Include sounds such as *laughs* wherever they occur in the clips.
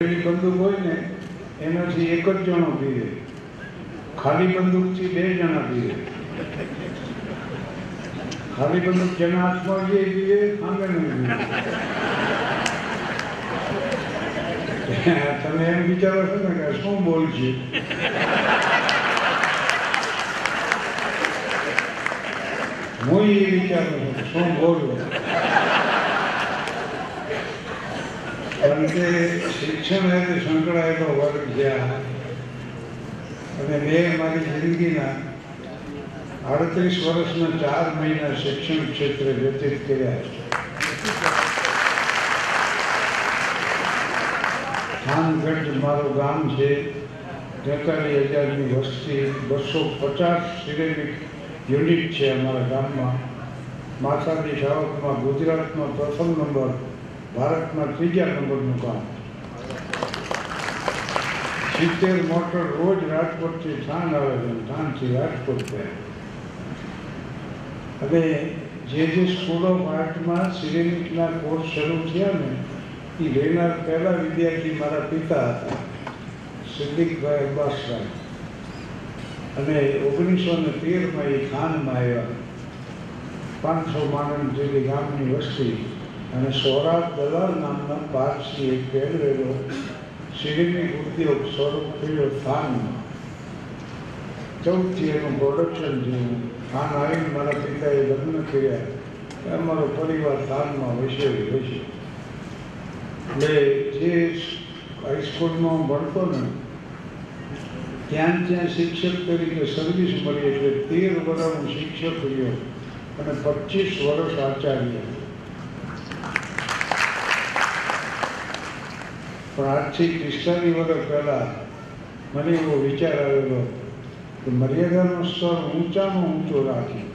પેલી બંદૂક હોય ને, એનાથી એક જ જણો પીવે. ખાલી બંદૂકથી બે જણા પીવે. ખાલી બંદૂક જેના હાથમાં જે પીવે, સામે *laughs* તમે એમ વિચારો છો ને કે શું બોલ છે? હું એ વિચારું છું શું બોલું કારણ કે શિક્ષણ સાથે સંકળાયેલો વર્ગ જ્યાં. અને મેં મારી જિંદગીના આડત્રીસ વર્ષના ચાર મહિના શિક્ષણ ક્ષેત્રે વ્યતીત કર્યા છે. થાનગઢ મારું ગામ છે. તેતાલીસ હજારની વસ્તી, બસો પચાસ સિરેમિક યુનિટ છે અમારા ગામમાં. માતાજી સાવકમાં ગુજરાતમાં પ્રથમ નંબર ભારતમાં ત્રીજા નંબરનું કામ. સિત્તેર મોટર રોજ રાજકોટથી થાન આવે છે થાનથી રાજકોટ જાય. અને જે જે સ્કૂલ ઓફ આર્ટમાં સિરેમિકના કોર્સ શરૂ થયા ને એ લેનાર પહેલા વિદ્યાર્થી મારા પિતા હતા, સિદ્દિકભાઈ અબ્બાસભાઈ અને ઓગણીસો ને તેરમાં એ ખાનમાં આવ્યા. પાંચસો માણસ જેવી ગામની વસ્તી. અને સોરાટ દલાલ નામના પારસી એક પહેરેલો સિરેમિક ઉદ્યોગ સ્વરૂપ થયો થાનમાં ચૌદથી એનું પ્રોડક્શન જોયું થાન આવીને મારા પિતાએ લગ્ન કર્યા. અમારો પરિવાર થાનમાં હોય છે એટલે જે હાઈસ્કૂલમાં ભણતો ને, ત્યાં ત્યાં શિક્ષક તરીકે સર્વિસ મળી એટલે તેર વર્ષ હું શિક્ષક રહ્યો અને પચીસ વર્ષ આચાર્ય. પણ આજથી પિસ્તાલીસ વર્ષ પહેલાં મને એવો વિચાર આવેલો કે મર્યાદાનો સ્તર ઊંચામાં ઊંચો રાખી,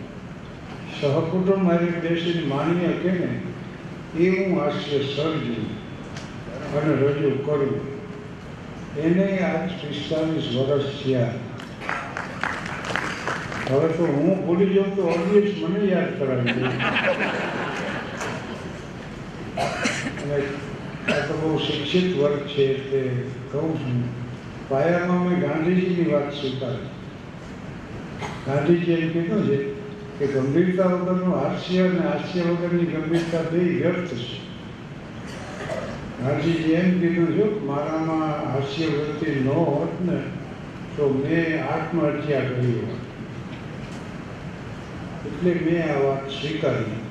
સહકુટુંબ મારી દેશની માની શકે ને એ હું હાસ્ય સર્જું અને રજૂ કરું. એને આજ પિસ્તાલીસ વર્ષ થયા. હવે તો હું ભૂલી જાઉં તો ઓડિયન્સ મને યાદ કરાવી અને આ શિક્ષિત વર્ગ છે એટલે કહું છું. પાયામાં મેં ગાંધીજીની વાત સ્વીકારી. ગાંધીજી એમ કીધું છે કે ગંભીરતા વગરનું હાસ્ય અને હાસ્ય વગરની ગંભીરતા બે વ્યર્થ છે. ગાંધીજી એમ કીધું જો મારામાં હાસ્ય વૃત્તિ ન હોત ને તો મેં આત્મહત્યા કરી હોત. એટલે મેં આ વાત સ્વીકારી.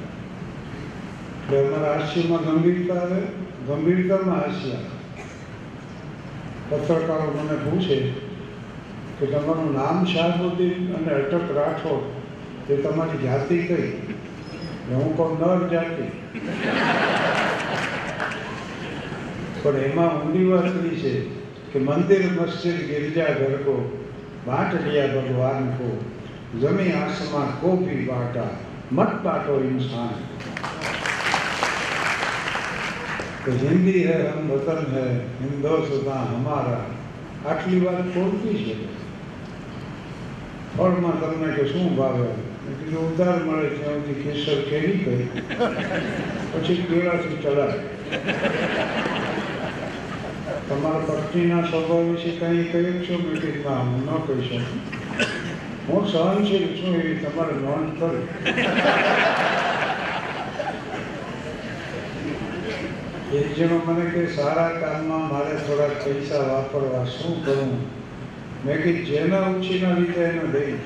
એટલે અમારા હાસ્યમાં ગંભીરતા આવે ગંભીરતામાં હાસ્યા. પત્રકારો મને પૂછે કે તમારું નામ શાહબુદ્દીન અને અટક રાઠો તે તમારી જાતિ કઈ? હું કહું, નર જાતિ. પણ એમાં ઊંડી વાત છે કે મંદિર મસ્જિદ ગિરજા ઘર કો બાટડિયા ભગવાન કો જમી આસમાં કોપી બાટા મત બાટો ઇન્સાન. કે જિંદગી હૈ હમ વતન હૈ હિન્દોસ્તા હમારા. આટલી વાત ખોલતી છે? ફળમાં તમને કે શું ભાવે? કીધું ઉધાર મળે છે સુધી કેસર કેવી કઈ પછી કેળાથી ચડાય. તમારા પત્નીના સ્વભાવ વિશે કંઈ કહ્યું છો? મેં હું ન કહી શકું. હું સહનશીલ છું એવી તમારે નોંધ કરું. એકજણો મને કે સારા કામમાં મારે થોડાક પૈસા વાપરવા શું કરવું મેં કે જેના ઉછીના લીધે એને લઈ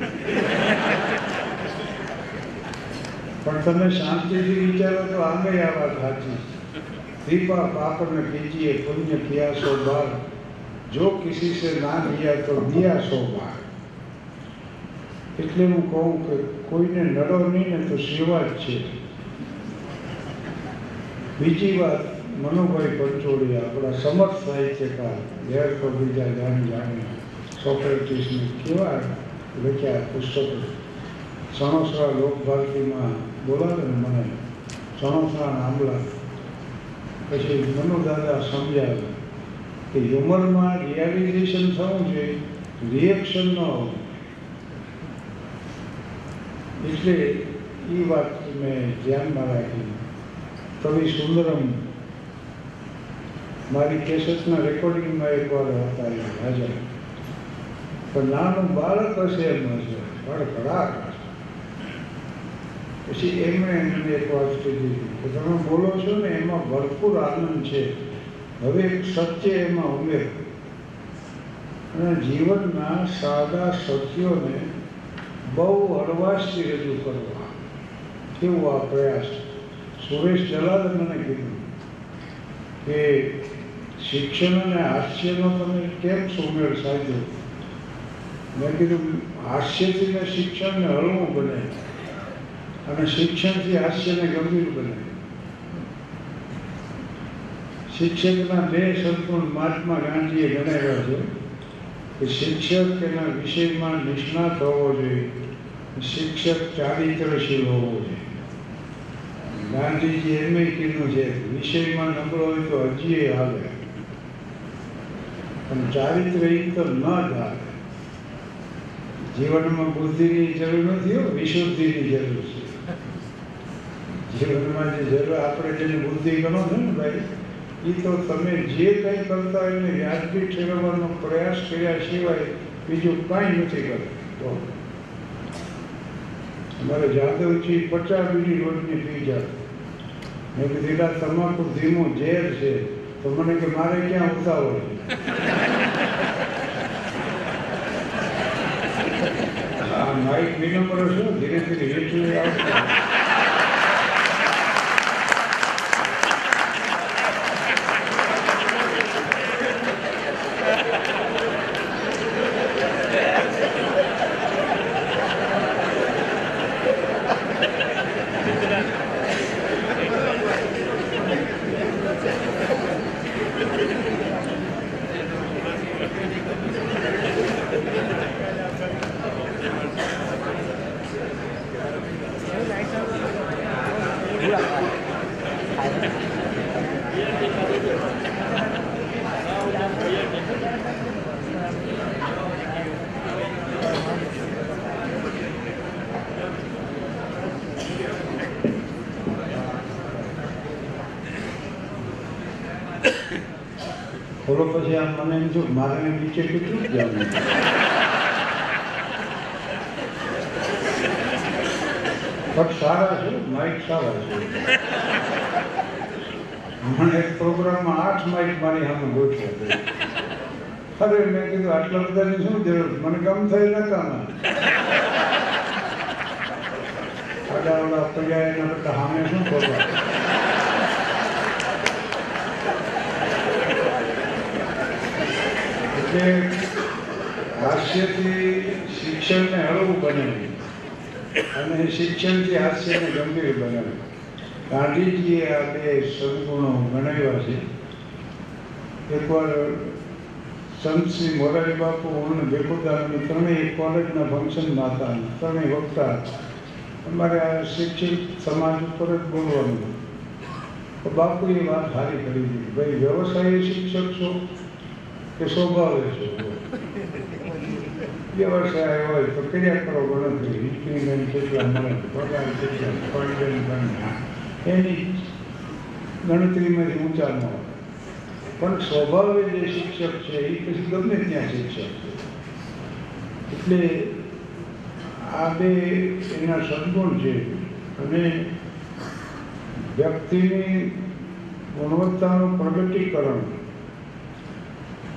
પણ તમે શાંતિથી વિચારો તો આમે આ વાત સાચી. દીપા, પાપને કીજીએ પુણ્ય પિયાસો બાર. જો કિસી સે ના દિયા તો દિયા સો બાર. એટલે હું કહું કે કોઈને નડો નહીં ને તો સેવા જ છે. બીજી વાત મનુભાઈ પંચોળી આપણા સમર્થ સાહિત્યકાર ઘેર તો બીજા જાણી જાણી સોક્રેટિસને કેવા લખ્યા પુસ્તકો? સણોસરા લોકભારતીમાં બોલાવે ને મને. સણોસરા નામલા પછી મનોદાદા સમજાવે કે હ્યુમરમાં રિયાલિઝેશન થવું જોઈએ રિએક્શન ન હોવું એટલે એ વાત મેં ધ્યાનમાં રાખી. કવિ સુંદરમ મારી કેસેટના રેકોર્ડિંગમાં એકવાર હતા એ હાજર પણ નાનું બાળક હશે એમ હશે. ખડખડાટ પછી એમણે એમને એક વાત કીધી કે તમે બોલો છો ને, એમાં ભરપૂર આનંદ છે. હવે એક સત્ય એમાં ઉમેર. અને જીવનના સાદા સત્યોને બહુ હળવાશથી રજૂ કરવા. કેવો આ પ્રયાસ. સુરેશ જલાલે મને કીધું કે શિક્ષણ અને હાસ્યનો તમે કેમ સુમેળ સાધ્યો મેં કીધું હાસ્યથી મેં શિક્ષણને હળવું બને અને શિક્ષણથી હાસ્યને ગંભીર બને શિક્ષકના બે સંપૂર્ણ મહાત્મા ગાંધીએ ગણાવ્યા છે કે શિક્ષક એના વિષયમાં નિષ્ણાત હોવો જોઈએ શિક્ષક ચારિત્રશીલ હોવો જોઈએ ગાંધીજી એમ કીધું છે વિષયમાં નબળો હોય તો હજી હાલે પણ એ તો ન હાલે જીવનમાં બુદ્ધિની જરૂર નથી હો, વિશુદ્ધિની જરૂર છે. જીવનમાં જે જરૂર, આપણે જેને બુદ્ધિ ગણો છો ને ભાઈ એ તો તમે જે કંઈ કરતા હોય એને વ્યાજબી ઠેરવવાનો પ્રયાસ કર્યા સિવાય બીજું કાંઈ નથી કરતો. અમારે જાદવજી પચાસ બીડી રોજની પી જાય મેં કીધું તમાકુ ધીમો ઝેર છે. તો મને કે મારે ક્યાં ઉતાવળ આ માઇક વિનમ્ર શું? ધીરે ધીરે હેઠું પછી આમ મને એમ થયું, મારે નીચે કેટલું જ જવાનું? પણ સારા છે માઇક સારા છે. મને એક પ્રોગ્રામમાં આઠ માઇક મારી સામે ગોઠવ્યા. અરે, મેં કીધું, આટલા બધાની શું જરૂર? મને ગમ થઈ નકામાં આડા ઓલા પડ્યા એના બધા સામે શું કરવા? એટલે હાસ્યથી શિક્ષણને હળવું બનાવ્યું. અને શિક્ષણથી હાસ્યને ગંભીર બનાવ્યું. ગાંધીજીએ આ બે સદગુણો ગણાવ્યા છે. એકવાર સંત શ્રી મોરારી બાપુ અને ભેખુદાન ત્રણેય કોલેજના ફંક્શનમાં હતા. ત્રણેય વક્તા અમારે આ શિક્ષિત સમાજ ઉપર જ બોલવાનું તો બાપુએ વાત સારી કરી દીધી. ભાઈ, વ્યવસાય શિક્ષક છો? કે સ્વભાવે છો. વ્યવસાય હોય તો કર્યા કરો ગણતરી ઇન્ક્રીમેન્ટ કેટલા મળે પગાર કેટલા ફંડ ગણના એની ગણતરીમાંથી ઊંચા ન હોય. પણ સ્વભાવે જે શિક્ષક છે, એ પછી ગમે ત્યાં શિક્ષક છે. એટલે આ બે એના સદગુણ છે. અને વ્યક્તિની ગુણવત્તાનું પ્રગટીકરણ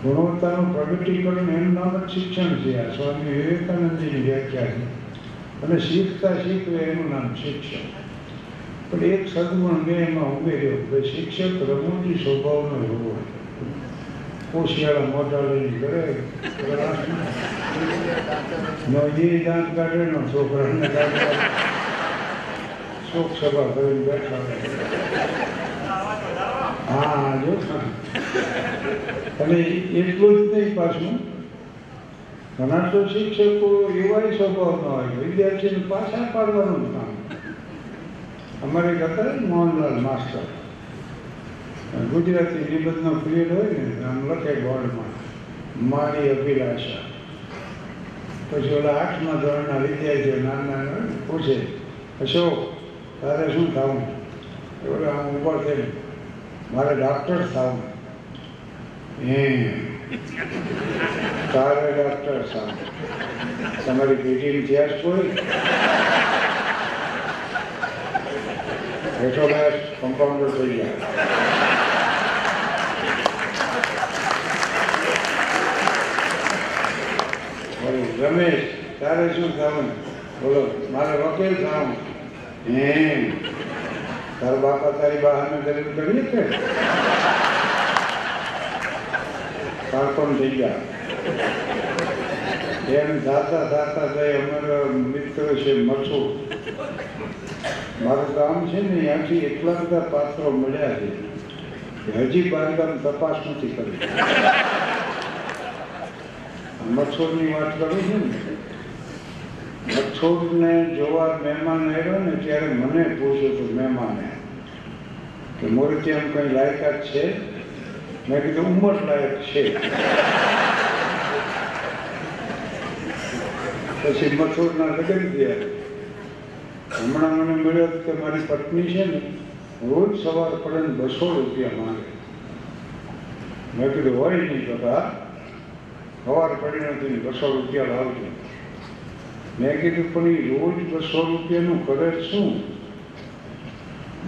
ગુણવત્તાનું પ્રગટીકરણ એનું નામ જ શિક્ષણ છે આ. સ્વામી વિવેકાનંદજીની વ્યાખ્યા છે. અને શીખતા શીખવે એનું નામ શિક્ષણ. પણ એક સદગુણ મેં એમાં ઉમેર્યો કે શિક્ષક રમૂજી સ્વભાવનો હોવો કોશિયાળા મોટા લઈને કરે એ દાંત કાઢે નો છોકરાને કાઢે શોક સભા કરીને બેઠા હા, જો. અને એટલું જ નહીં પાછું. ઘણા તો શિક્ષકો એવાય સ્વભાવના હોય વિદ્યાર્થીને પાછા પાડવાનું કામ. અમારે હતા મોહનલાલ માસ્ટર. ગુજરાતી નિબંધનો પિરિયડ હોય ને આમ લખે બોર્ડમાં, મારી અભિલાષા. પછી ઓલા આઠમા ધોરણના વિદ્યાર્થીઓ નાના નાના પૂછે, અશોક, તારે શું થવું? ઓલા આમ ઊભા થઈને, મારે ડૉક્ટર થવું. તારે ડૉક્ટર તમારી બેટી ઇતિહાસ કોઈ? હેઠો કમ્પાઉન્ડર થઈ ગયા. રમેશ, તારે શું થવાનું? બોલો, મારે વકીલ થવાનું. હે. તારા બાપા તારી બહારને દલીલ કરી કે કારકોન થઈ ગયા. એમ જાતા જાતા જાય, અમારા મિત્ર છે મથુ મારું ગામ છે ને, ત્યાંથી એટલા બધા પાત્રો મળ્યા છે હજી બાંધકામ તપાસ નથી કરી. મચ્છોરની વાત કરું છું ને મચ્છોરને જોવા મહેમાન આવ્યો ને, ત્યારે મને પૂછ્યું હતું મહેમાને, કે મોરે એમ કંઈ લાયકાત છે? મેં કીધું, ઉંમર લાયક છે. પછી મથુરના લગ્ન થયા. હમણાં મને મળ્યો કે મારી પત્ની છે ને, રોજ સવાર પડે ને બસો રૂપિયા માંગે. મેં કીધું, હોય નહીં બધા સવાર પડી નથી બસો રૂપિયા લાવજો. મેં કીધું, પણ એ રોજ બસો રૂપિયાનું કરે શું?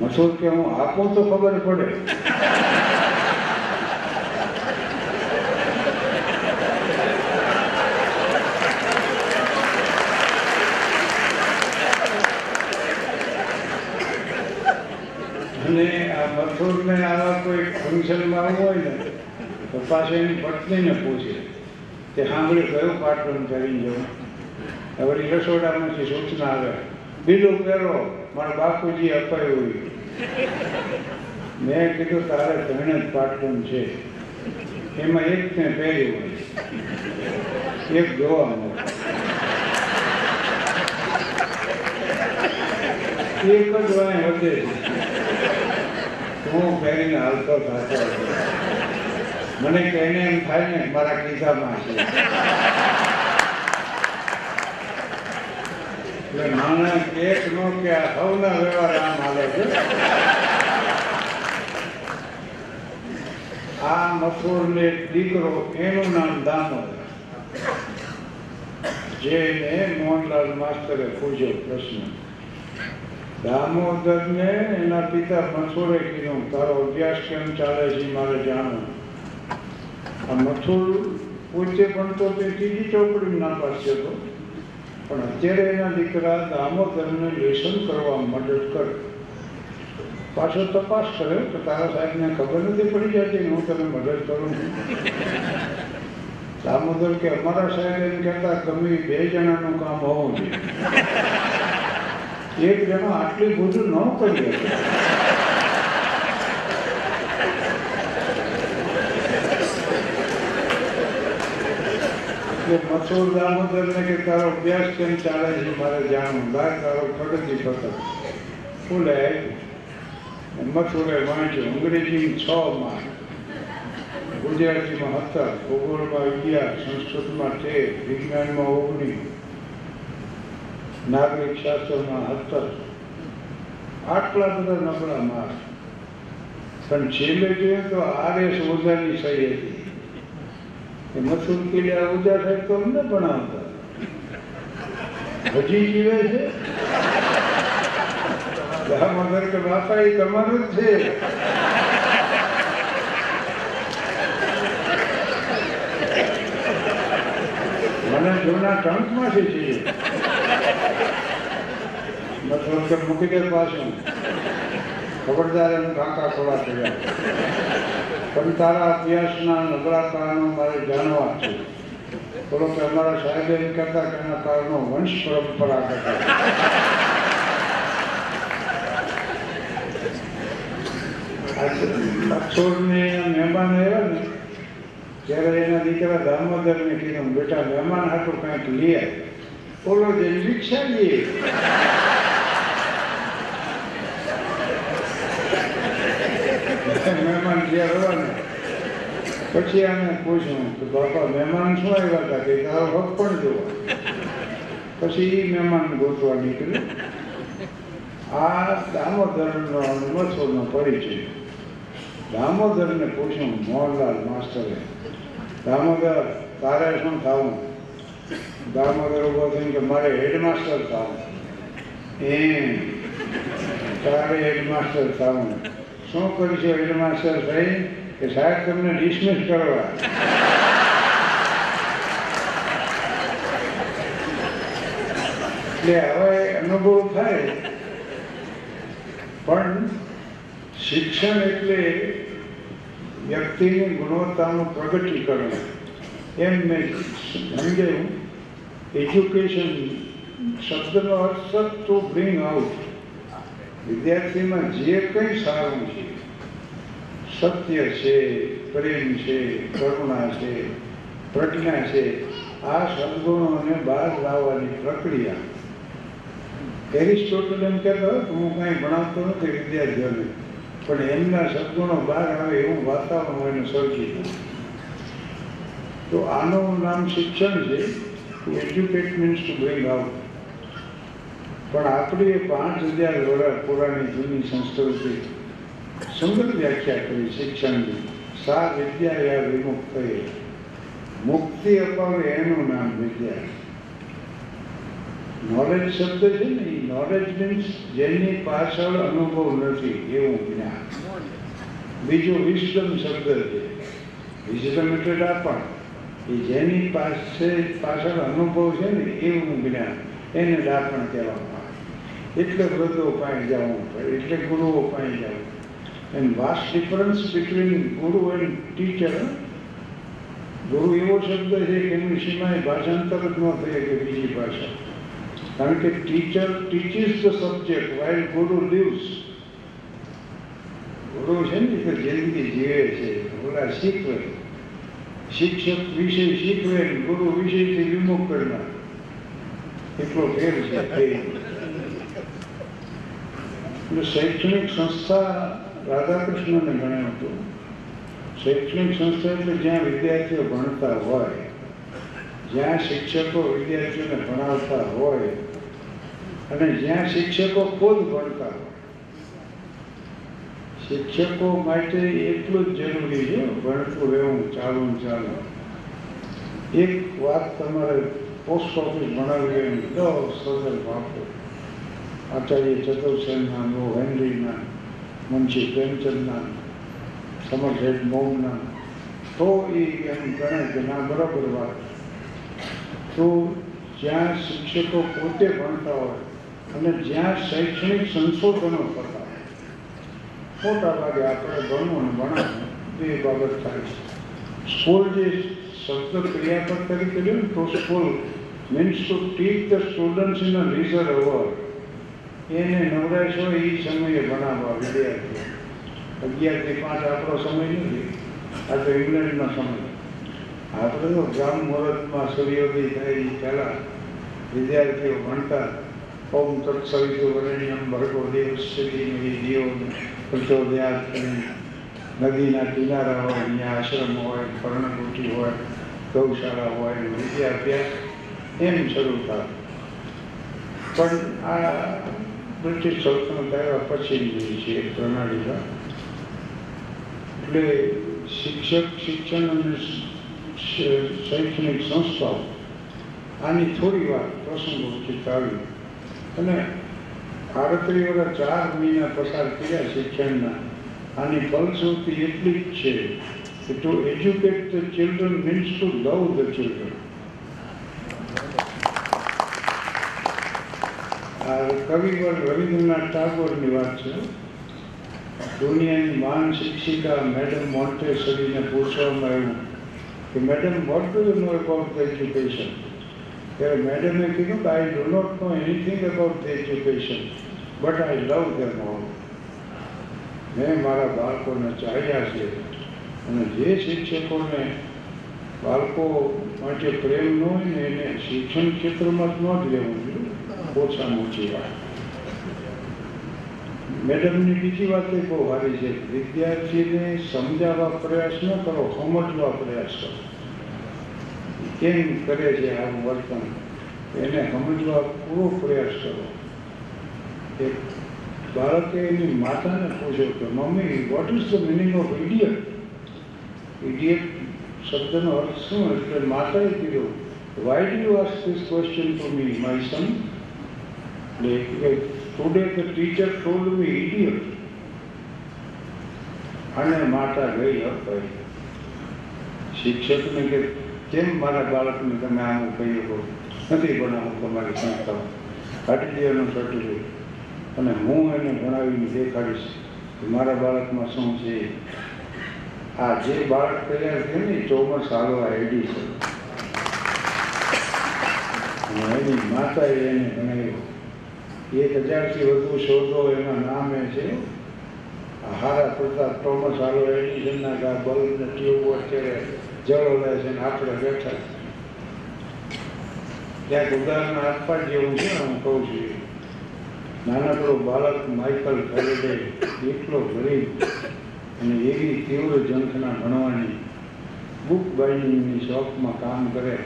મથુર કે, હું આપો તો ખબર પડે અને મથુરને આવા કોઈ ફંક્શનમાં આવવું હોય ને, તો પાછું એની પત્નીને પૂછે. કે સાંભળી કયો પાટણ કરીને જવું હવે રસોડામાંથી સૂચના આવે, બીજું પહેરો, મારા બાપુજી અપાયું મેં કીધું, તારે ત્રણે જ પાટણ છે. એમાં એકને પહેર્યું હોય. એક જોવા મળે એક જ વાય વધે હું પહેરીને હાલતો થતો મને કહીને એમ થાય ને, મારા ખિસ્સામાં છે. એટલે નાના કેક નો કે આ સૌના વ્યવહાર આમ હાલે છે. આ મથુરને ને દીકરો એનું નામ દામો જેને મોહનલાલ માસ્તરે પૂછ્યો પ્રશ્ન. દામોદરને એના પિતા મથુરે કીધું, તારો અભ્યાસ કેમ ચાલે છે મારે જાણવું. આ મથુર પોતે તો તે ત્રીજી ચોપડી ના પાસે હતો. પણ અત્યારે એના દીકરા દામોદરને લેસન કરવા મદદ કરે. પાછો તપાસ કર્યો કે તારા સાહેબને ખબર નથી પડી જતી હું તને મદદ કરું. દામોદર કે, અમારા સાહેબ એમ કહેતા ઈ બે જણાનું કામ હોવું જોઈએ. એક જણો આટલું બધું ન કરી મસૂર દામોદરને કે તારો અભ્યાસ કેમ ચાલે છે મારે જાણવું? બહાર તારો પ્રગતિ પત્ર ફૂલે. મસૂરે વાંચ્યું અંગ્રેજી છ માં ગુજરાતીમાં હતા ભૂગોળમાં અગિયાર, સંસ્કૃતમાં તેર, વિજ્ઞાનમાં ઓગણીસ નાગરિક શાસ્ત્રમાં સત્તર આટલા બધા નબળા માર્ક પણ છેલ્લે જોઈએ તો આર ઓઝાની સહી હતી. એ મથુર કિલ્યા ઓઝા સાહેબ તો અમને ભણાવતા હજી જીવે છે? દામોદર કે બાપા એ તમારું જ છે. મને જૂના ટ્રંકમાંથી છીએ મતલબ કે મૂકી દે પાછું. ખબરદાર એમ કાંકા ખોલા થયા પણ તારા અભ્યાસના નબળા કારણો મારે જાણવા છે. બોલો કે અમારા સાહેબ એમ કરતા કે એના કારણો વંશ પરંપરા કરતા અક્ષોરને મહેમાન આવ્યા ને, ત્યારે એના દીકરા દામોદરને કીધું, બેટા, મહેમાન હાટું કાંઈક લઈ આવ. બોલો જે રિક્ષા જ્યાં પછી આને પૂછ્યું કે, બાપા, મહેમાન શું આવ્યા હતા? કે તારો હક પણ જોવા. પછી એ મહેમાન ગોતવા નીકળ્યું. આ દામોદરનો અને મથુરનો પરિચય. દામોદરને પૂછ્યું મોહનલાલ માસ્ટરે દામોદર, તારે શું થવું? દામોદર ઊભો થઈને કે, મારે હેડમાસ્ટર થવું. એમ, તારે હેડમાસ્ટર થવું. શું કરીશું માસ્ટર ભાઈ કે સાહેબ, તમને ડિસમિસ કરવા. એટલે હવે અનુભવ થાય. પણ શિક્ષણ એટલે વ્યક્તિની ગુણવત્તાનું પ્રગટીકરણ. એમ મેં સમજાયું. એજ્યુકેશન શબ્દનો અર્થ ટુ બ્રિંગ આઉટ વિદ્યાર્થીમાં જે કંઈ સારું છે સત્ય છે પ્રેમ છે કરુણા છે પ્રજ્ઞા છે આ સદગુણોને બહાર લાવવાની પ્રક્રિયા. એરિસ્ટોટલ એમ કહેતો હતો, હું કાંઈ ભણાવતો નથી વિદ્યાર્થીઓને પણ એમના સદગુણો બહાર આવે એવું વાતાવરણ સર્જી દઉં તો આનું નામ શિક્ષણ છે to educate means to bring out પણ આપણી પાંચ હજાર વર્ષ પુરાણી જૂની સંસ્કૃતિ સુંદર વ્યાખ્યા કરી શિક્ષણની સા વિદ્યા યા વિમુક્ત મુક્તિ અપાવે એનું નામ વિદ્યા નોલેજ શબ્દ છે ને નોલેજ મીન્સ જેની પાછળ અનુભવ નથી, એવું જ્ઞાન. બીજો વિસ્ડમ શબ્દ છે. વિસ્ડમ એટલે ડાપણ. એ જેની પાસે પાછળ અનુભવ છે ને, એવું જ્ઞાન. એને ડાપણ કહેવામાં આવે. એટલે વૃદ્ધો પાસે જવું પડે, એટલે ગુરુઓ પાસે જવું and vast difference between guru and teacher ગુરુ એવો શબ્દ છે કે એની સીમાએ ભાષાંતર જ ન થઈ કે બીજી ભાષા. કારણ કે teacher teaches the subject while guru lives guru છે ને તો જિંદગી જીવે છે ઓલા શીખવે. શિક્ષક વિષય શીખવે ગુરુ વિષયથી વિમુખ કરનાર એટલો ફેર છે. શૈક્ષણિક સંસ્થા રાધાકૃષ્ણને ગણ્યું હતું શૈક્ષણિક સંસ્થા એટલે જ્યાં વિદ્યાર્થીઓ ભણતા હોય જ્યાં શિક્ષકો વિદ્યાર્થીઓને ભણાવતા હોય અને જ્યાં શિક્ષકો ખુદ ભણતા હોય શિક્ષકો માટે એટલું જ જરૂરી છે ભણતું રહેવું ચાલુ ચાલુ એક વાત તમારે પોસ્ટ ઓફિસ ભણાવી દસ સદલ આપો આચાર્ય ચતુર્સેનના નો હેનરીના, મુનશી પ્રેમચંદના સમરસેટ મોમના તો એ એમ ગણે કે ના, બરાબર વાત. તો જ્યાં શિક્ષકો પોતે ભણતા હોય અને જ્યાં શૈક્ષણિક સંશોધનો કરતા હોય ખોટા ભાગે આપણે ભણવું અને ભણાવવું એ બાબત થાય છે. સ્કૂલ જે શબ્દ ક્રિયાપદ તરીકે લ્યો તો school means to teach the students in a leisure hour એને નવરાશ હોય એ સમયે ભણાવવા વિદ્યાર્થીઓ. અગિયારથી પાંચ આપણો સમય નથી. આ તો ઇંગ્લેન્ડનો સમય. આપણે તો ગામ મુહૂર્તમાં સૂર્યોદય થાય એ પહેલાં વિદ્યાર્થીઓ ભણતા. ઓમ તત્સવિતુ વરણ્યમ ભર્ગો દેવશ્રી દેવ પ્રચોદયાત કરી નદીના કિનારા હોય અહીંયા આશ્રમ હોય પર્ણકુટી હોય, ગૌશાળા હોય, વિદ્યાભ્યાસ એમ શરૂ થાય. પણ આ બ્રિટિશ સલ્તનત આવ્યા પછીની છે. પ્રણાલીમાં એટલે શિક્ષક, શિક્ષણ અને શૈક્ષણિક સંસ્થાઓ આની થોડી વાર પ્રસંગોચિત આવી અને આડત્રીસ વાળા ચાર મહિના પસાર કર્યા શિક્ષણના. આની ફલશ્રુતિ એટલી જ છે કે to educate the children means to love the children આ કવિવર રવિન્દ્રનાથ ટાગોરની વાત છે. દુનિયાની માન શિક્ષિકા મેડમ મોન્ટેસરીને પૂછવામાં આવ્યું કે, madam what do you know about the education ત્યારે મેડમે કીધું કે I do not know anything about the education but I love them all મેં મારા બાળકોને ચાહ્યા છે અને જે શિક્ષકોને બાળકો માટે પ્રેમ ન હોય ને એને શિક્ષણ ક્ષેત્રમાં જ ન જ લેવું જોઈએ. ઓછામાં ઓછી વાત મેડમની બીજી વાત એ બહુ સારી છે વિદ્યાર્થીને સમજાવવા પ્રયાસ ન કરો, સમજવા પ્રયાસ કરો. કેમ કરે છે આવું વર્તન? એને સમજવા પૂરો પ્રયાસ કરો. કે બાળકે એની માતાને પૂછ્યું કે, mummy what is the meaning of idiot idiot શબ્દનો અર્થ શું? એટલે માતાએ કીધું why do you ask this question to me my son today the teacher told me idiot અને માતા ગઈ અપાઈ. શિક્ષકને કે, કેમ મારા બાળકને તમે આમ કહી શકો? નથી ભણાવું તમારી સંસ્થા. કાઢી દેવાનું સર્ટિફિકેટ અને હું એને ભણાવીને દેખાડીશ કે મારા બાળકમાં શું છે. આ જે બાળક તૈયાર છે ને ચોમાસ ચોમસ હાલવા એડી છે. એની માતાએ એને ભણાવ્યો. એક હજારથી વધુ શોધો એના નામે છે. હારા પ્રતાપ થોમસ હાલો એડિશનના ગા બલ્બ ટ્યુબ અત્યારે જળો લે છે ને આપણે બેઠા ક્યાંક ઉદાહરણ આપવા જેવું છે ને હું કહું છું નાનકડો બાળક માઇકલ ફેરેડે એટલો ગરીબ અને એવી તીવ્ર જંખના ભણવાની બુક બાઇન્ડિંગની શોપમાં કામ કરે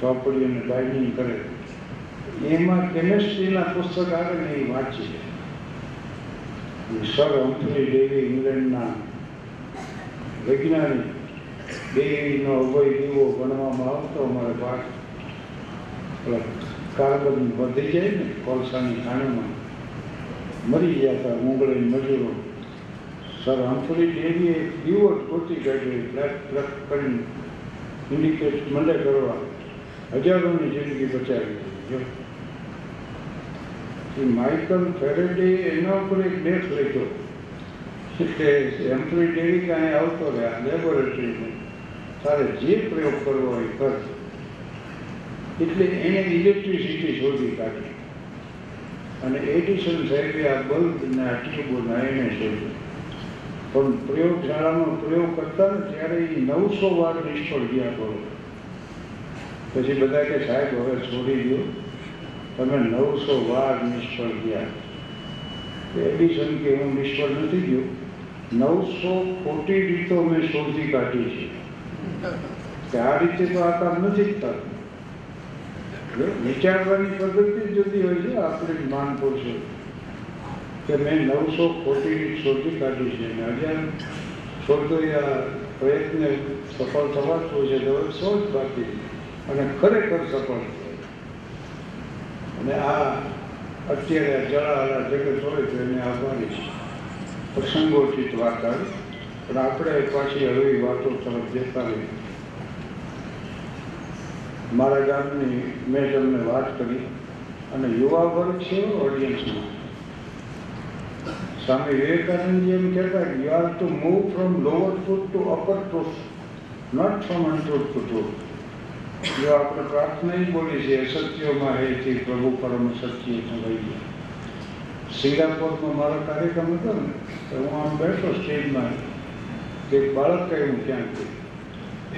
ચોપડીઓને બાઇન્ડિંગ કરે. એમાં કેમેસ્ટ્રીના પુસ્તક આવે ને એ વાંચી સર હમ્ફરી ડેવી ઇંગ્લેન્ડના વૈજ્ઞાનિક. ડેવીનો અભય દીવો ગણવામાં આવતો, અમારે પાક કાર્બન વધી જાય ને, કોલસાની ખાણીમાં. મરી જતા મુંગળી મજૂરો. સર હમ્ફરી ડેવીએ દીવો ગોતી કાઢ્યો ફ્લેટ ફ્લેટ કરીને. ઇન્ડિકેટ મળે કરવા. હજારોની જિંદગી બચાવી. જો એ માઇકલ ફેરેડે એના ઉપર એક લેખ લખ્યો કે એમ્પ્રી ડેરી કાંઈ આવતો રહ્યા લેબોરેટરીમાં. તારે જે પ્રયોગ કરવો હોય કર. એટલે એને ઇલેક્ટ્રિસિટી શોધી કાઢી. અને એડિશન સાહેબે આ બલ્બ ને આ ટ્યુબોના એને શોધ્યું. પણ પ્રયોગશાળાનો પ્રયોગ કરતા ને ત્યારે એ નવસો વાર નિષ્ફળ ગયા કરો પછી બધા કે સાહેબ હવે છોડી દો તમે નવસો વાર નિષ્ફળ ગયા. એડિશન કે હું નિષ્ફળ નથી ગયો. નવસો ખોટી રીતો મેં શોધી કાઢી છે. કે આ રીતે તો આ કામ નથી જ થતું વિચારવાની પદ્ધતિ જ જુદી હોય છે, આપણે માન પૂછો. કે મેં નવસો ખોટી રીત શોધી કાઢી છે. અને હજાર શોધો આ પ્રયત્ન સફળ થવા છે, તો હવે સો જ બાકી અને ખરેખર સફળ અને આ અત્યારે જળાવાળા જગત હોય તો એને છે. પ્રસંગોચિત વાત આવી, પણ આપણે પાછી હળવી વાતો તરફ જતા રહીએ. મારા ગામની મેં તમને વાત કરી, અને યુવા વર્ગ છે ઓડિયન્સમાં સ્વામી વિવેકાનંદજી એમ કહેતા you are to move from lower to to upper to not from untruth to truth જો આપણે પ્રાર્થના જ બોલી છે રહે છે પ્રભુ પરમ સત્ય સંભાઈ સિંગાપોરમાં મારો કાર્યક્રમ હતો ને, તો હું આમ બેઠો સ્ટેજમાં તે બાળક કહ્યું ક્યાંક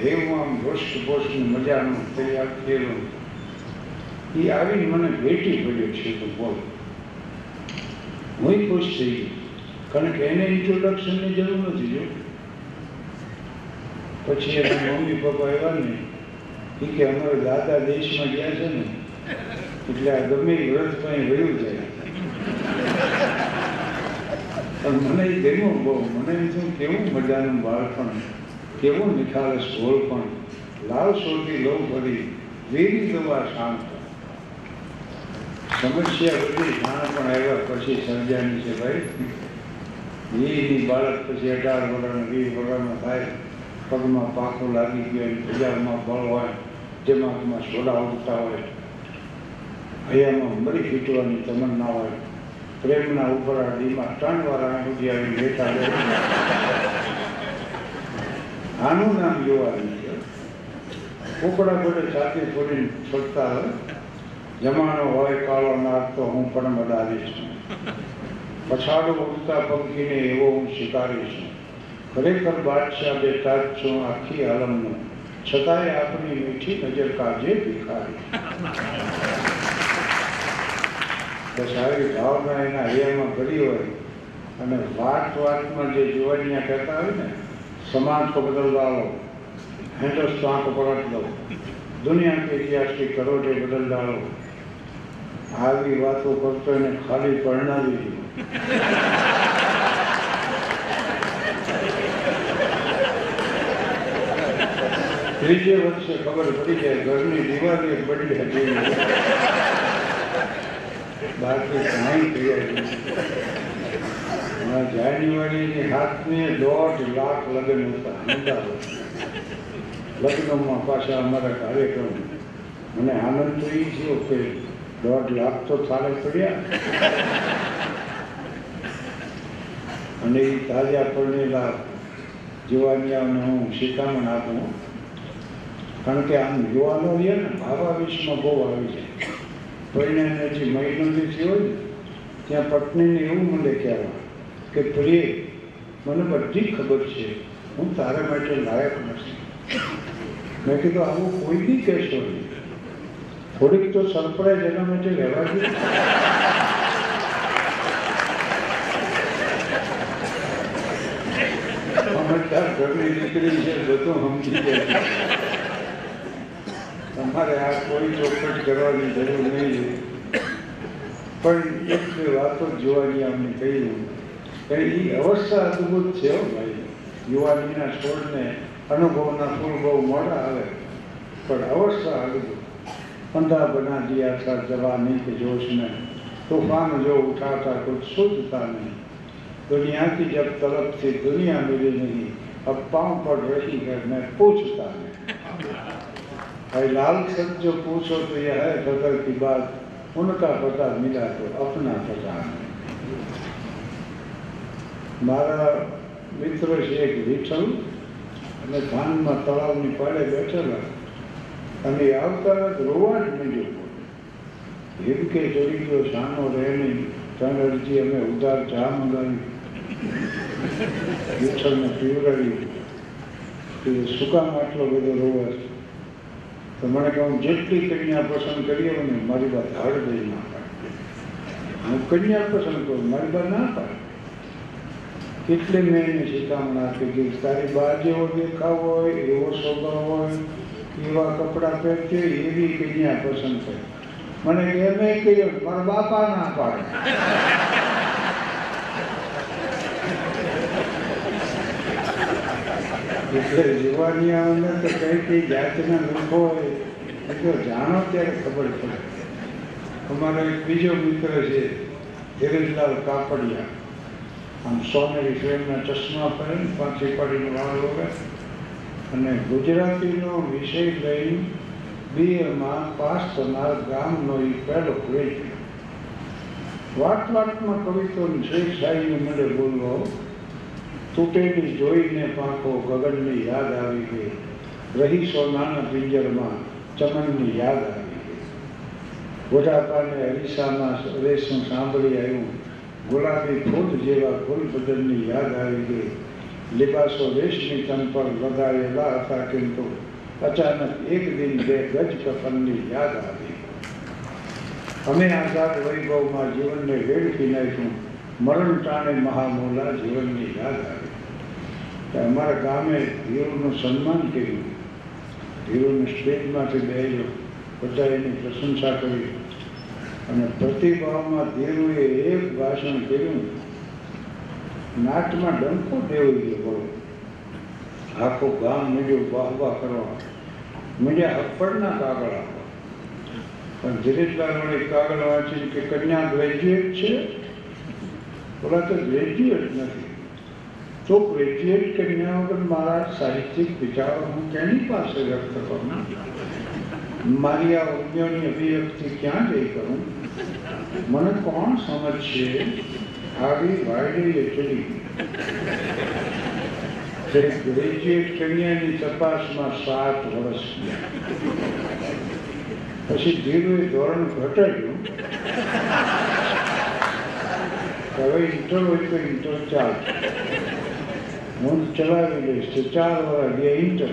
હે, હું આમ વર્ષ પોષ્ટ મજાનું તૈયાર થયેલો. એ આવીને મને ભેટી પડ્યો છે તો બોલ. હું ખુશ થઈ ગયો. કારણ કે એને ઇન્ટ્રોડક્શનની જરૂર નથી જો. પછી એના મમ્મી પપ્પા એવા ને એ કે અમારા દાદા દેશમાં ગયા છે ને, એટલે આ ગમે વ્રત કઈ વયું જાય મને એ ગમ્યું બહુ. મને એમ થયું, કેવું મજાનું બાળપણ, કેવું નિખાલસ પણ લાલ સોટી લઉં ફરી વેરી દવા શાંત. સમસ્યા બધી જાણ પણ આવ્યા પછી સર્જાની છે ભાઈ. એની બાળક પછી અઢાર વર્ષ વીસ વર્ષનો થાય. પગમાં પાકો લાગી ગયો બજારમાં બળ હોય જેમાં સોડા ઉડતા હોય, હૈયામાં મરી ફીટવાની તમન્ના હોય, પ્રેમના ઉભરા દીમાં ત્રણ વાર આંગળી આવી બેઠા આનું નામ જોવાનું છે. કુકડા ગોડે સાથે ફોડીને છોડતા હોય. જમાનો હોય, કાળો નાક તો હું પણ બદાવીશ પછાડો ઉડતા પંખીને એવો હું સ્વીકારીશ ખરેખર બાદશાહ બે તાજ છું, આખી આલમનો. છતાંય આપણી મીઠી નજર કાજે ભિખારી બસ આવી ભાવના એના હૈયામાં ભરી હોય અને વાત વાતમાં જે જુવાનિયા કહેતા હોય ને સમાજ को बदल डालो हिंदुस्तान को पलट दो दुनिया के इतिहास की करोटे बदल डालो આવી વાતો કરતો એને ખાલી પરણાવી દીધું ત્રીજે વર્ષે ખબર પડી જાય ઘરની દિવાળી પડી હતી. બાકી કાંઈ તૈયારી. જાન્યુઆરીની હાથની દોઢ લાખ લગ્ન હતા લગ્નમાં પાછા અમારા કાર્યક્રમ. મને આનંદ તો એ થયો કે દોઢ લાખ તો થાળે પડ્યા. અને એ તાજા પડેલા જુવાનિયાઓને હું શિખામણ આપું. કારણ કે આમ યુવાનો રહે ને, ભાવાવેશમાં બહુ આવી જાય. પરિણામે જે મહિનો જે હોય ને, ત્યાં પત્નીને એવું મને કહેવા કે પ્રિય મને બધી ખબર છે, હું તારા માટે લાયક નથી. મેં કીધું, આવું કોઈ બી કહેશો નહીં. થોડીક તો સરપ્રાઈઝ એના માટે રહેવા દે. સમજદાર ઘરની દીકરી છે, બધું સમજી જાય તમારે આ કોઈ ચોખવટ કરવાની જરૂર નહીં પણ એક બે વાતો જ જોવાની અમને કહ્યું કે એ અવસ્થા અદભુત છે હો ભાઈ યુવાનીના છોડને અનુભવના ફૂલ બહુ મોડા આવે પણ અવસ્થા અદભુત અંધા બના દિયા था जवानी के जोश में तूफान जो उठा था कुछ सूझता नहीं दुनिया की जब तलब थी दुनिया मिली नहीं अब पाँव पड़ रही है मैं पूछता नहीं भाई लाल सच जो पूछो तो यह है बदल की बात उनका पता मिला तो अपना पता नहीं મારા મિત્ર છે એક વિઠ્ઠલ અને ધાનમાં તળાવની પાડે બેઠેલા અને એ આવતા જ રોવા જ માંડ્યો એમ કે ચડી ગયો સાનો રહે નહીં ત્રણ અરજી અમે ઉધાર ચા મંગાવી વિઠ્ઠલને પીવડાવી કે શું કામ આટલો બધો રોવા છે તો મને કહું, જેટલી કન્યા પસંદ કરીએ ને મારી બા હાડ દઈ ના પાડે. હું કન્યા પસંદ કરું, મારી બા ના પાડે. એટલે મેં એને શિખામણ આપી કે તારી બા જેવો દેખાવ હોય, એવો સ્વભાવ હોય, એવા કપડાં પહેરતી એવી કન્યા પસંદ કરે. મને એમ કહ્યું મારા બાપા ના પાડે. એટલે યુવાનીઓને તો કઈ કઈ જાતના લોકો હોય, એ તો જાણો ત્યારે ખબર પડે. અમારો એક બીજો મિત્ર છે, ધીરજલાલ કાપડિયા. આમ સોનેરી ફ્રેમના ચશ્મા પહેરે પાંચી પાડીને વાળ વગર અને ગુજરાતીનો વિષય લઈ બીએમાં પાસ થનાર ગામનો એ પહેલો ગ્રેજ્યુએટ વાત વાતમાં કવિતાની શ્રેષ્ઠ શાહીને બોલવા બોલવો તૂટેલી જોઈને પાંખો ગગનની યાદ આવી ગઈ. રહી સોનાના પિંજરમાં ચમનની યાદ આવી ગઈ. ગોઢાપાને અરીસામાં રેસનું સાંભળી આવ્યું. ગુલાબી ફૂલ જેવા ફૂલ બદલની યાદ આવી ગઈ. લિબાસો રેશમી તન પર લગાવેલા હતા કિંતુ. અચાનક એક દિન બે ગજ કફનની યાદ આવી. અમે આઝાદ વૈભવમાં જીવનને વેડફી નાખ્યું. મરણ ટાણે મહામોલા જીવનની યાદ આવી. અમારા ગામે હીરોનું સન્માન કર્યું. હીરોને સ્ટેજમાંથી બેસ્યો બધા એની પ્રશંસા કરી. અને પ્રતિભાવમાં ધીરુએ એક ભાષણ કર્યું નાટમાં ડંકો દેવો બોલો. આખું ગામ મીડ્યું વાહ વાહ કરવા મીડિયા હપ્પડના કાગળ આપવા પણ ધીરેજલાલ વડે કાગળ વાંચીને કે કન્યા ગ્રેજ્યુએટ છે? ઓલા તો ગ્રેજ્યુએટ નથી. તો ગ્રેજ્યુએટ કર્યા વગર મારા સાહિત્યિક વિચારો હું કેની પાસે વ્યક્ત કરું મારી આ ઉદ્યોગની અભિવ્યક્તિ ક્યાં જઈ કરું? મને કોણ સમજશે? આવી વાયડી એટલી ગ્રેજ્યુએટ કન્યાની તપાસમાં સાત વર્ષ ગયા. પછી ધીરુએ ધોરણ ઘટાડ્યું. હવે ઇન્ટર હોય તો ઇન્ટર ચાલ હું ચલાવી લઈશ ચાર વાર ગયા ઇન્ટર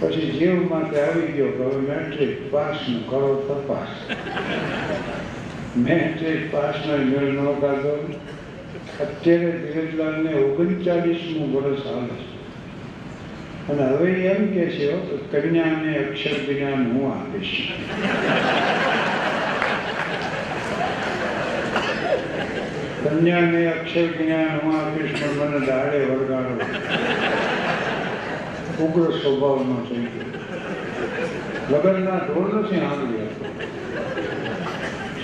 પછી જીવ માટે આવી ગયો કે હવે મેટ્રિક પાસનું કરો તપાસ. મેટ્રિક પાસનો મેળ ન કાઢો. અત્યારે ધીરજલાલને ઓગણચાલીસમું વર્ષ આવે છે. અને હવે એમ કે છે કન્યાને અક્ષર જ્ઞાન હું આપીશ. કન્યાને અક્ષર જ્ઞાન હું આપીશ પણ મને દાડે વળગાડો ઉગ્ર સ્વભાવનો છે લગ્નના ઢોલ નથી સાંભળ્યા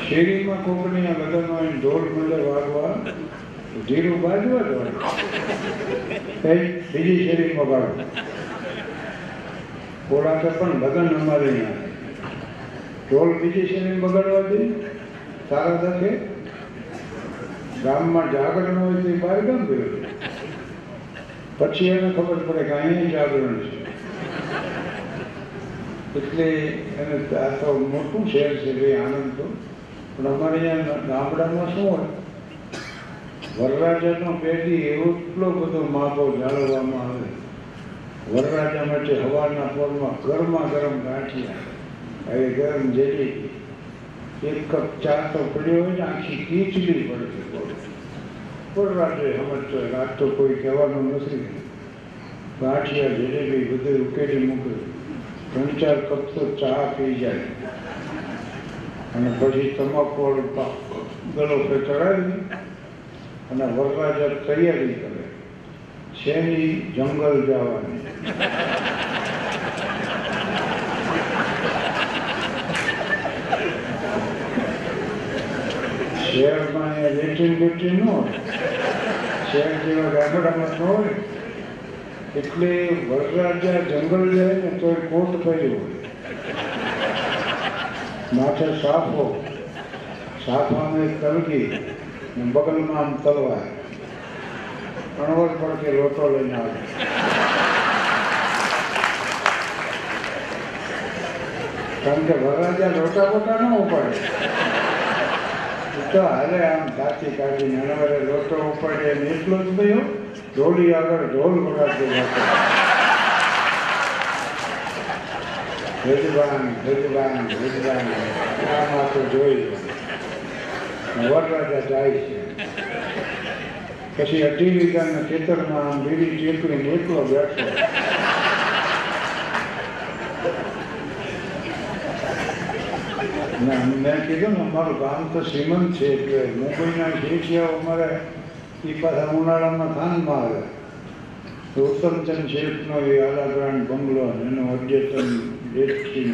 શેરીમાં કોકની આ લગ્નમાં ઢોલ મળે વાગવા ધીરું બાજવા જ હોય. બીજી શેરીમાં વાગવા ઓલા પણ લગ્ન અમારે ઢોલ બીજી શેરીમાં બગાડવા દે? તારા દખે ગામમાં જાગરણ હોય તે બહાર ગામ ગયો પછી એને ખબર પડે કે અહીંયા જાગરણ છે. એટલે એને આ તો મોટું શહેર છે ભાઈ આનંદ તો. પણ અમારે અહીંયા ગામડામાં શું હોય? વરરાજાનો પેઢી એટલો બધો માપો જાળવવામાં આવે. વરરાજા માટે હવાના પોલમાં ગરમા ગરમ ગાંઠિયા. એ ગરમ જેલી એક કપ ચા તો પડ્યો હોય ને, આખી ખીચડી પડતી વરરાજે સમજતો હોય કે આજ તો કોઈ કહેવાનું નથી. ગાંઠિયા, જલેબી બધું ઉકેલી મૂકે ત્રણ ચાર કપ તો ચા પી જાય. અને પછી તમાકુ ગળો પે ચડાવી અને વરરાજા તૈયારી કરે. શેની જંગલ જવાની? શહેરમાં અહીંયા લેટ્રિન બેટ્રિન ન હોય. શહેર જેવા ગામડામાં ન હોય. એટલે વરરાજા જંગલ જાય ને તો એ કોટ કર્યો માથે સાફો. એક કલગી ને બગલમાં આમ તલવાર અણવર પડકે લોટો લઈને આવે. કારણ કે વરરાજા લોટા બોટા ન ઉપાડે. એ તો હાલે આમ દાંતી કાઢીને અણવરે લોટો ઉપાડે ને એટલો જ થયો, ઢોલી આગળ ઢોલ વગાડતો હતો. ભજવાન ભજવાન ભજવાન આમાં તો જોઈ. વરરાજા જાય છે. પછી અઢી વીઘાના ખેતરમાં આમ બીડી ચેકવીને એકલો બેઠો. ના મેં કીધું ને, અમારું ગામ તો શ્રીમંત છે, એટલે મુંબઈના શેઠિયાઓ અમારે એ પાછા ઉનાળામાં થાનમાં આવે. તો ઉત્તમચંદ શેઠનો એ આલાગ્રાન્ડ બંગલો એનો અદ્યતન ડેટથી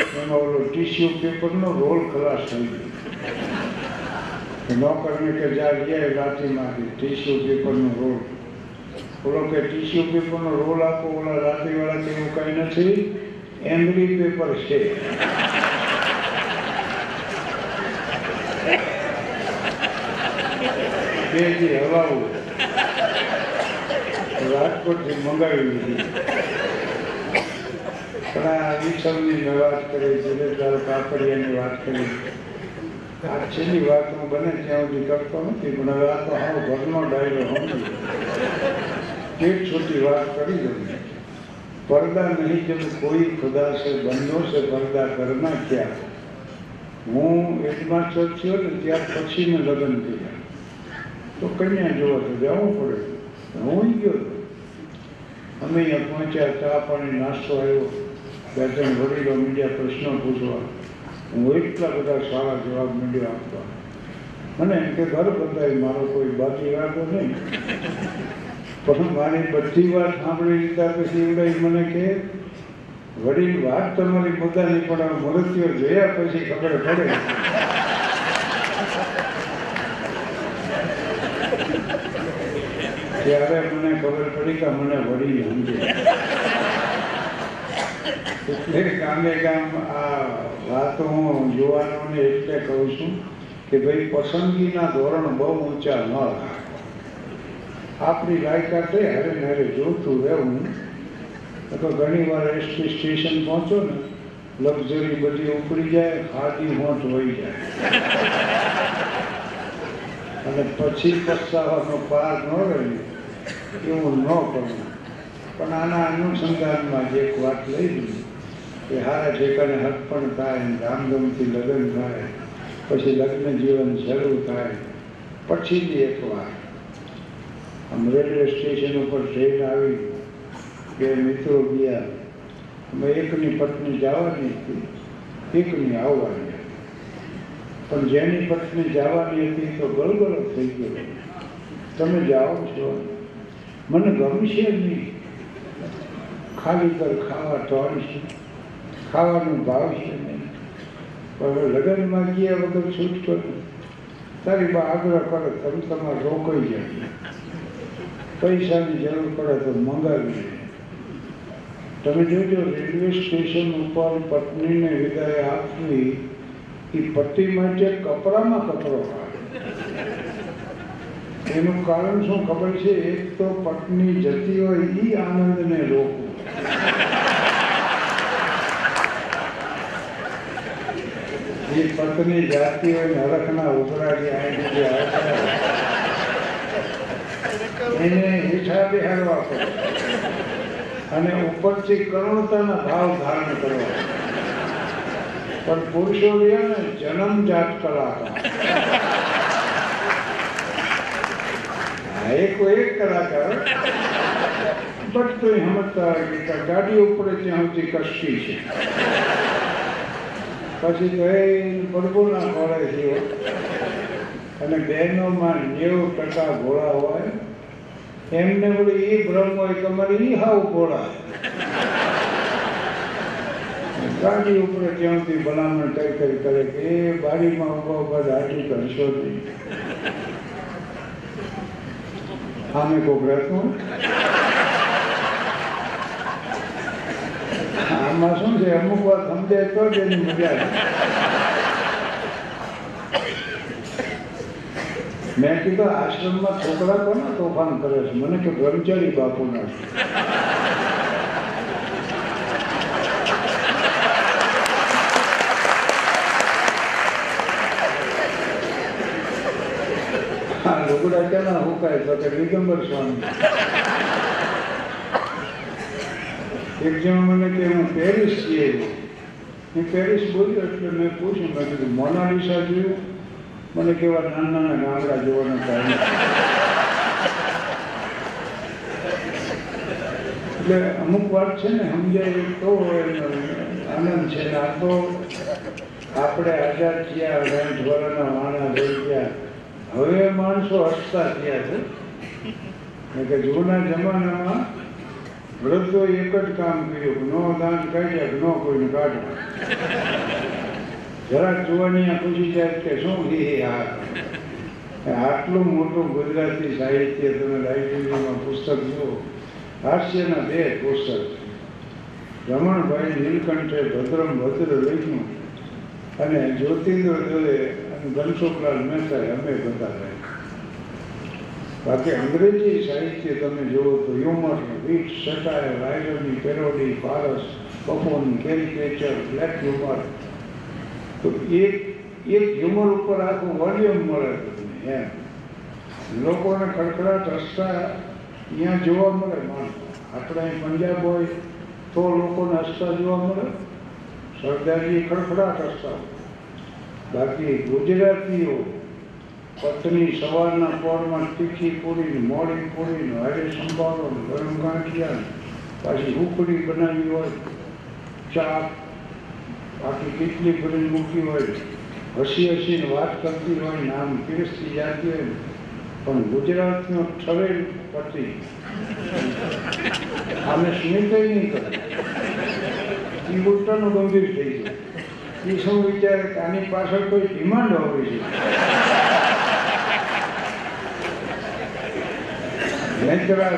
એમાં ઓલો ટીસ્યુ પેપરનો રોલ ખલાસ થઈ ગયો. નોકરને કે જા ગયા લાઠીમાંથી ટીસ્યુ પેપરનો રોલ. ઓલો કે ટીસ્યુ પેપરનો રોલ આપો, ઓલા લાઠીવાળા કે એવું કંઈ નથી એમ્બ્રી પેપર છે. બે જે હવાઓ રાજકોટથી મંગાવી લીધી. પણ આ વિસવની વાત કરી સુરેશલાલ કાપડિયાની વાત કરી. આ છેલ્લી વાત હું બને ત્યાં સુધી કરતો નથી, પણ હવે આ તો હાવ ઘરનો ડાયરો હું એક છોટી વાત કરી દઉં. પડદા નહીં જબ કોઈ ખુદા છે બંધો છે પડદા ઘરમાં ક્યાં? હું એડમાં છો થયો ને ત્યાં પછીને લગ્ન કર્યા. તો કન્યા જોવા તો જવું પડે. હું ગયો અમે અહીંયા પહોંચ્યા ચા પાણી નાસ્તો આવ્યો બે ત્રણ વડીલો મીડિયા પ્રશ્નો પૂછવા. હું એટલા બધા સારા જવાબ મીડિયા આપવા. મને એમ કે, ઘર બધાય મારો કોઈ બાકી રાખો નહીં. પણ મારી બધી વાત સાંભળી લીધા પછી એવડાઈ મને કે, વડીલ, વાત તમારી પોતાની પણ મૃત્યુ જોયા પછી ખબર પડે. ત્યારે મને ખબર પડી કે મને વળી સમજે. એટલે ગામે ગામ આ વાતો હું યુવાનોને એટલે કહું છું કે ભાઈ, પસંદગીના ધોરણ બહુ ઊંચા ન આપણી લાયકાતે હારે હારે જોતું રહેવું. તો ઘણી વાર એસટી સ્ટેશન પહોંચો ને, લક્ઝરી બધી ઉપડી જાય, ખાદી હોંઠ વહી જાય. અને પછી પસ્તાવાનો પાર ન રહે. એવું ન કરવું પણ આના અનુસંધાનમાં જે એક વાત લઈ લીધી કે હારા ઠેકાને હર્પણ થાય રામધૂમથી લગ્ન થાય, પછી લગ્ન જીવન શરૂ થાય. પછીની એક વાર આમ રેલવે સ્ટેશન ઉપર ટ્રેન આવી, બે મિત્રો ગયા. અમે એકની પત્ની જવાની હતી, એકની આવવાની હતી. પણ જેની પત્ની જવાની હતી તો ગળગળો થઈ ગયો. તમે જાઓ છો? મને ગમશે નહીં ખાલી પર ખાવા ટોળ ખાવાનું ભાવશે નહીં પણ લગ્નમાં ગયા વગર છૂટતો નહીં. તારી બા આગ્રહ કરે તમે તમારે રોકાઈ જાય. પૈસાની જરૂર પડે તો મંગાવી તમે જોજો, રેલવે સ્ટેશન ઉપર પત્નીને વિદાય આપવી એ પતિ માટે કપડામાં કપડો કાઢે એનું કારણ શું ખબર છે? એક તો પત્ની જતી હોય એ આનંદને રોકવું. એ પત્ની જાતી હોય ને હરખના આવીને જે આવતા એને હેઠા બેહાડવા પડે. અને ઉપરથી કરુણતાના ભાવ ધારણ કરવા. પણ પુરુષો રહ્યા ને જન્મજાત કલાકાર કોઈ એક કલાકાર બટ તો સમજતા હોય કે ગાડી ઉપર ત્યાં સુધી કશી છે. પછી તો એ પડબોના ખોળે છે અને બહેનોમાં નેવું ટકા ઘોડા હોય. એમને વળી એ ભ્રમ હોય તમારે એ હાવ ઘોડા. ગાડી ઉપર ત્યાંથી ભલામણ કઈ કઈ કરે કે એ બારીમાં ઊભા ઊભા દાઢી કરશો નહીં આમે કોક રહેતું આમાં શું છે અમુક વાર સમજે તો જ એની મજા મેં કીધું આશ્રમમાં છોકરા કોના તોફાન કરે છે મને કે બ્રહ્મચારી બાપુના છે લુગડા ક્યાંના હુકાય તો કે સ્વામી. એક જણ મને કે, હું પેરિસ છીએ. હું પેરિસ બોલ્યો એટલે મેં પૂછ્યું, મેં કીધું મોનાલિસા જોયું? મને કેવા નાના નાના ગામડા જોવાનો ટાઈમ એટલે અમુક વાત છે ને, સમજાય તો આનંદ છે આ તો આપણે આઝાદ થયા, અઢાર ધોરણના માણસ રહી ગયા. હવે માણસો હસતા થયા છે. કે જૂના જમાનામાં વૃદ્ધો એક જ કામ કર્યું નો દાન કાઢ્યા નો કોઈને કાઢવા જરા આ પૂછી જાય કે શું હી આ? આટલું મોટું ગુજરાતી સાહિત્ય તમે લાઇબ્રેરીમાં પુસ્તક જુઓ. હાસ્યના બે પુસ્તક રમણભાઈ નીલકંઠે ભદ્રમ ભદ્ર લખ્યું અને જ્યોતિન્દ્ર દવે ધનસુખલાલ મહેતાએ અમે બધા થાય બાકી અંગ્રેજી સાહિત્ય તમે જુઓ તો humour wit satire રાયરની parody farce lampoon caricature black humour તો એક એક હ્યુમર ઉપર આખું વોલ્યુમ મળે તમને, એમ. લોકોને ખડખડાટ હસતા અહીંયા જોવા મળે માણસો. આપણે પંજાબ હોય તો લોકોને હસતા જોવા મળે. સરદારજી ખડખડાટ હસતા હોય. બાકી ગુજરાતીઓ પત્ની સવારના પોરમાં તીખી પૂરી મોડી પૂરી હારે સંભાળો ગરમ ગાંઠિયા પાછી ઉકળી બનાવી હોય ચા બાકી કેટલી ભરી મૂકી હોય, હસી હસીને વાત કરતી હોય, નામ પીરસતી જાતી હોય પણ ગુજરાતનો ઠરેલ પતિ. અમે સ્મિત નહીં કરે એ ઉલટાનું ગંભીર થઈ જાય. એ શું વિચારે આની પાછળ કોઈ ડિમાન્ડ હોવી છે.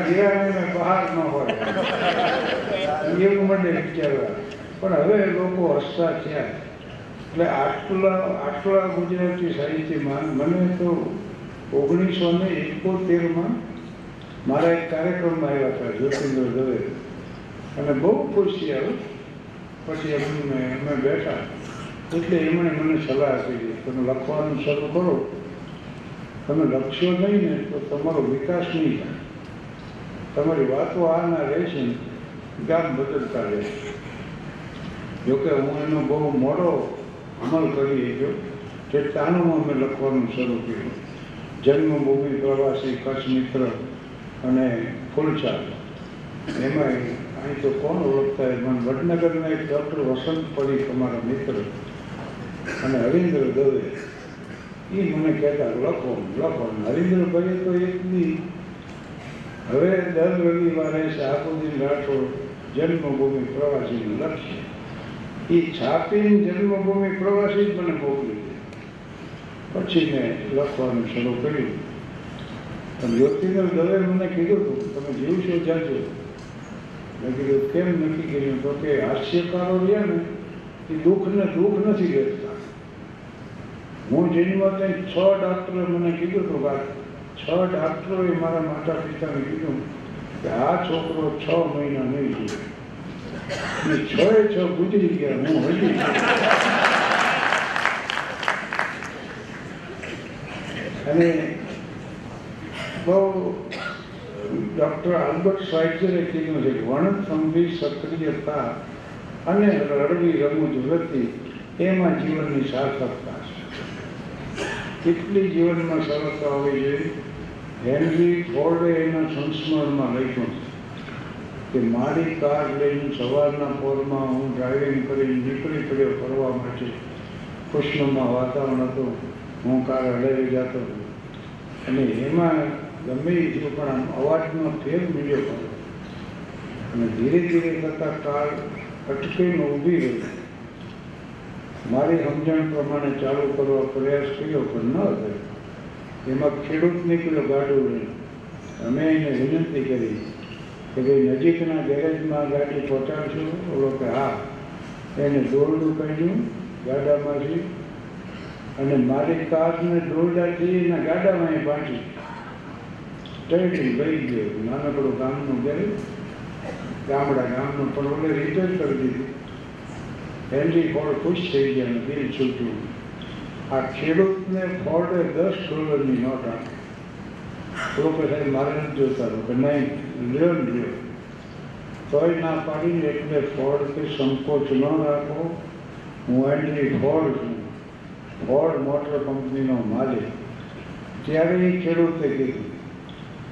જીરાને બહાર ન હોય. એવું વિચારવા. પણ હવે લોકો હસતા થયા. એટલે આટલા આટલા ગુજરાતી સાહિત્યમાં મને તો ઓગણીસો ને એકોતેરમાં મારા એક કાર્યક્રમમાં આવ્યા હતા જ્યોતિન્દ્ર દવે. અને બહુ ખુશ થયા પછી અમને અમે બેઠા. એટલે એમણે મને સલાહ આપી તમે લખવાનું શરૂ કરો. તમે લખશો નહીં ને તો તમારો વિકાસ નહીં થાય. તમારી વાતો આના રહેશે ને, ગામ બદલતા રહેશે. જોકે હું એનો બહુ મોડો અમલ કરી ગયો તે તાણું અમે લખવાનું શરૂ કર્યું. જન્મભૂમિ પ્રવાસી કચ્છ મિત્ર અને ફૂલચા એમાં અહીં તો કોણ ઓળખતા મને વડનગરના એક ડૉક્ટર વસંત પરીખ અમારા મિત્ર. અને હરીન્દ્ર દવે. એ મને કહેતા, લખો લખો. નરેન્દ્રભાઈએ તો એક નહીં હવે દર રવિવારે શાહબુદ્દીન રાઠોડ જન્મભૂમિ પ્રવાસીનું લખશે. એ છાપીને જન્મભૂમિ પ્રવાસી જ મને મોકલી પછી મેં લખવાનું શરૂ કર્યું. પણ જ્યોતિન્દ્ર દવે મને કીધું હતું તમે જીવશો જાજો. મેં કીધું, કેમ નક્કી કર્યું? તો કે હાસ્યકારો રહ્યા ને, એ દુઃખને દુઃખ નથી લેતા હું જેની માટે છ ડાક્ટરે મને કીધું હતું વાત છ ડાક્ટરોએ મારા માતા પિતાને કીધું કે આ છોકરો છ મહિના નહીં જીવે છ એ છ ગુજરી ગયા, હું હજી અને બહુ, ડૉક્ટર આલ્બર્ટ સ્વાઇટરે કીધું છે કે વર્ણસંભી સક્રિયતા અને રડવી રમૂજ વૃત્તિ એમાં જીવનની સાર્થકતા કેટલી જીવનમાં સરળતા હોવી જોઈએ હેનરી ફોર્ડે એના સંસ્મરણમાં લખ્યું છે કે મારી કાર લઈને સવારના પોરમાં હું ડ્રાઇવિંગ કરીને નીકળી પડ્યો, ફરવા માટે. ખુશનુમા વાતાવરણ હતું. હું કાર હડાવી જતો હતો. અને એમાં ગમે એ થયું, પણ આમ અવાજનો ફેર મળ્યો ખરો અને ધીરે ધીરે થતાં કાર અટકીને ઊભી રહી. મારી સમજણ પ્રમાણે ચાલુ કરવા પ્રયાસ કર્યો, પણ ન થયો એમાં ખેડૂત નીકળ્યો ગાડું લઈને. અમે એને વિનંતી કરી કે ભાઈ, નજીકના ગેરેજમાં ગાડી પહોંચાડશો? ઓલો કે, હા. એને દોરડું કાઢ્યું ગાડામાંથી અને મારી કારને દોરડાથી એના ગાડામાં એ બાંધી. ટ્રેનિંગ લઈ ગયો. નાનકડું ગામનું ગેરેજ. ગામડા ગામનું પણ ઓલે રિપેર કરી દીધું. હેનરી ફોર્ડ ખુશ થઈ ગયા દિલ છૂટ્યું આ ખેડૂતને ફોર્ડે દસ ડોલરની નોટ આપી લોકો સાહેબ મારે નથી જોતા કે નહીં લ્યો લ્યો તોય ના પાડીને એટલે ફળથી સંકોચ ન રાખો હું હેનરી ફોર્ડ છું ફોર્ડ મોટર કંપનીનો માલિક ત્યારે એ ખેડૂતે કીધું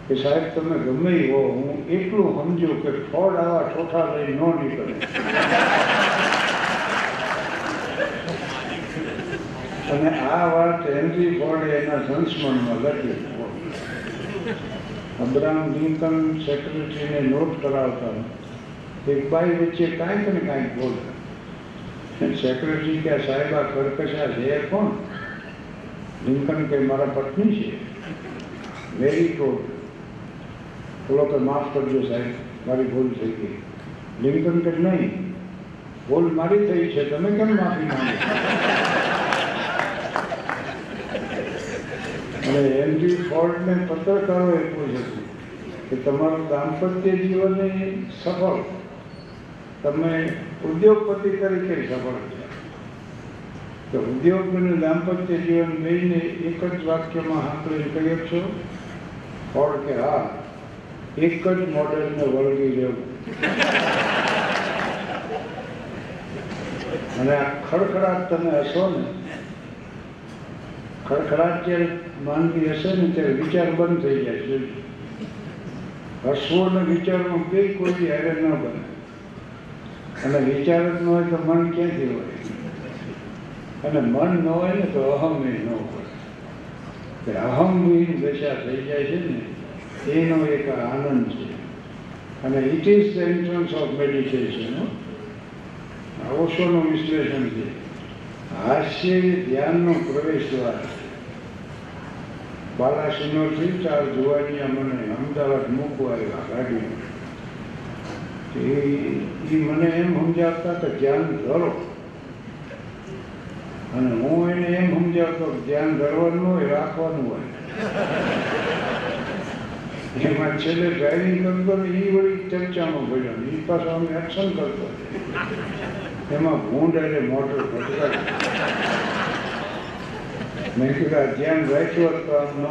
કે સાહેબ તમે ગમે હો હું એટલું સમજુ કે ફોર્ડ આવા ઠોઠા લઈ ન નીકળે અને આ વાત હેનરી બોર્ડે એના સંસ્મરણમાં લખી અબ્રાહમ લિંકન સેક્રેટરીને નોટ કરાવતા એક બાઈ વચ્ચે કાંઈક ને કાંઈક બોલે. સેક્રેટરી કે સાહેબ, આ કરકશા છે કોણ? લિંકન કે મારા પત્ની છે? વેરી ગુડ બોલો કે માફ કરજો સાહેબ, મારી ભૂલ થઈ ગઈ. લિંકન કે નહીં? ભૂલ મારી થઈ છે, તમે કેમ માફી માંગો અને બી ફોર્ડને પત્રકારોએ પૂછ્યું કે તમારું દાંપત્ય જીવન સફળ, તમે ઉદ્યોગપતિ તરીકે સફળ છે. તો ઉદ્યોગ અને દાંપત્ય જીવન લઈને એક જ વાક્યમાં આપણે કહીએ છો ફોર્ડ કે હા એક જ મોડેલને વળગી રહેવું. અને આ ખડખડાટ તમે હશો ને ખડખડાટ જ્યારે માનવી હશે ને ત્યારે વિચાર બંધ થઈ જાય છે. હસવો ને વિચારમાં બે કોઈ હેરે ન બને. અને વિચાર જ ન હોય તો મન ક્યાંથી હોય? અને મન ન હોય ને તો અહમ એ ન હોય. અહમ વિહીન દશા થઈ જાય છે ને, એનો એક આનંદ છે. અને it is the entrance of meditation ઓશોનું વિશ્લેષણ છે. હાસ્ય ધ્યાનનો પ્રવેશ દ્વાર છે બાલાસિનોથી ચાર જુવાનિયા મને અમદાવાદ મૂકવા આવ્યા ગાડીમાં એ મને એમ સમજાવતા કે ધ્યાન ધરો. અને હું એને એમ સમજાવતો ધ્યાન ધરવાનું હોય, રાખવાનું હોય. એમાં છેલ્લે ડ્રાઇવિંગ કરતો ને એ વળી ચર્ચામાં ને એ પાછો અમે એક્શન કરતો. એમાં ભૂંડ એટલે મોટર ભટકાય. મેં ધ્યાન રાખ્યું તો આમ ન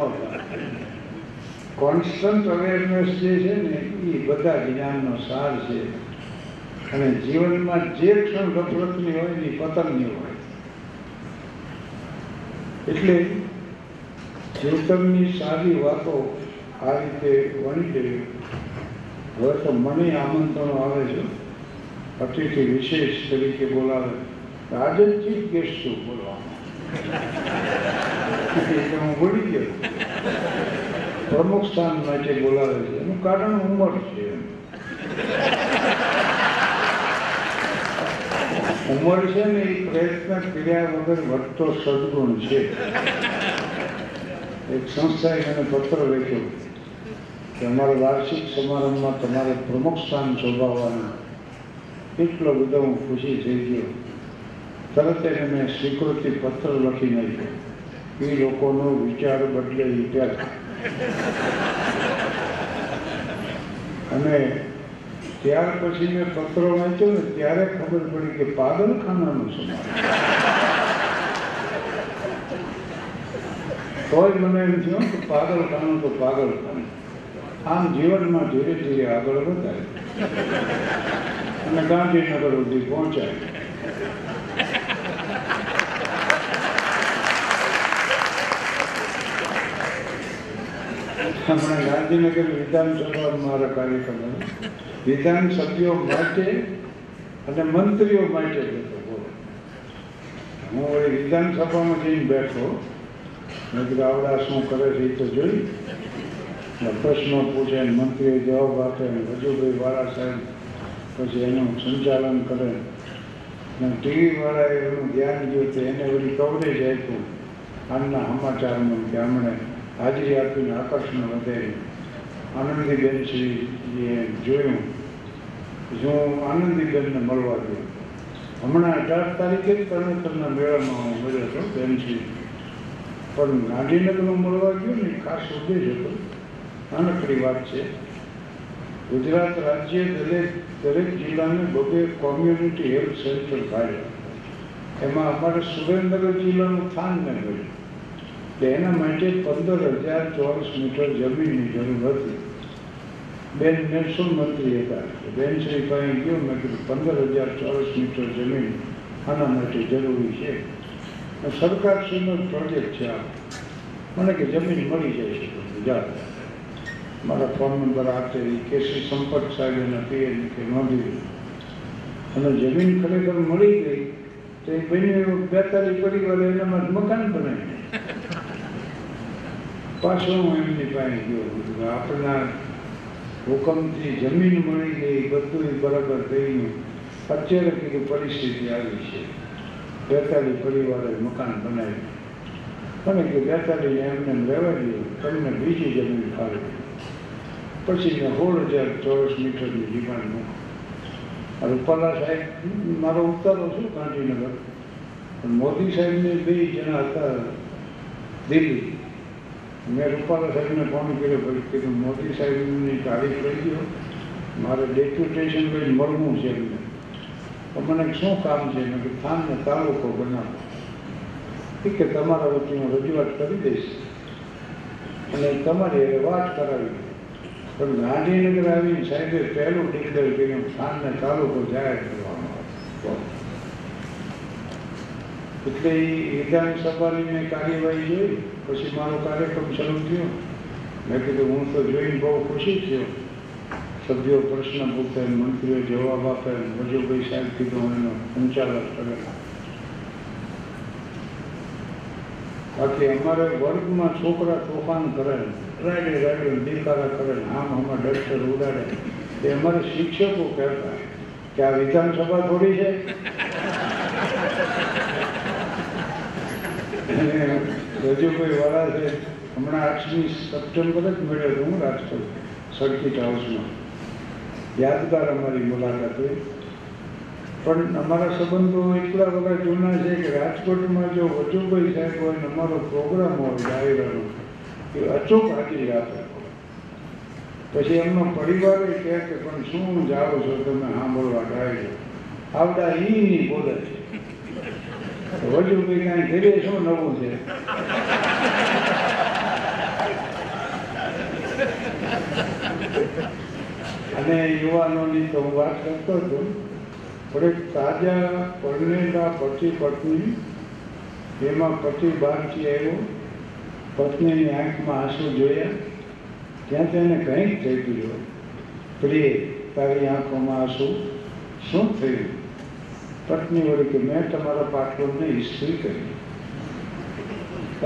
કોન્સ્ટન્ટ અવેરનેસ જે છે ને એ બધા જ્ઞાનનો સાર છે. અને જીવનમાં જે ક્ષણ ગફલતની હોય ને પતનની હોય. એટલે જીવતમની સારી વાતો આ રીતે વણી દેવી હવે તો મને આમંત્રણો આવે છે. અતિથિ વિશેષ તરીકે બોલાવે. આજે ચીફ ગેસ્ટ એટલે હું ભૂલી ગયો. પ્રમુખ સ્થાન માટે બોલાવે છે. એનું કારણ ઉંમર છે. ઉંમર છે ને એ પ્રયત્ન કર્યા વગર વધતો સદગુણ છે. એક સંસ્થાએ મને પત્ર લખ્યો કે અમારા વાર્ષિક સમારંભમાં તમારે પ્રમુખ સ્થાન શોભાવવાના એટલો બધો હું ખુશી થઈ ગયો. તરત એને મેં સ્વીકૃતિ પત્ર લખી નાખ્યો. એ લોકોનો વિચાર બદલે એ અને ત્યાર પછી મેં પત્રો વાંચ્યો ને ત્યારે ખબર પડી કે પાગલખાનાનું સમાજ તોય મને એમ થયું કે પાગલખાનું તો પાગલખાનું. આમ જીવનમાં ધીરે ધીરે આગળ વધાય અને ગાંધીનગર સુધી પહોંચાય હમણાં ગાંધીનગર વિધાનસભા મારા કાર્યક્રમ વિધાનસભ્યો વિધાન માટે અને મંત્રીઓ માટે જ બોલો. હું હવે વિધાનસભામાં જઈને બેઠો મેં આવડા શું કરે છે એ તો જોઈ. પ્રશ્નો પૂછે મંત્રીઓ જવાબ આપે રજુભાઈ વાળા સાહેબ પછી એનું સંચાલન કરે. અને ટીવી વાળાએ એનું ધ્યાન ગયું તો એને વળી કવરેજ આપ્યું. આમના સમાચારમાં કે હમણે હાજરી આપીને આકર્ષણ વધે આનંદીબેન શ્રીએ જોયું હું આનંદીબેનને મળવા ગયો હમણાં અઢાર તારીખે જ તરણેતરના મેળામાં હું મળ્યો હતો બેનશ્રી. પણ ગાંધીનગરમાં મળવા ગયો ને, ખાસ ઉદ્દેશ હતો. નાનકડી વાત છે. ગુજરાત રાજ્ય દરેક દરેક જિલ્લાને બબે કોમ્યુનિટી હેલ્થ સેન્ટર કાઢ્યા એમાં અમારે સુરેન્દ્રનગર જિલ્લાનું સ્થાન ન મળ્યું. એના માટે પંદર હજાર ચોરસ મીટર જમીનની જરૂર હતી. બેન મહેસૂલ મંત્રી હતા. બેન શ્રી પાસે ગયો મેં કીધું, પંદર હજાર ચોરસ મીટર જમીન આના માટે જરૂરી છે. સરકાર સરકારશ્રીનો પ્રોજેક્ટ છે આ. મને કે જમીન મળી જાય છે ગુજરાત મારા ફોન નંબર આપે એ કેસી સંપર્ક સાહેબ એના પીએન કે નોંધી અને જમીન ખરેખર મળી ગઈ, તો એ બહેનો બેતાલીસ પરિવારે એનામાં મકાન બનાવી પાછો હું એમની પાસે ગયો કીધું આપણા હુકમથી જમીન મળી ગઈ બધું બરાબર થઈ ગયું અત્યારે કીધું પરિસ્થિતિ આવી છે. બેતાલીસ પરિવારે મકાન બનાવ્યું. અને કે બેતાલીસ એમને એમ રહેવા દઈએ તમને બીજી જમીન ફાળવી પછી સોળ હજાર ચોરસ મીટરની ડિમાન્ડ મૂકી. રૂપાલા સાહેબ મારો ઉતારો છું ગાંધીનગર. મોદી સાહેબને બે જણા હતા દિલ્હી. મેં રૂપાલા સાહેબને ફોન કર્યો, પછી કીધું, મોદી સાહેબની તારીખ લઈ ગયો મારે ડેપ્યુટેશન લઈને મળવું છે એમને. તો મને શું કામ છે? મેં કે થાનને તાલુકો બનાવો. ઠીક છે, તમારા વચ્ચે હું રજૂઆત કરી દઈશ. અને તમારી એ વાત કરાવી. પણ ગાંધીનગર આવીને સાહેબે પહેલું ડિક્લેર કર્યું, થાનને તાલુકો જાહેર કરવામાં આવ્યો એટલે એ વિધાનસભાની મેં કાર્યવાહી જોઈ, પછી મારો કાર્યક્રમ શરૂ થયો. મેં કીધું, હું તો જોઈને બહુ ખુશી થયો. સભ્યો પ્રશ્ન પૂછે, મંત્રીઓ જવાબ આપે, વજુભાઈ સાહેબ કીધું એનો સંચાલક કરે બાકી અમારે વર્ગમાં છોકરા તોફાન કરે રાડે રાડે દીકારા કરે, આમ આમાં ડસ્ટર ઉડાડે. એ અમારે શિક્ષકો કહેતા કે આ વિધાનસભા થોડી છે? અને રજુભાઈ વાળા છે, હમણાં આઠમી સપ્ટેમ્બર જ મળ્યો હું રાજકોટ સર્કિટ હાઉસમાં યાદગાર અમારી મુલાકાત હોય પણ અમારા સંબંધો એટલા બધા જૂના છે કે રાજકોટમાં જો વજુભાઈ સાહેબ હોય ને અમારો પ્રોગ્રામ હોય ડાયરાનો એ અચૂક હાજરી આપે. પછી એમનો પરિવારે કહે કે, પણ શું જાઓ છો, તમે સાંભળવા ડાયરો આવડા ઈ બોલે છે. વજુભાઈ કાંઈ ઘરે શું નવું છે? અને યુવાનોની તો હું વાત કરતો હતો એક તાજા પરણેલા પતિ પત્ની એમાં પતિ બહારથી આવ્યો, પત્નીની આંખમાં આંસુ જોયા, ત્યાં તેને કંઈક થઈ ગયું. પ્રિય, તારી આંખોમાં આંસુ શું થયું? પત્ની બોલી કે મેં તમારા પાટલોને ઇસ્ત્રી કરી.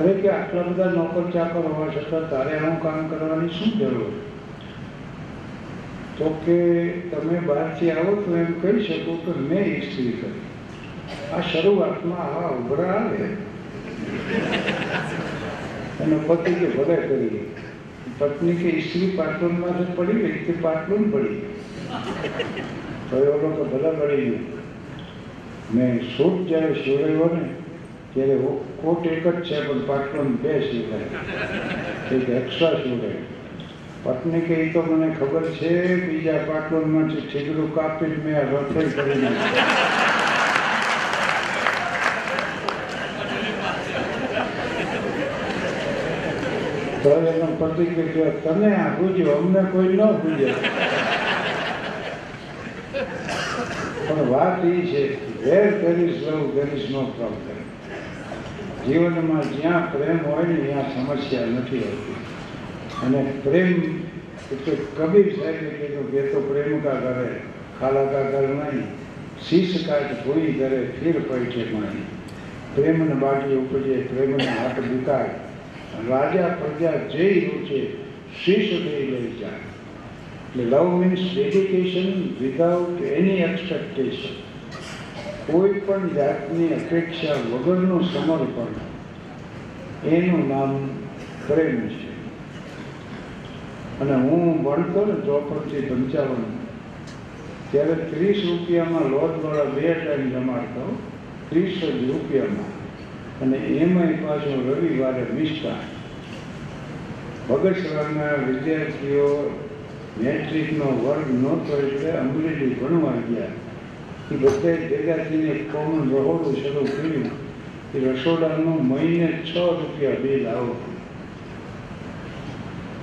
અરે કે આટલા બધા નોકર ચાકર હોવા છતાં તારે આવું કામ કરવાની શું જરૂર? તો કે તમે બહારથી આવો તો એમ કહી શકો કે મેં ઇસ્ત્રી કરી. આ શરૂઆતમાં આવા ઉભરા આવે. અને પતિ કે ભલે કરી પત્ની કે ઇસ્ત્રી પાટલુનમાંથી પડી ગઈ તે પાટલુન પડી તો એ તો ભલે પડી ગયું. મેં સૂટ જ્યારે સિવડાવ્યો ને, ત્યારે કોટ એક જ છે, પણ પાટલુન બે સિવડાય એક એક્સ્ટ્રા સિવડાય પત્ની કે એ તો મને ખબર છે, બીજા પાટલુનમાંથી ઠીકરું કાપીને મેં આ રસોઈ કરી તો એનો પતિ કે જો તને આ પૂજ્યો અમને કોઈ ન પૂજ્યો પણ વાત એ છે વેર there is love there is no problem. જીવનમાં જ્યાં પ્રેમ હોય ને ત્યાં સમસ્યા નથી હોતી અને પ્રેમ એટલે કબીર સાહેબે કીધું કે તો પ્રેમ કરે ખાલા કર નહીં શીશ કાટ ધોઈ કરે ફીર પૈઠે મારી પ્રેમને બાટી ઉપજે પ્રેમને હાથ બુકાય રાજા પ્રજા જે રૂચે શીશ થઈ લઈ જાય એટલે love means dedication without any expectation કોઈ પણ જાતની અપેક્ષા વગરનું સમર્પણ એનું નામ પ્રેમ છે. અને હું ભણતો ને ચોપડથી પંચાવન, ત્યારે ત્રીસ રૂપિયામાં લોજવાળા બે ટાઈમ જમાડતો, ત્રીસ જ રૂપિયામાં. અને એમાંય પાછો રવિવારે મિષ્ટા ભગતસરાના વિદ્યાર્થીઓ મેટ્રિકનો વર્ગ નહોતો એટલે અંગ્રેજી ભણવા ગયા. એ બધે ભેગા થઈને એક કોમન રહોડું કર્યું એ રસોડાનો મહિને છ રૂપિયા બિલ આવતું.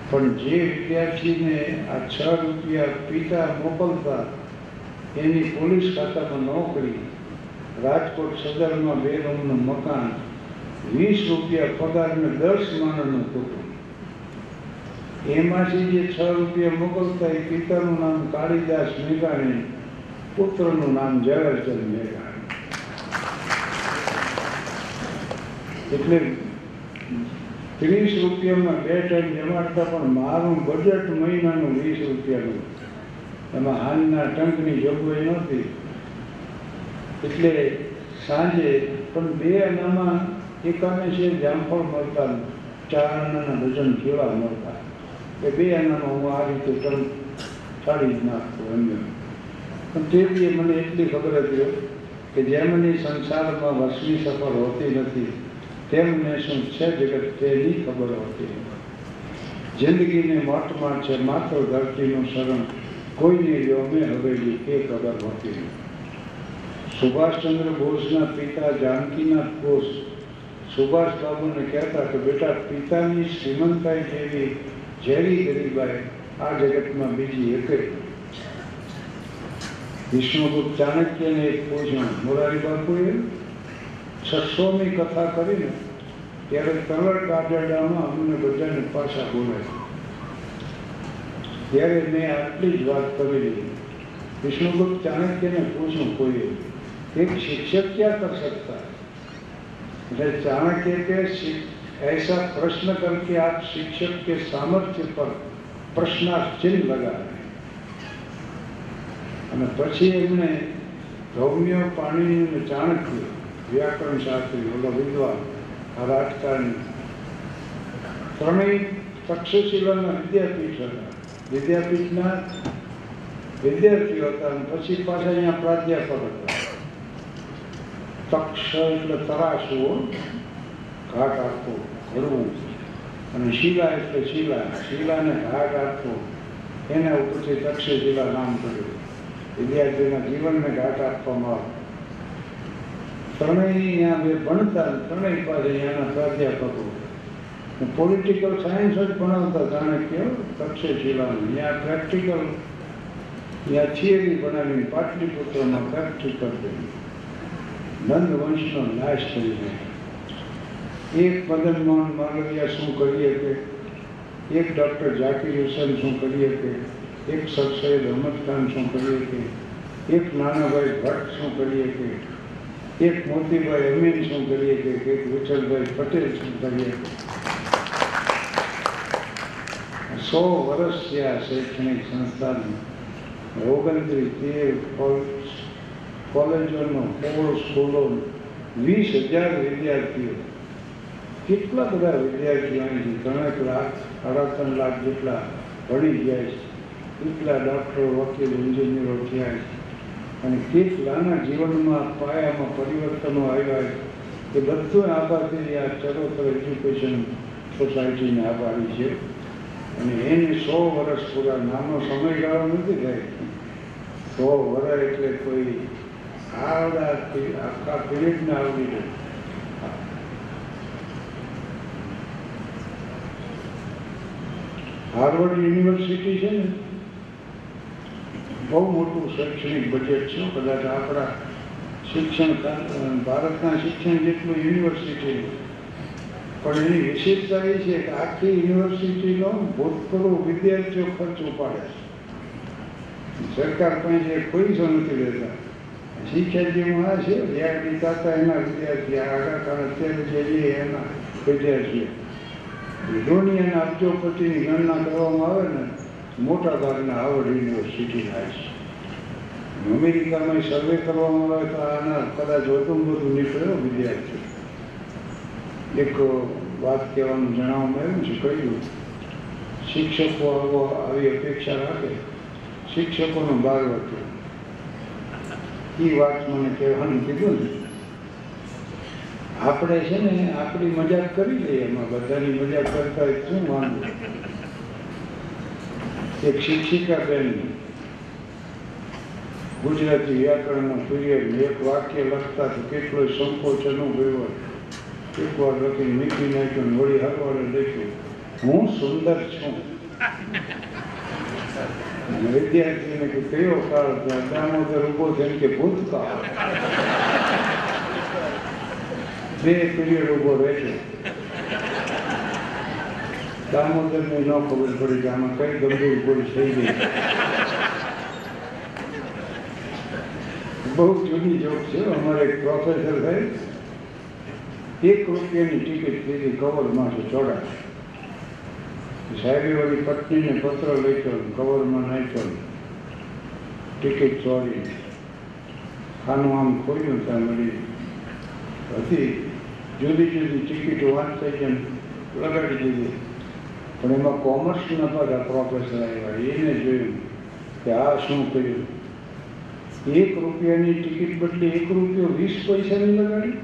પણ જે વિદ્યાર્થીને આ છ રૂપિયા પિતા મોકલતા એની પોલીસ ખાતામાં નોકરી, રાજકોટ સદરમાં બે રૂમનું મકાન, વીસ રૂપિયા પગારને દસ માણસનું કુટુંબ એમાંથી જે છ રૂપિયા મોકલતા એ પિતાનું નામ કાળીદાસ મેઘાણી પુત્રનું નામ ઝવેરચંદ મેઘાણી એટલે ત્રીસ રૂપિયામાં બે ટાઈમ જમાડતા, પણ મારું બજેટ મહિનાનું વીસ રૂપિયાનું. એમાં હાલના ટંકની જોગવાઈ નહોતી. એટલે સાંજે, પણ બે આનામાં એકાને છે જામફળ મળતા, ચાર આનાના ડઝન કેળા મળતા. એ બે આનામાં હું આ રીતે ટંક કાઢી જ નાખતો એમને પણ તે બી મને એટલી ખબર હતી કે જેમની સંસારમાં વસની સફળ હોતી નથી તેમને શું છે જગત તેની ખબર હોતી જિંદગીને મોટમાં છે માત્ર ધરતીનું શરણ, કોઈને યોમે હવેલી એ ખબર હોતી નથી. સુભાષચંદ્ર બોઝના પિતા જાનકીનાથ બોઝ સુભાષ બાબુને કહેતા કે, બેટા, પિતાની શ્રીમંતાઈ જેવી ઝેરી ગરીબાઈ આ જગતમાં બીજી એકેય નથી. વિષ્ણુગુપ્ત ચાણક્યને એક પૂછ્યું મોરારી બાપુએ છસોમી કથા કરીને ત્યારે તલર કાજરડામાં અમને બધાને પાછા બોલાય ત્યારે મેં આટલી જ વાત કરી દીધી विष्णुगुप्त चाणक्य ने पूछूं कोई एक शिक्षक क्या कर सकता है એટલે ચાણક્ય કે શિ- ऐसा प्रश्न करके आप शिक्षक के सामर्थ्य पर प्रश्नार्थ चिन्ह लगाए અને પછી એમને ધૌમ્ય પાણી અને ચાણક્ય વ્યાકરણ શાસ્ત્રી ઓલો વિદ્વાન આ રાજકારણી ત્રણેય તક્ષશિલાના વિદ્યાપીઠ હતા. વિદ્યાપીઠના વિદ્યાર્થીઓ હતા અને પછી પાછા અહીંયા પ્રાધ્યાપક હતા. તક્ષ એટલે તરાશવો ઘાટ આપવો ઘડવું અને શિલા એટલે શિલા, શિલાને ઘાટ આપવો એના ઉપરથી તક્ષશિલા નામ પડ્યું વિદ્યાર્થીના જીવનને ઘાટ આપવામાં આવે. ત્રણેય બે ભણતા ત્રણેય પાસે અહીંયાના પ્રાધ્યાપકો. પોલિટિકલ સાયન્સ જ ભણાવતા ચાણક્ય તક્ષશિલાનું. અહીંયા પ્રેક્ટિકલ ત્યાં થિયરી બનાવીને પાટલીપુત્રમાં પ્રેક્ટિકલ કરી. નંદ વંશનો નાશ કરી નાખ્યો એક મદન મોહન માલવિયા શું કરી શકે? એક ડૉક્ટર ઝાકીર હુસેન શું કરી શકે? એક સર સૈયદ શું કરીએ કે? એક નાનાભાઈ ભટ્ટ શું કરીએ કે? એક મોતીભાઈ અમીન શું કરીએ કે? એક વિઠ્ઠલભાઈ પટેલ શું કરીએ સો વર્ષ છે આ શૈક્ષણિક સંસ્થાની. ઓગણત્રીસ તેર કોલ- કોલેજોનો સોળ સ્કૂલો વીસ હજાર વિદ્યાર્થીઓ. કેટલા બધા વિદ્યાર્થીઓ અહીંથી? ત્રણેક લાખ ત્રણ લાખ જેટલા ભણી ગયા છે. કેટલા ડૉક્ટરો, વકીલ, એન્જિનિયરો થયા છે અને કેટલાના જીવનમાં પાયામાં પરિવર્તનો આવ્યા છે. એ બધું આભારથી આ ચરોતર એજ્યુકેશન સોસાયટીને આભારી છે. અને એને સો વર્ષ પૂરા નાનો સમયગાળો નથી થાય. સો વર્ષ એટલે કોઈ આવડા આખા પીરિયડને આવડી જાય. હાર્વર્ડ યુનિવર્સિટી છે ને? બહુ મોટું શૈક્ષણિક બજેટ છે, કદાચ આપણા શિક્ષણ ભારતના શિક્ષણ જેટલું યુનિવર્સિટી પણ એની વિશેષતા એ છે કે આખી યુનિવર્સિટીનો ભૂતપૂર્વ વિદ્યાર્થીઓ ખર્ચ ઉપાડે છે. સરકાર પાસે કોઈ જ નથી લેતા. શિક્ષાજીમાં છે રિયાયતી તાતા એના વિદ્યાર્થી આગળ અત્યારે જે એના વિદ્યાર્થીઓ. ધોની અને અબજોપતિની ગણના કરવામાં આવે ને મોટા ભાગના હાવર્ડ યુનિવર્સિટીના છે અમેરિકામાં સર્વે કરવામાં આવે તો આના કદાચ વધુ બધું નીકળ્યો વિદ્યાર્થી એક વાત કહેવાનું જણાવવામાં આવ્યું છે કહ્યું, શિક્ષકો આવો આવી અપેક્ષા રાખે, શિક્ષકોનો ભાગ હતો એ વાત મને કહેવાનું કીધું ને. આપણે છે ને આપણી મજાક કરી લઈએ એમાં, બધાની મજાક કરતા શું વાંધો? એક શિક્ષિકા બેન ગુજરાતી વ્યાકરણમાં સૂર્ય એક વાક્ય લખતા તો કેટલો સંકોચ અનુભવ્યો એક વાર લખી મીઠી નાખ્યો ને વળી હરવાડે લખ્યું હું સુંદર છું. વિદ્યાર્થીને કે કયો કાળ દામોદર ઊભો થઈને કે, ભૂતકાળ. બે પીરિયડ ઊભો રહે છે દામોદરને ન ખબર પડી કે આમાં કઈ ગંભીર ભૂલ થઈ ગઈ બહુ જૂની જોક છે અમારે એક પ્રોફેસર થાય એક રૂપિયાની ટિકિટ લીધી કવરમાં છે ચોડા સાહેબે વાળી પત્નીને પત્ર લખ્યો કવરમાં નાખ્યો ટિકિટ ચોરી ખાનું આમ ખોલ્યું ત્યાં મળી હતી જુદી જુદી ટિકિટ વાંચતા છે લગાડી દીધી પણ એમાં કોમર્સના બધા પ્રોફેસર આવ્યા એને જોયું કે આ શું કર્યું એક રૂપિયાની ટિકિટ બદલે એક રૂપિયો વીસ પૈસાની લગાડી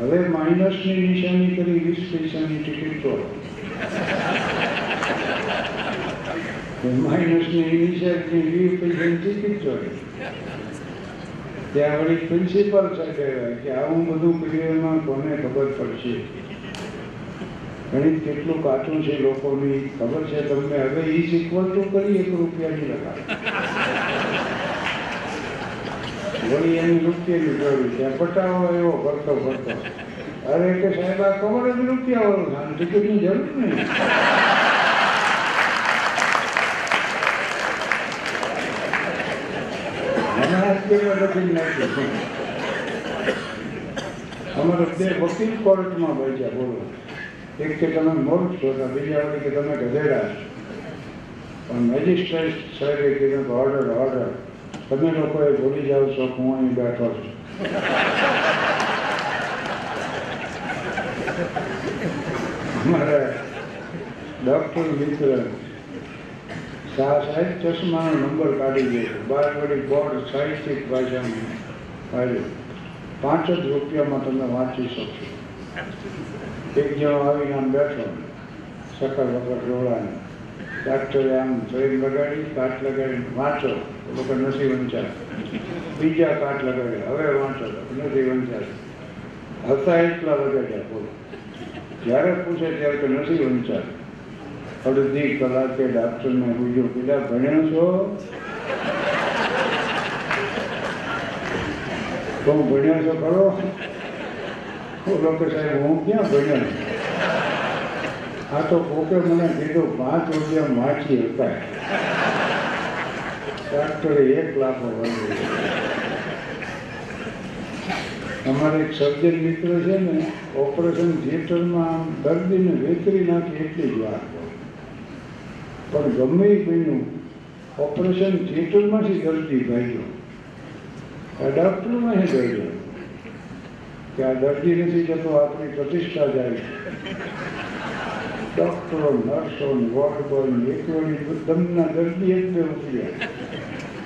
હવે માઇનસની નિશાની કરી વીસ પૈસાની ટિકિટ તો માઇનસની નિશાની વીસ પૈસાની ટિકિટ ચોરી ત્યાં વળી પ્રિન્સિપાલ સાહેબ કહેવાય કે આવું બધું કર્યું એમાં કોને ખબર પડશે ગણિત કેટલું કાચું છે લોકોની, ખબર છે તમને? હવે એ શીખવણ તો કરી એક રૂપિયાની લગાડ. વળી એની રૂપિયાની જરૂર છે. પટાવો એવો ફરતો ફરતો. અરે કે સાહેબ, આ ખબર જ રૂપિયા વાળું આમ ટિકિટની જરૂર નહીં. અમારે બે વકીલ કોર્ટમાં બેસ્યા બોલો. એક કે તમે મૂર્ખ છો તો બીજા વખતે કે તમે ગધેડા છો. પણ મેજિસ્ટ્રેટ સાહેબે કીધું કે ઓર્ડર ઓર્ડર તમે લોકોએ ભૂલી જાઓ છો હું અહીં બેઠો છું. અમારા ડૉક્ટર મિત્ર શાહ સાહેબ ચશ્માનો નંબર કાઢી ગયો છે. બાર વળી બોર્ડ સાહિત્યિક ભાષામાં. કાઢ્યું પાંચ જ રૂપિયામાં તમે વાંચી શકશો. એક જણો આવીને આમ બેઠો સકર વગર ડોળાને ડાક્ટરે આમ ટ્રેન લગાડી, કાટ લગાડીને વાંચો લોકો નથી વંચાય બીજા કાટ લગાડે, હવે વાંચો નથી વંચાય હતા એટલા લગાડ્યા બોલો. જ્યારે પૂછે ત્યારે તો નથી વંચાય અડધી કલાકે ડાક્ટરને પૂછ્યું પેલા ભણ્યો છો? તો ભણ્યો છો ખરો કે સાહેબ, હું ક્યાં ભણ્યો આ તો કોકે મને કીધું, પાંચ રૂપિયા માછી હતા. ડાક્ટરે એક લાખો અમારે એક સર્જન મિત્ર છે ને, ઓપરેશન થિયેટરમાં આમ દર્દીને વેતરી નાખી એટલી જ વાત પણ ગમે એ બન્યું, ઓપરેશન થિયેટરમાંથી દર્દી ભાગ્યો. આ ડૉક્ટરમાં હે ભાગ્યો. આ દર્દી નથી જતો આપણી પ્રતિષ્ઠા જાય ડોક્ટરો, નર્સો વોર્ડ બોય એકવડી દમના દર્દી એક બે ઉતરી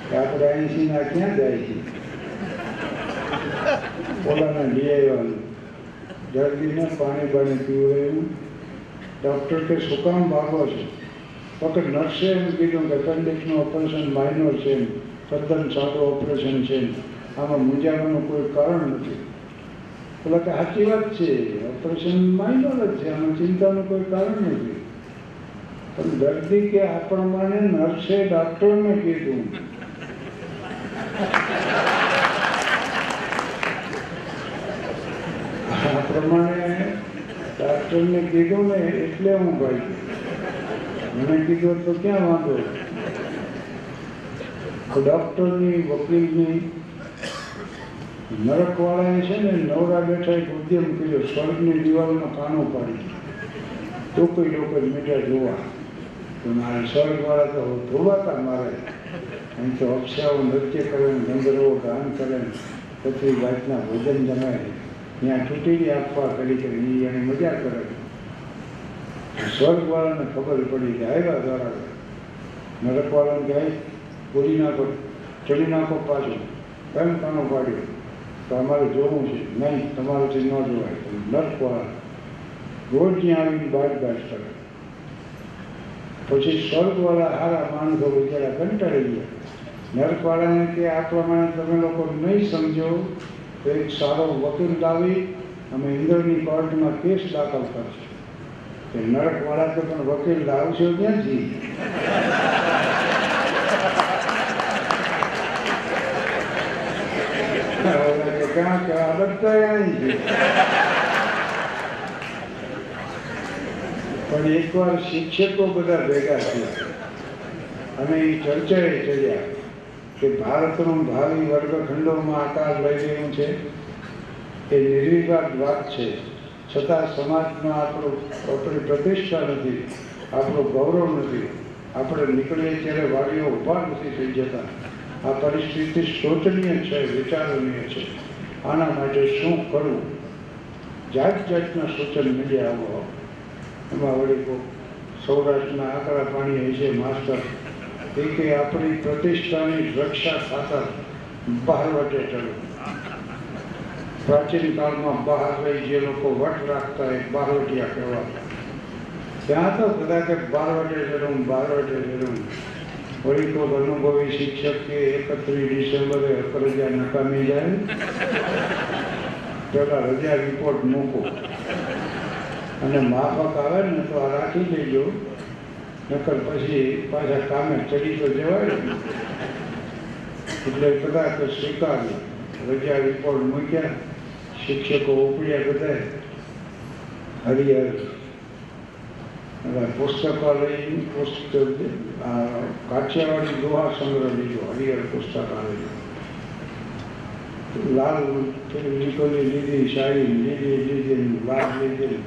કે આપણે અહીંથી ના ક્યાં જાય છે? ઓલાને લઈ આવ્યા દર્દીને પાણી બાણી પીવડાવ્યું ડૉક્ટર કે શું કામ માગો છો? ફક્ત નર્સે એમ કીધું કે એપેન્ડિક્સનું ઓપરેશન માઇનોર છે તદ્દન સાદું ઓપરેશન છે આમાં મૂંઝાવાનું કોઈ કારણ નથી. પેલા કે સાચી વાત છે. ઓપરેશન માઇનર જ છે આમાં ચિંતાનું કોઈ કારણ નથી. પણ દર્દી કે આ પ્રમાણે નર્સે ડૉક્ટરને કીધું. આ પ્રમાણે ડૉક્ટરને કીધું ને એટલે હું ભાઈ. મને કીધું તો ક્યાં વાંધો? ડૉક્ટરની વકીલની નરકવાળાએ છે ને નવરા બેઠા એક ઉદ્યમ કર્યો, સ્વર્ગની દિવાલમાં કાનો પાડી તો કોઈ લોકો મીઠા જોવા. તો મારે સ્વર્ગવાળા તો ધોવાતા મારે. એમ તો અક્ષાઓ નૃત્ય કરે ને ગંધર્વો ગાન કરે ને પછી જાતના ભોજન જમાય ત્યાં ચૂંટીને આપવા કરી કરી એને મજા કરે સ્વર્ગવાળાને ખબર પડી કે આવ્યા દ્વારા નરકવાળાને કહે પૂરી નાખો, ચડી નાખો પાછું. કેમ કાનો પાડ્યો. તો અમારે જોવું છે. નહીં તમારાથી ન જોવાય નરકવાળા રોજ ત્યાં આવીને બાજ બાજ કરે. પછી સ્વર્ગવાળા હારા માણસો બિચારા કંટાળી ગયા. નરકવાળાને કે આ પ્રમાણે તમે લોકો નહીં સમજો. તો એક સારો વકીલ લાવી અમે ઇન્દ્રની કોર્ટમાં કેસ દાખલ કરશું. કે નરકવાળા તો પણ વકીલ લાવશો ક્યાંથી? *laughs* ઓલા ક્યાં કે આ બધા અહીં છે પણ એકવાર શિક્ષકો બધા ભેગા થયા. અને એ ચર્ચાએ ચડ્યા કે ભારતનું ભાવિ વર્ગખંડોમાં આકાર લઈ રહ્યું છે. એ નિર્વિવાદ વાત છે. છતાં સમાજમાં આપણું, આપણી પ્રતિષ્ઠા નથી, આપણું ગૌરવ નથી. આપણે નીકળીએ ત્યારે વાડીઓ ઊભા નથી થઈ જતા. આ પરિસ્થિતિ શોચનીય છે વિચારણીય છે. આના માટે શું કરવું? જાત જાતના સૂચન મળ્યા આવો. એમાં વળી કોઈ સૌરાષ્ટ્રના આકરા પાણી છે માસ્ટર એ કે આપણી પ્રતિષ્ઠાની રક્ષા ખાતર બહારવટે ચડવું. પ્રાચીન કાળમાં બહાર રહી જે લોકો વટ રાખતા એ બહારવટિયા કહેવાતા. ત્યાં તો બધા કે બારવટે ચડવું બારવટે ચડવું. તો અનુભવી શિક્ષક કે એકત્રીસ ડિસેમ્બરે રજા નકામી જાય. પેલા રજા રિપોર્ટ મૂકો. અને માફક આવે ને તો આ રાખી દેજો. નકર પછી પાછા કામે ચડી તો જવાય. એટલે કદાચ તો સ્વીકાર્યું રજા રિપોર્ટ મૂક્યા. શિક્ષકો ઉપડ્યા બધા હરિહર. પુસ્તકાલય, પુસ્તક કાઠિયાવાડી દોહા સંગ્રહ લીધો હરિહર પુસ્તકાલય લાલ પેલી લીધી સાડી લીધી લીધી લાલ લીધી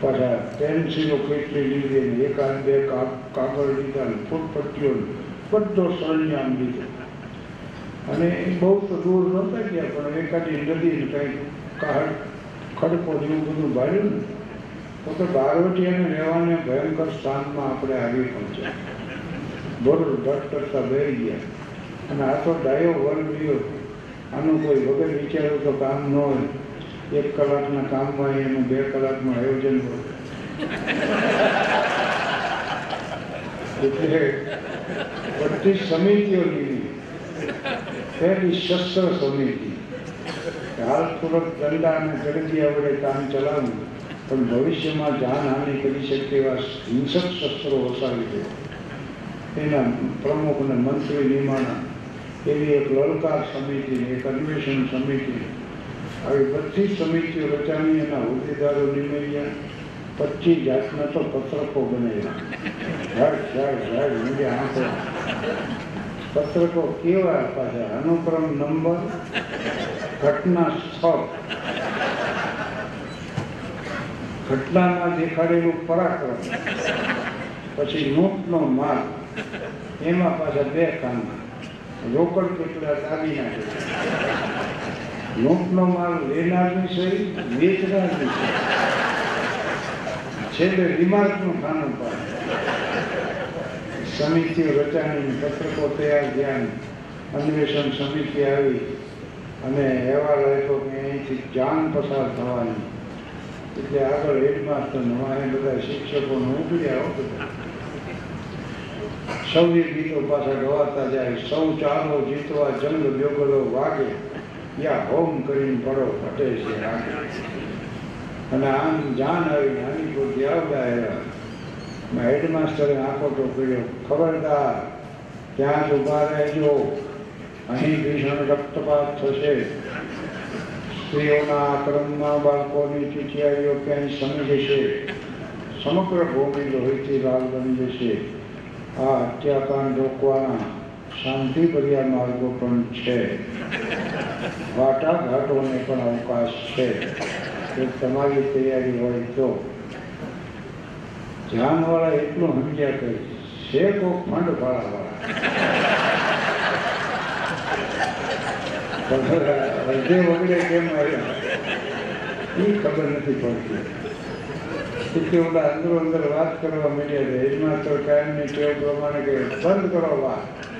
પાછા પેન્સિલો કેટલી લીધી એકાદ બે કાગળ લીધા ને ફૂટપટ્ટીઓ બધો સરંજામ લીધો અને બહુ તો દૂર નહોતા ગયા પણ એકાદી નદી કંઈક કાળ ખડકો જેવું બધું ભાડ્યું ને તો કે અને રહેવાને ભયંકર સ્થાનમાં આપણે આવી પહોંચ્યા બોલ દસ કરતા બેરી ગયા. અને આ તો ડાયો વર્ગ રહ્યો. આનું કોઈ વગર વિચાર્યું તો કામ ન હોય. એક કલાકના કામમાં એનું બે કલાકનું આયોજન હોય. એટલે બધી સમિતિઓ લીધી. પહેલી શસ્ત્ર સમિતિ. હાલ પૂર્વક દંડા અને ગરજીયા વડે કામ ચલાવવું પણ ભવિષ્યમાં જાનહાનિ કરી શકે એવા હિંસક શસ્ત્રો વસાવી દે. એના પ્રમુખ અને મંત્રી નિમાણા, એવી એક લલકાર સમિતિ, એક અન્વેષણ સમિતિ. આવી બધી સમિતિઓ રચાવી એના હોદ્દેદારો નિમેલ્યા પચીસ જાતના તો પત્રકો બનાવ્યા. પત્રકો કેવા પાછા? અનુક્રમ નંબર, ઘટના સ્થળ. ઘટનામાં દેખાડેલું પરાક્રમ. પછી નોટનો માલ એમાં પાછા બે ખાના રોકડ કેટલા દાગીના નાખે નોટનો માલ લેનારની સહી વેચનારની સહી છેલ્લે રિમાર્કનું ખાનું પાડે સમિતિઓ રચાણી પત્રકો તૈયાર થયા અન્વેષણ સમિતિ આવી અને અહેવાલ આપ્યો કે અહીંથી જાન પસાર થવાની. એટલે આગળ હેડમાસ્ટર નવા બધા શિક્ષકોને ઉપડ્યા બધા. સૌએ ગીતો પાછા ગવાતા જાય, સૌ ચાલો જીતવા જંગ બેગલો વાગે, યા હોમ કરીને પડો ફટે છે અને આમ જાન આવી નાની પોતી આવતા હેરા. હેડમાસ્ટરે આંખોટો કર્યો, ખબરદાર, ત્યાં જ ઊભા રહેજો. અહીં ભીષણ રક્તપાત થશે. સ્ત્રીઓના આક્રમમાં બાળકોની ચીઠિયારીઓ ક્યાંય સમી જશે સમગ્ર ભૂમિ લોહીથી લાલ બની જશે. આ હત્યાકાંડ રોકવાના શાંતિભર્યા માર્ગો પણ છે. વાટાઘાટોને પણ અવકાશ છે. કે તમારી તૈયારી હોય તો. ધ્યાનવાળા એટલું સમજ્યા કે છે કોક ફંડ વાળા અડધે વગડે કેમ આવ્યા? એ ખબર નથી પડતી. એટલે ઓલા અંદરો અંદર વાત કરવા મળ્યા છે. હેડમાસ્ટર કાયમની ટેવ પ્રમાણે કે બંધ કરો વાત.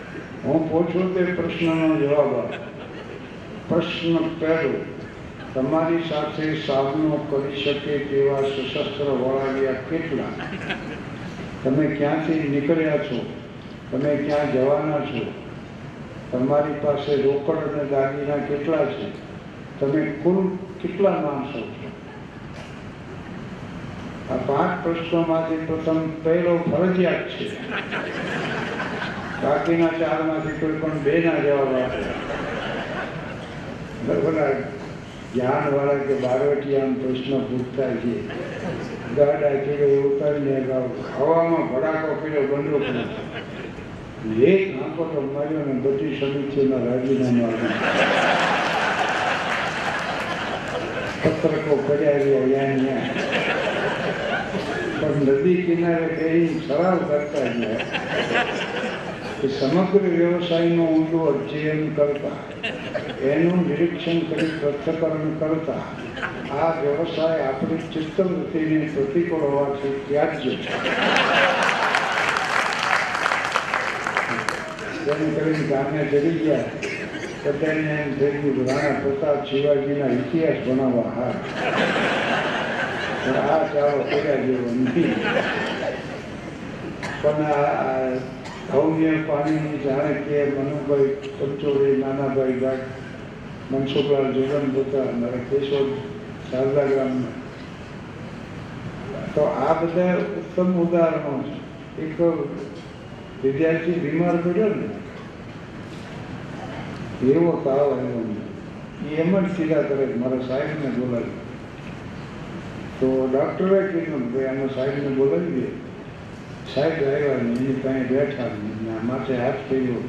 હું પૂછું તે પ્રશ્નનો જવાબ આપ. પ્રશ્ન પહેલો, તમારી સાથે સામનો કરી શકે તેવા સશસ્ત્ર વળાવ્યા કેટલા? તમે ક્યાંથી નીકળ્યા છો? તમે ક્યાં જવાના છો? તમારી પાસે રોકડ અને દાગીના કેટલા છે? તમે કુલ કેટલા માણસો છો? આ પાંચ પ્રશ્નોમાંથી પ્રથમ પહેલો ફરજિયાત છે. બાકીના ચારમાંથી કોઈ પણ બે ના જવાબ આપે. બરાબર? જ્ઞાન વાળા કે આમ પ્રશ્ન પૂછતા છે. ગાડા કીધો ઉતારીને ખાવામાં ભડાકો કર્યો બંદૂક એક આંખો તો માર્યો ને બધી સમિતિઓના રાજીનામા પત્રકો પડ્યા રહ્યા યાન યાં પણ નદી કિનારે કઈ સવાલ કરતા સમગ્ર વ્યવસાયનો ઊંડું અધ્યયન કરતા, એનું નિરીક્ષણ કરી પ્રથકરણ કરતા, આ વ્યવસાય આપણી ચિત્તવૃત્તિને પ્રતિકૂળ હોવાથી ત્યાજ્ય છે. તેમ ચડી ગયા બધાને એમ થઈ ગયું રાણા પ્રતાપ શિવાજીના ઇતિહાસ ભણાવવા હા આ ચાળો કર્યા જેવો પણ આ ભવ્ય પાણીની જાણે કે મનુભાઈ પંચોળી નાનાભાઈ ગાઢ મનસુખલાલ જોગન પોતા મારા કેશોદ શારદા ગ્રામના તો આ બધા ઉત્તમ ઉદાહરણો છે એક વિદ્યાર્થી બીમાર પડ્યો ને એવો તાવ આવ્યો એમ જ સીધા કરે મારા સાહેબને બોલાવી તો ડૉક્ટરે કીધું કે આનો સાહેબને બોલાવી દે સાહેબ આવ્યા એની પાસે બેઠા માથે હાથ કર્યો.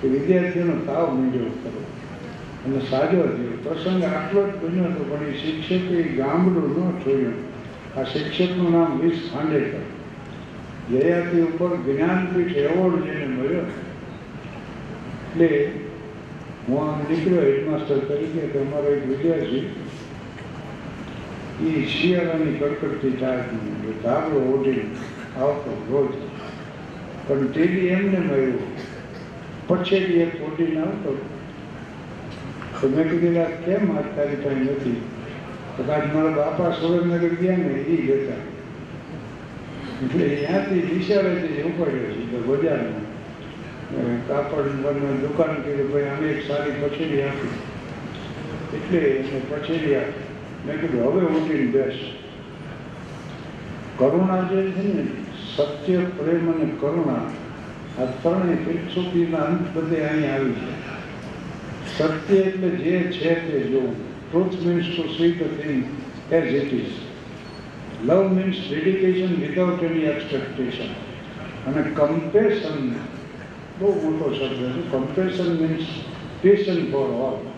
કે વિદ્યાર્થીઓનો તાવ માંડ્યો કરો અને સાજો થયો. પ્રસંગ આટલો જ બન્યો હતો પણ એ શિક્ષકે ગામડું ન છોડ્યું. આ શિક્ષકનું નામ વીસ ખાંડેકર. જયાતિ ઉપર જ્ઞાનપીઠ એવોર્ડ જેને મળ્યો. એટલે હું આમ નીકળ્યો હેડમાસ્ટર તરીકે કે અમારો એક વિદ્યાર્થી એ શિયાળાની કડકડતી ટાઈપનું ધાબળો ઓઢી આવતો રોજ પણ તેડી એમને મળ્યું પછેડી એક ઓઢીને આવતો તો મેં કીધેલા "આ કેમ હાથ તારી પાસે નથી તો કાંઈ મારા બાપા સુરેન્દ્રનગર ગયા ને એ જતા એટલે ત્યાંથી નિશાળેથી ઉપાડ્યો તો બજારમાં કાપડ દુકાન કીધું ભાઈ આને એક સારી પછેડી આપી એટલે એને પછેડી આપી મેં કીધું, હવે ઉઠીને બેસ. કરુણા જે છે ને, સત્ય, પ્રેમ અને કરુણા, આ ત્રણેય ફિલસૂફીના અંત બધે અહીં આવી છે. સત્ય એટલે જે છે તે જોવું. Truth means to see the thing as it is love means dedication without any expectation અને કમ્પેશન બહુ મોટો શબ્દ છે. Compassion means passion for all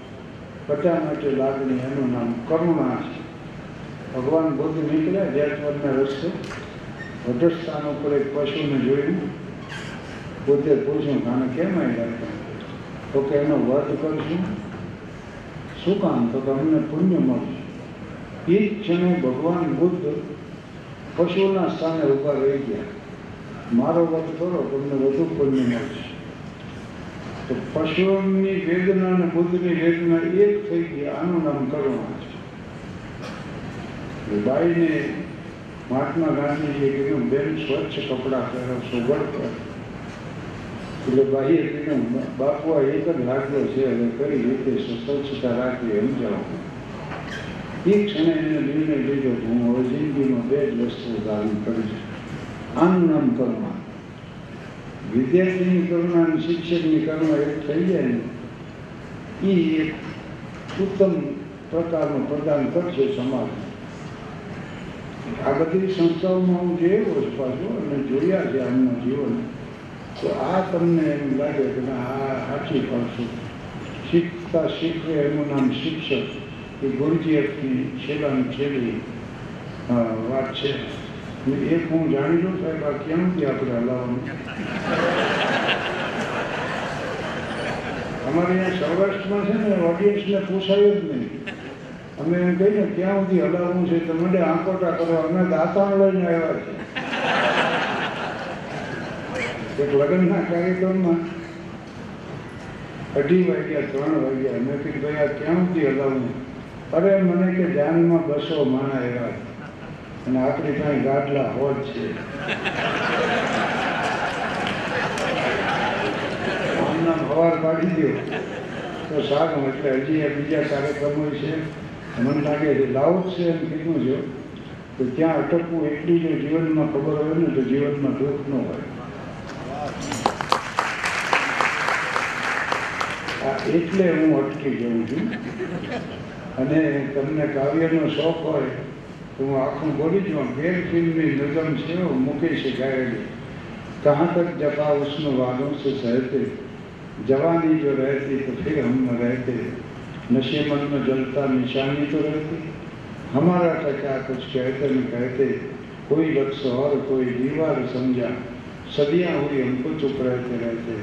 બધા લાગણી એનું નામ કરુણા છે. ભગવાન બુદ્ધ નીકળ્યા જ્ઞાતવરના રસ્તે, વધસ્થાન ઉપર એક પશુને જોયું પોતે પૂછ્યું કાને કેમ આવ્યા તો કે એનો વધ કરશું. શું કામ? તો કે અમને પુણ્ય મળશે. એ જ ક્ષણે ભગવાન બુદ્ધ પશુના સ્થાને ઊભા રહી ગયા. મારો વધ કરો, તમને વધુ પુણ્ય મળશે. તો પશુઓની વેદના અને બુદ્ધની વેદના એક થઈ ગઈ, આનું નામ કરુણા છે. બાઈને મહાત્મા ગાંધીજીએ કીધું, બેન, સ્વચ્છ કપડાં પહેરો સુગડ કર એટલે બાઈએ કીધું, બાપુ, આ એક જ લાગ્યો છે, અને કઈ રીતે સ્વચ્છતા રાખવી એમ જાઓ એ ક્ષણે એને નિર્ણય લીધો હું હવે જિંદગીમાં બે જ વસ્તુ ધારણ કરીશ. આનું નામ કરુણા. વિદ્યાર્થીની કરુણા શિક્ષકની કરુણા એક થઈ જાય ને એ એક ઉત્તમ પ્રકારનું પ્રદાન કરશે સમાજ આ બધી સંસ્થાઓમાં હું જોયેલો છું પાછું અને જોયા છે આમના જીવન તો આ તમને એમ લાગે કે આ સાચી પડશે શીખતા શીખવે એનું નામ શિક્ષક એ ગુરુજીએફની છેલ્લાની છેલ્લી વાત છે અને એક હું જાણી લઉં સાહેબ, આ ક્યાંથી આપણે હલાવવાનું? અમારે અહીંયા સૌરાષ્ટ્રમાં છે ને ઓડિયન્સને પૂછાયું જ નહીં. અમે એમ કહીએ ક્યાં સુધી હલાવવું છે? તો મને આંકોટા કરવા. અમે દાંતાણ લઈને આવ્યા છે. એક લગ્નના કાર્યક્રમમાં અઢી વાગ્યા, ત્રણ વાગ્યા. મેં કીધું, ભાઈ, આ ક્યાં સુધી હલાવવું? અરે, મને કે, જાનમાં બસો માણા આવ્યા. અને આપણી પાસે ગાડલા હોજ છે. આમના હવાર પાડી દો તો સારું, એટલે હજી બીજા કાર્યક્રમો છે. મને લાગે છે લાવું છે એમ કીધું છે. તો ત્યાં અટકવું એટલી જો જીવનમાં ખબર હોય ને, તો જીવનમાં દુઃખ ન હોય. આ એટલે હું અટકી જઉં છું. અને તમને કાવ્યનો શોખ હોય હું આખું બોલી જાઉં ગેર ફિલ્મની નજમ છે वो मुकेश गायेगी कहाँ तक जफा उसमें वालों से सहते जवानी जो रहती तो फिर हम न रहते नशे मन में जलता निशानी तो रहती हमारा था क्या कुछ कहते न कहते कोई लक्ष्य और कोई दीवार समझा सदियां हुई हमको चुप रहते रहते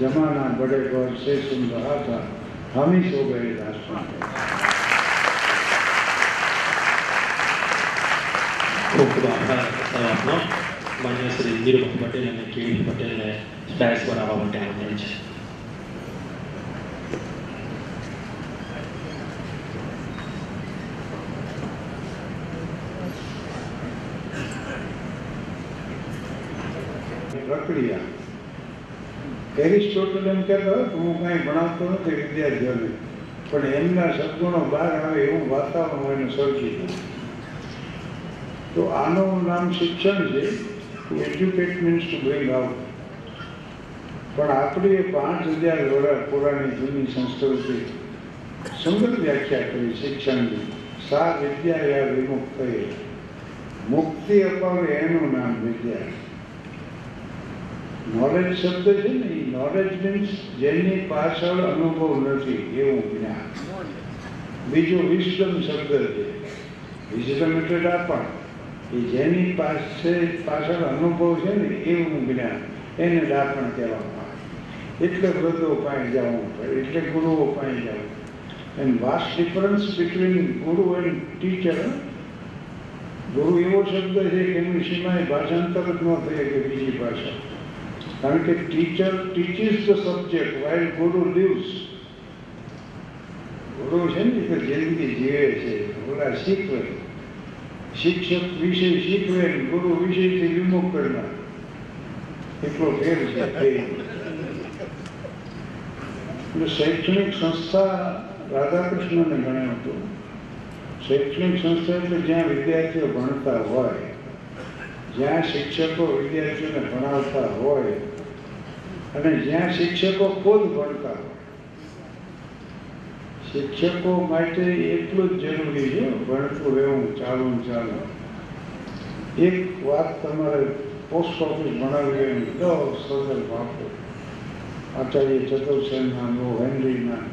जमाना बड़े गौर से सुन रहा था हम ही सो गए दास्तान में। ખૂબ ખૂબ આભાર સાહેબ આપનો માન્ય શ્રી ધીરુભાઈ પટેલ અને કેવી પટેલને ડાયસ પર આવવા માટે આમંત્રણ છે પ્રક્રિયા એરિસ્ટોટલ એમ કહેતો હતો કે હું કાંઈ ભણાવતો નથી વિદ્યાર્થીઓને પણ એમના સદગુણો બહાર આવે એવું વાતાવરણ હું એને સર્જી દઉં તો આનું નામ શિક્ષણ છે to educate means to bring out પણ આપણે પાંચ હજાર વર્ષ પુરાણી જૂની સંસ્કૃતિ સુંદર વ્યાખ્યા કરી શિક્ષણની સા વિદ્યા યા વિમુક્ત મુક્તિ અપાવે એનું નામ વિદ્યા નોલેજ શબ્દ છે ને એ નોલેજ મીન્સ જેની પાછળ અનુભવ નથી એવું જ્ઞાન બીજો વિસ્ડમ શબ્દ છે વિસ્ડમ એટલે ડાપણ એ જેની પાસે પાછળ અનુભવ છે ને, એવું જ્ઞાન, એને ડાપણ કહેવામાં આવે. એટલે વૃદ્ધો પાસે જવું પડે, એટલે ગુરુઓ પાસે જવું and vast difference between guru and teacher ગુરુ એવો શબ્દ છે કે એની સીમાએ ભાષાંતર જ ન થઈ કે બીજી ભાષા. કારણ કે teacher teaches the subject while guru lives guru છે ને જિંદગી જીવે છે, ઓલા શીખવે શિક્ષક વિશે શીખવે ગુરુ વિષયથી વિમુખ કરનાર એટલો ફેર છે શૈક્ષણિક સંસ્થા રાધાકૃષ્ણને ગણ્યો હતો શૈક્ષણિક સંસ્થા એટલે જ્યાં વિદ્યાર્થીઓ ભણતા હોય જ્યાં શિક્ષકો વિદ્યાર્થીઓને ભણાવતા હોય અને જ્યાં શિક્ષકો ખુદ ભણતા હોય શિક્ષકો માટે એટલું જ જરૂરી છે, ભણતું રહેવું ચાલુ ચાલુ એક વાત તમારે પોસ્ટ ઓફિસ ભણાવી હોય ને દસ સદર વાપરો આચાર્ય ચતુર્સેનના નો, હેનરીના,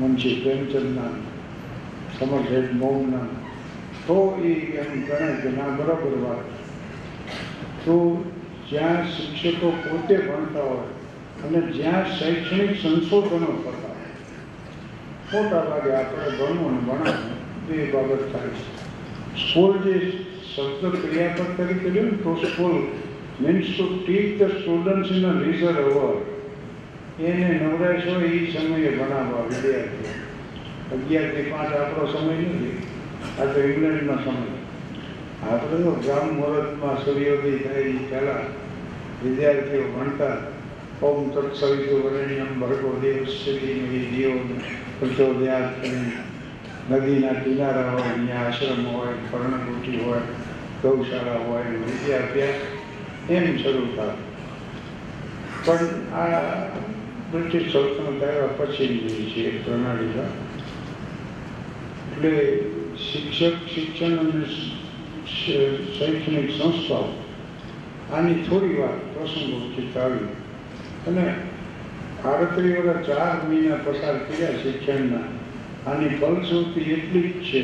મુનશી પ્રેમચંદના સમરસેટ મોમના તો એ એમ ગણે કે ના, બરાબર વાત. તો જ્યાં શિક્ષકો પોતે ભણતા હોય અને જ્યાં શૈક્ષણિક સંશોધનો થતા મોટા ભાગે આપણે ભણવું અને ભણાવવું એ બાબત થાય છે. સ્કૂલ જે શબ્દ ક્રિયાપદ તરીકે લ્યો ને, તો school means to teach the students in a leisure hour એને નવરાશ હોય એ સમયે ભણાવવા વિદ્યાર્થીઓ. અગિયારથી પાંચ આપણો સમય નથી. આ તો ઇંગ્લેન્ડનો સમય. આપણે તો ગ્રામ મુહૂર્તમાં સૂર્યોદય થાય એ પહેલાં વિદ્યાર્થીઓ ભણતા. ઓમ તત્સવિતુ વરણ્યમ ભર્ગો દેવશ્રી દિયો પ્રચોદયાત ત્યાં નદીના કિનારા હોય, અહીંયા આશ્રમ હોય પર્ણકુટી હોય, ગૌશાળા હોય વિદ્યાભ્યાસ એમ શરૂ થાય. પણ આ બ્રિટિશ સલ્તનત આવ્યા પછી છે એ પ્રણાલીમાં એટલે શિક્ષક, શિક્ષણ અને શૈક્ષણિક સંસ્થાઓ આની થોડી વાર પ્રસંગોચિત આવી અને આડત્રીસ વગર ચાર મહિના પસાર કર્યા શિક્ષણના. આની ફલશ્રુતિ એટલી જ છે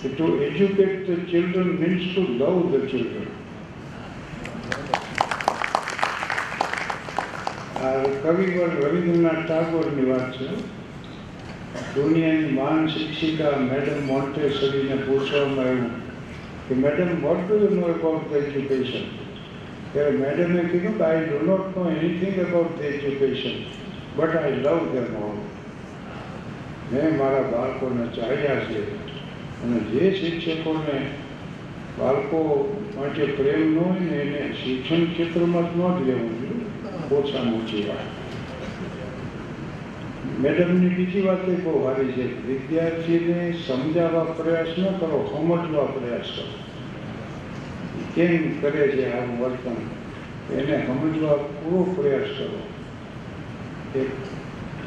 કે to educate the children means to love the children આ કવિવર રવિન્દ્રનાથ ટાગોરની વાત છે. દુનિયાની મહાન શિક્ષિકા મેડમ મોન્ટેસરીને પૂછવામાં આવ્યું કે, madam what do you know about the education ત્યારે મેડમે કીધું કે I do not know anything about the education but I love them all મેં મારા બાળકોને ચાહ્યા છે. અને જે શિક્ષકોને બાળકો માટે પ્રેમ ન હોય ને એને શિક્ષણ ક્ષેત્રમાં ન જ લેવું જોઈએ. ઓછામાં ઓછી વાત. મેડમની બીજી વાત એ બહુ સારી છે. વિદ્યાર્થીને સમજાવવા પ્રયાસ ન કરો, સમજવા પ્રયાસ કરો. કેમ કરે છે આવું વર્તન? એને સમજવા પૂરો પ્રયાસ કરો.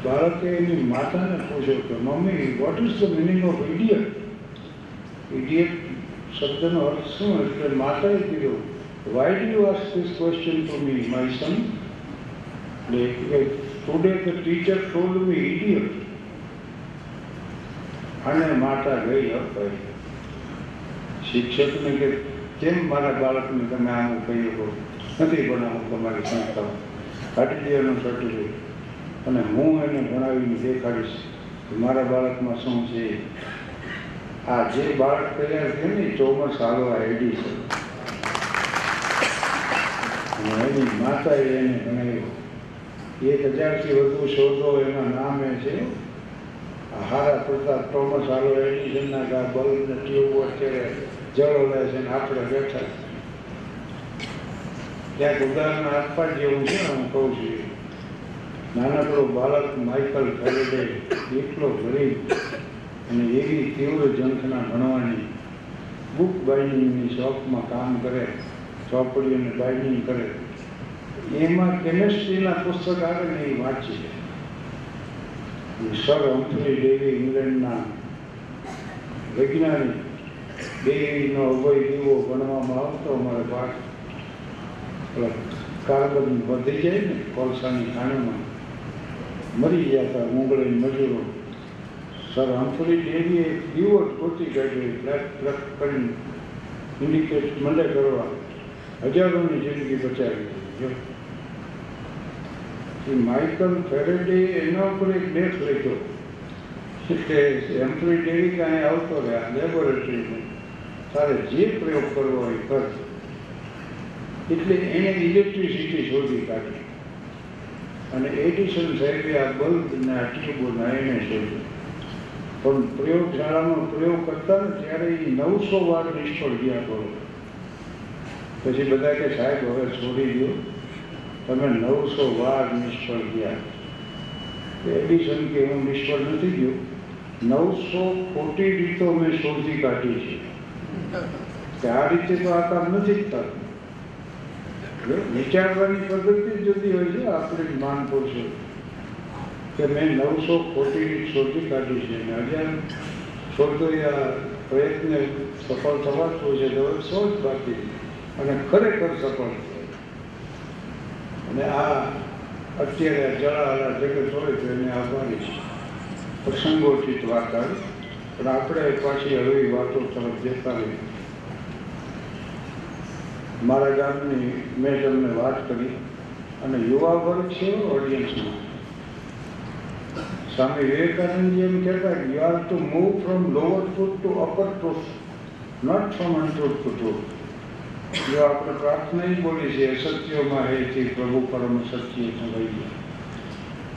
બાળકે એની માતાને પૂછ્યું કે, mummy what is the meaning of idiot idiot શબ્દનો અર્થ શું? એટલે માતાએ કીધું why do you ask this question to me my son એટલે today the teacher told me idiot અને માતા ગઈ અપાઈ શિક્ષકને કે, કેમ મારા બાળકને તમે આમ કહ્યું? નથી ભણાવું તમારી સંસ્થાઓ કાઢી દેવાનું સર્ટિફિકેટ અને હું એને ભણાવીને દેખાડીશ કે મારા બાળકમાં શું છે. આ જે બાળક તૈયાર થયું ને ચોમાસ હાલો આ રેડી છે એની માતાએ એને ભણાવ્યો એક હજારથી વધુ શોધો એના નામે છે. હારા પ્રતાપ ટોમસ હાલો એડિશનના ગા બલ્બ ને ટ્યુબ અત્યારે જળો લે છે ને, આપણે બેઠા ક્યાંક ઉદાહરણ આપવા જેવું છે હું કહું છું. નાનકડો બાળક માઇકલ ફેરેડે એટલો ગરીબ અને એવી તીવ્ર ઝંખના ભણવાની બુક બાઇન્ડિંગની શોપમાં કામ કરે ચોપડી અને બાઇન્ડિંગ કરે. એમાં કેમેસ્ટ્રીના પુસ્તક આવે ને એ વાંચી. સર હમ્ફ્રી ડેવી ઇંગ્લેન્ડના વૈજ્ઞાનિક. ડેવીનો અભય દીવો ભણવામાં આવતો અમારે પાઠ કાર્બન વધી જાય ને કોલસાની ખાણીમાં. મરી ગયા હતા મુંબઈ મજૂરો. સર હમ્ફરી ડેરીએ દીવો ખોટી કાઢી બ્લેક બ્લેક કરીને ઇન્ડિકેટ મંડે કરવા. હજારોની જિંદગી બચાવી એ માઇકલ ફેરેડે એના ઉપર એક લેખ લખ્યો કે એમ્પ્લોય ડેરી કાંઈ આવતો રહ્યા લેબોરેટરીમાં તારે જે પ્રયોગ કરવો હોય કર. એટલે એને ઇલેક્ટ્રિસિટી શોધી કાઢી. અને એડિશન સાહેબે આ બલ્બને ને બનાવીને શોધ્યું પણ પ્રયોગશાળામાં પ્રયોગ કરતા ને ત્યારે એ નવસો વાર નિષ્ફળ ગયા કરો પછી બધા કે સાહેબ, હવે છોડી દો તમે નવસો વાર નિષ્ફળ ગયા. એડિશન કે હું નિષ્ફળ નથી ગયો. નવસો ખોટી રીતો મેં શોધી કાઢી છે. કે આ રીતે તો આ કામ નથી જ થતું. વિચારવાની પદ્ધતિ જુદી હોય છે, આપણે માન પુરુષો કે મેં નવસો ખોટી શોધી કાઢી છે અને હજાર શોધો આ પ્રયત્ન સફળ થવાતું છે તો સો જ બાકી? અને ખરેખર સફળ થયો અને આ અત્યારે જળાલા જગત હોય તો એને આભારી છે. પ્રસંગોચિત વાત આવી. પણ આપણે પાછી હવે વાતો તરફ જતા રહીએ. મારા ગામની મેં તમને વાત કરી અને યુવા વર્ગ છે ઓડિયન્સમાં સ્વામી વિવેકાનંદજી એમ કહેતા you are to move from lower truth to upper truth not from to truth જો આપણે પ્રાર્થના જ બોલી છે અસત્યોમાં હેથી પ્રભુ પરમ સત્ય સંભાઈ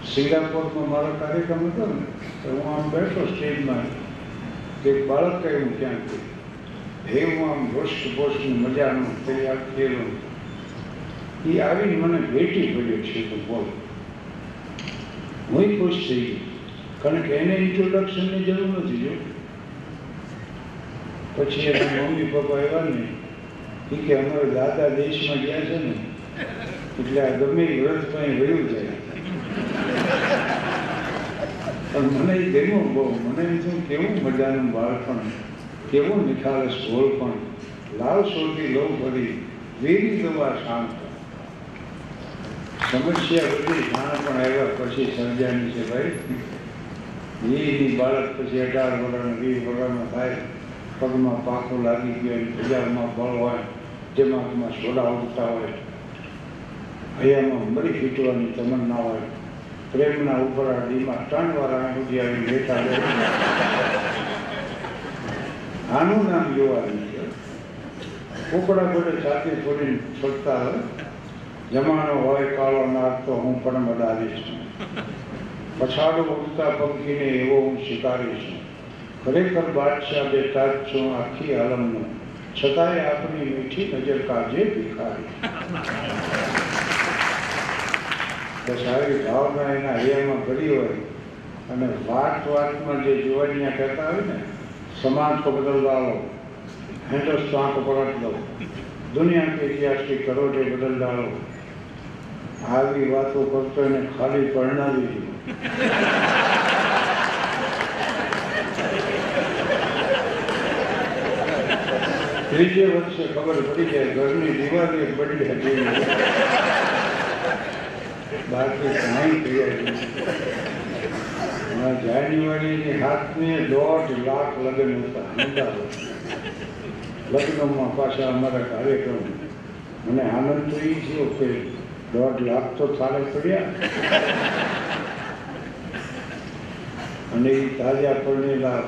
સિંગાપોરમાં મારો કાર્યક્રમ હતો ને, તો હું આમ બેઠો સ્ટેજમાં એક બાળક કહ્યું ક્યાંક હું આમ રોષ્ટ મજાનું તૈયાર થયેલું. એ આવીને મને ભેટી પડ્યો છે તો બોલ. હું ખુશ થઈ ગયો, કારણ કે એને ઇન્ટ્રોડક્શનની જરૂર નથી જો. પછી એના મમ્મી પપ્પા એવા ને એ કે અમારા દાદા દેશમાં ગયા છે ને, એટલે આ ગમે વ્રત કંઈ વયું જાય. મને ગમ્યું બહુ, મને થયું કેવું મજાનું બાળપણ. કેવું સોલ પણ લાલ સોલથી લઉં ફરી વેરી દવા શાંત. સમસ્યા બધી જાણ પણ આવ્યા પછી સર્જાની છે ભાઈ. એની બાળક પછી અઢાર વર્ષ વીસ વર્ષનો થાય પગમાં પાકો લાગી ગયો બજારમાં બળ હોય જેમાં તેમાં સોડા ઉડતા હોય. હૈયામાં મરી ફીટવાની તમન્ના હોય. પ્રેમના ઉપરા ડીમાં ત્રણ વાર આંગળી આવી બેઠા આનું નામ યુવાની છે. કુકડા ઘોડે છાતી છોડી છોડતા હોય. જમાનો હોય, કાળો નાગ તો હું પણ મદાવીશ પછાડો ઉડતા પંખીને એવો હું શિકારીશ. ખરેખર બાદશાહ બે તાજ છું, આખી આલમનો. છતાંય આપણી મીઠી નજર કાજે ભિખારી. બસ આવી ભાવના એના હૈયામાં ભરી હોય. અને વાત વાતમાં જે જુવાનિયા કહેતા હોય ને समाज को बदल डालो हिंदुस्तान को पलट दो દુનિયા કે ઇતિહાસથી કરોડે બદલનારો આવી. વાતો કરતો એને ખાલી પરણાવી દીધી. ત્રીજે વર્ષે ખબર પડી જાય ઘરની દિવાળી બદલી હતી. બાકી કાંઈ ક્રિયા જાન્યુઆરીની હાથની દોઢ લાખ લગ્ન હતા. લગ્નમાં પાછા અમારા કાર્યક્રમ. મને આનંદ તો એ થયો કે દોઢ લાખ તો થાળે પડ્યા. અને એ તાજા પડેલા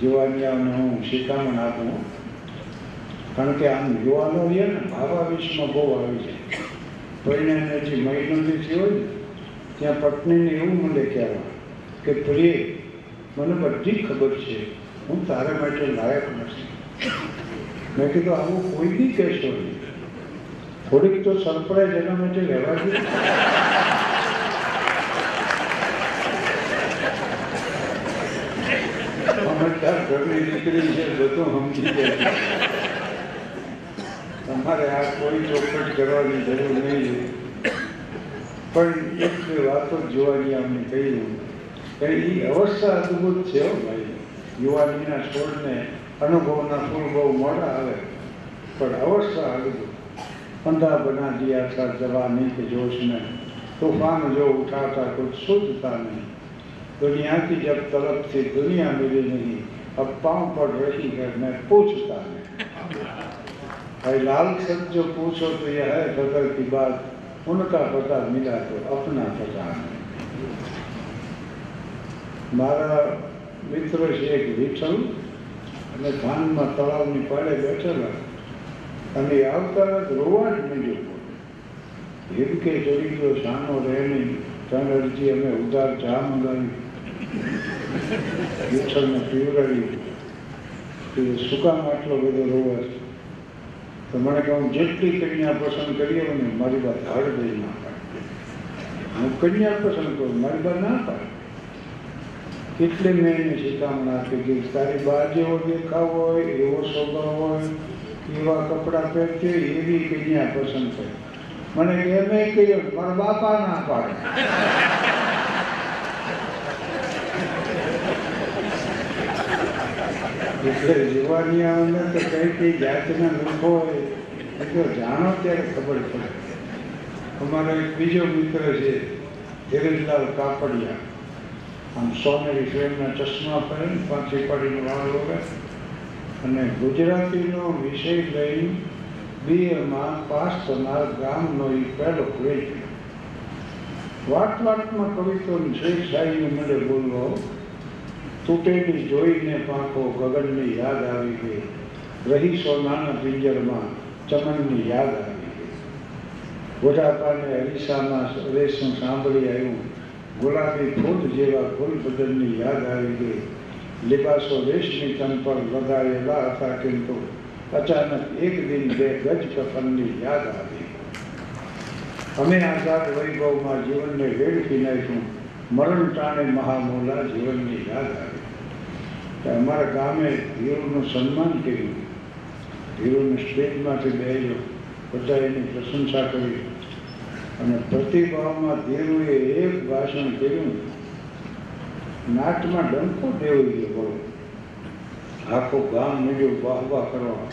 જુવાનિયાઓને હું શિખામણ આપું. કારણ કે આમ યુવાનો રહ્યા ને, ભાવાવેશમાં બહુ આવી જાય. પરિણામે જે મહિનો જે થયો ને, ત્યાં પત્નીને એવું મળે કહેવા. કે પ્રિય, મને બધી ખબર છે. હું તારા માટે લાયક નથી. મેં કીધું, આવું કોઈ બી કહેશો નહીં. થોડીક તો સરપ્રાઈઝ એના માટે રહેવા દે. સમજદાર ઘરની દીકરી છે, બધું તમારે આ કોઈ ચોખવટ કરવાની જરૂર નહીં. પણ એક વાતો જ જોવાની અમને કહ્યું કે એ અવસ્થા અદભુત છે હો ભાઈ યુવાનીના છોડને અનુભવના ફૂલ બહુ મોડા આવે પણ અવસ્થા અદભુત पंद्रह बना दिया था जवानी के जोश में तूफान जो उठा था कुछ शुद्धता नहीं दुनिया की जब तलब थी दुनिया मिली नहीं अब पाँव पड़ रही है मैं पूछता नहीं भाई लाल सच जो पूछो तो यह है बदल की बात उनका पता मिला तो अपना पता नहीं મારા મિત્ર છે એક વિઠ્ઠલ અને ધાનમાં તળાવની પાડે બેઠેલા. અને આવતા જ રોવા જ માંડ્યો. એમ કે ચડી ગયો શાનો રહે નહીં ત્રણ અરજી અમે ઉધાર ચા મંગાવી વિઠ્ઠલને પીવડાવી કે શું કામ આટલો બધો રોવા છે? તો મને કહું જેટલી કન્યા પસંદ કરીએ ને મારી બા હાડ દઈ ના પાડે. હું કન્યા પસંદ કરું, મારી બા ના પાડે. એટલે મેં એને શિખામણ આપી કે તારી બા જેવો દેખાવ હોય, એવો સ્વભાવ હોય, એવા કપડાં પહેરજે, એવી કન્યા પસંદ કરે મને એમ કહ્યું મારા બાપા ના પાડે. એટલે જુવાનિયાઓને તો કઈ કઈ જાતના લોકો હોય એટલે જાણો ત્યારે ખબર પડે. અમારો એક બીજો મિત્ર છે, ધીરજલાલ કાપડિયા. આમ સોનેરી ફ્રેમના ચશ્મા પહેરીને પાંચી પાડીને વાળ વગર અને ગુજરાતીનો વિષય લઈ બીએમાં પાસ થનાર ગામનો એ પહેલો ગ્રેજ્યુએટ વાત વાતમાં કવિત્વની શેખ સાહેબને મને બોલવો તૂટેલી જોઈને પાંખો ગગનની યાદ આવી ગઈ. રહી સોનાના પિંજરમાં ચમનની યાદ આવી ગઈ. ગોઢાપાને હરીસામાં રેશનું સાંભળી આવ્યું. ગુલાબી ફૂલ જેવા ફૂલ બદલની યાદ આવી ગઈ. લિબાસો રેશમી તન પર લગાવેલા હતા કિંતુ. અચાનક એક દિન બે ગજ કફનની યાદ આવી. અમે આઝાદ વૈભવમાં જીવનને વેડફી નાખ્યું. મરણ ટાણે મહામોલા જીવનની યાદ આવી. અમારા ગામે હીરોનું સન્માન કર્યું. હીરોને સ્ટેજમાંથી બેસ્યો બધા એની પ્રશંસા કરી. અને પ્રતિભાવમાં દેવુએ એક ભાષણ કર્યું. નાટમાં ડંકો દેવ બોલો. આખું ગામ મીડ્યું વાહ વાહ કરવા.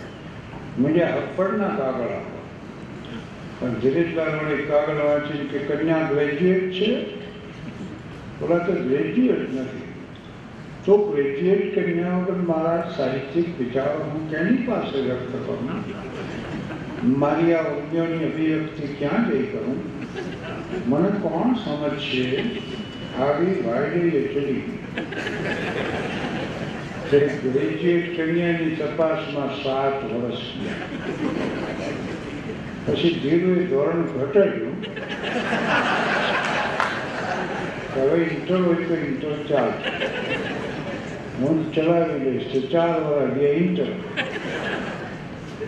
મીડિયા અપ્પડના કાગળ આપવા પણ ધીરેજલાલ વડે કાગળ વાંચી કે કન્યા ગ્રેજ્યુએટ છે? ઓલા તો ગ્રેજ્યુએટ નથી. તો ગ્રેજ્યુએટ કન્યા વગર મારા સાહિત્યિક વિચારો હું તેની પાસે વ્યક્ત કરું? મારી આ અભિવ્યક્તિ ક્યાં જઈ કરું? મને કોણ સમજશે? આવી વાયડી એટલી પછી ધીરુએ ધોરણ ઘટાડ્યું. હવે ઇન્ટર તો ઇન્ટર ચાલ ચલાવી લઈશ. ચાર વર્ષ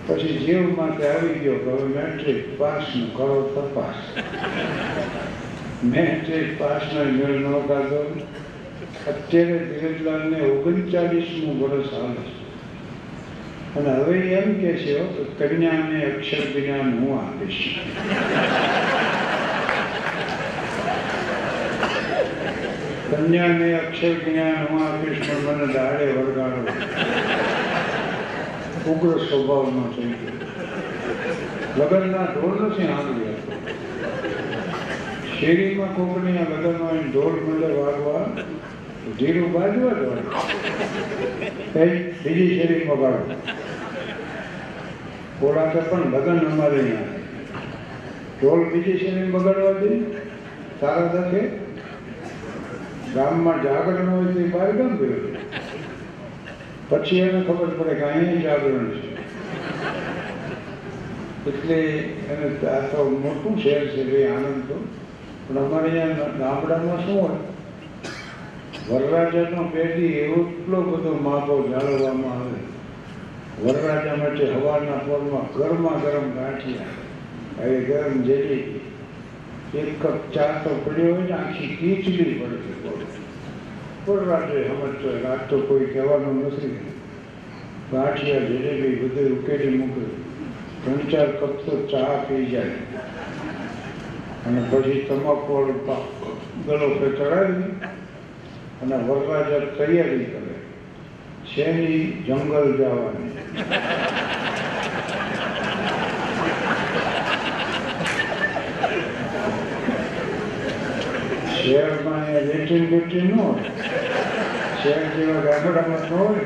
પછી જીવ માટે આવી ગયો કે હવે મેટ્રિક પાસનું કરો તપાસ મેટ્રિક પાસનો મેળ ન કાઢો અત્યારે ધીરજલાલને ઓગણચાલીસમું વર્ષ આવે છે અને હવે એમ કે છે કે કન્યાને અક્ષર જ્ઞાન હું આપીશ કન્યાને અક્ષર જ્ઞાન હું આપીશ પણ મને દાડે વળગાડો ઉગ્ર સ્વભાવનો થઈ ગયો લગ્નના ઢોળ નથી સાંભળ્યા શેરીમાં કોકની આ લગ્નમાં ઢોળ મળે વાગવા ધીરું બાજવા કઈ બીજી શેરીમાં વાગો. બોલાતે પણ લગ્ન અમારે અહીંયા ઢોલ બીજી શેરીમાં બગાડવા દે? તારા દખે ગામમાં જાગરણ હોય તે બહાર ગામ ગયો. પછી એને ખબર પડે કે અહીંયા જાગરણ છે. એટલે એને આ તો મોટું શહેર છે ભાઈ આનંદ તો. પણ અમારે અહીંયા ગામડામાં શું હોય? વરરાજાનો પેઢી એટલો બધો માપો જાળવવામાં આવે. વરરાજા માટે હવાના પોરમાં ગરમા ગરમ ગાંઠિયા, એ ગરમ જેલી. એક કપ ચા તો પડ્યો હોય ને, આખી ખીચડી પડતી બોલો વરરાજે સમજતો આજ તો કોઈ કહેવાનું નથી. ગાંઠિયા ધીરે ભાઈ બધે ઉકેલી મૂકે ત્રણ ચાર કપ તો ચા પી જાય. અને પછી તમાકુ વાળું ગળો પે ચડાવી અને વરરાજા તૈયારી કરે. શેની જંગલ જવાની? શહેરમાં અહીંયા લેટ્રિન બેટ્રિન ન હોય. શહેર જેવા ગામડામાં ન હોય.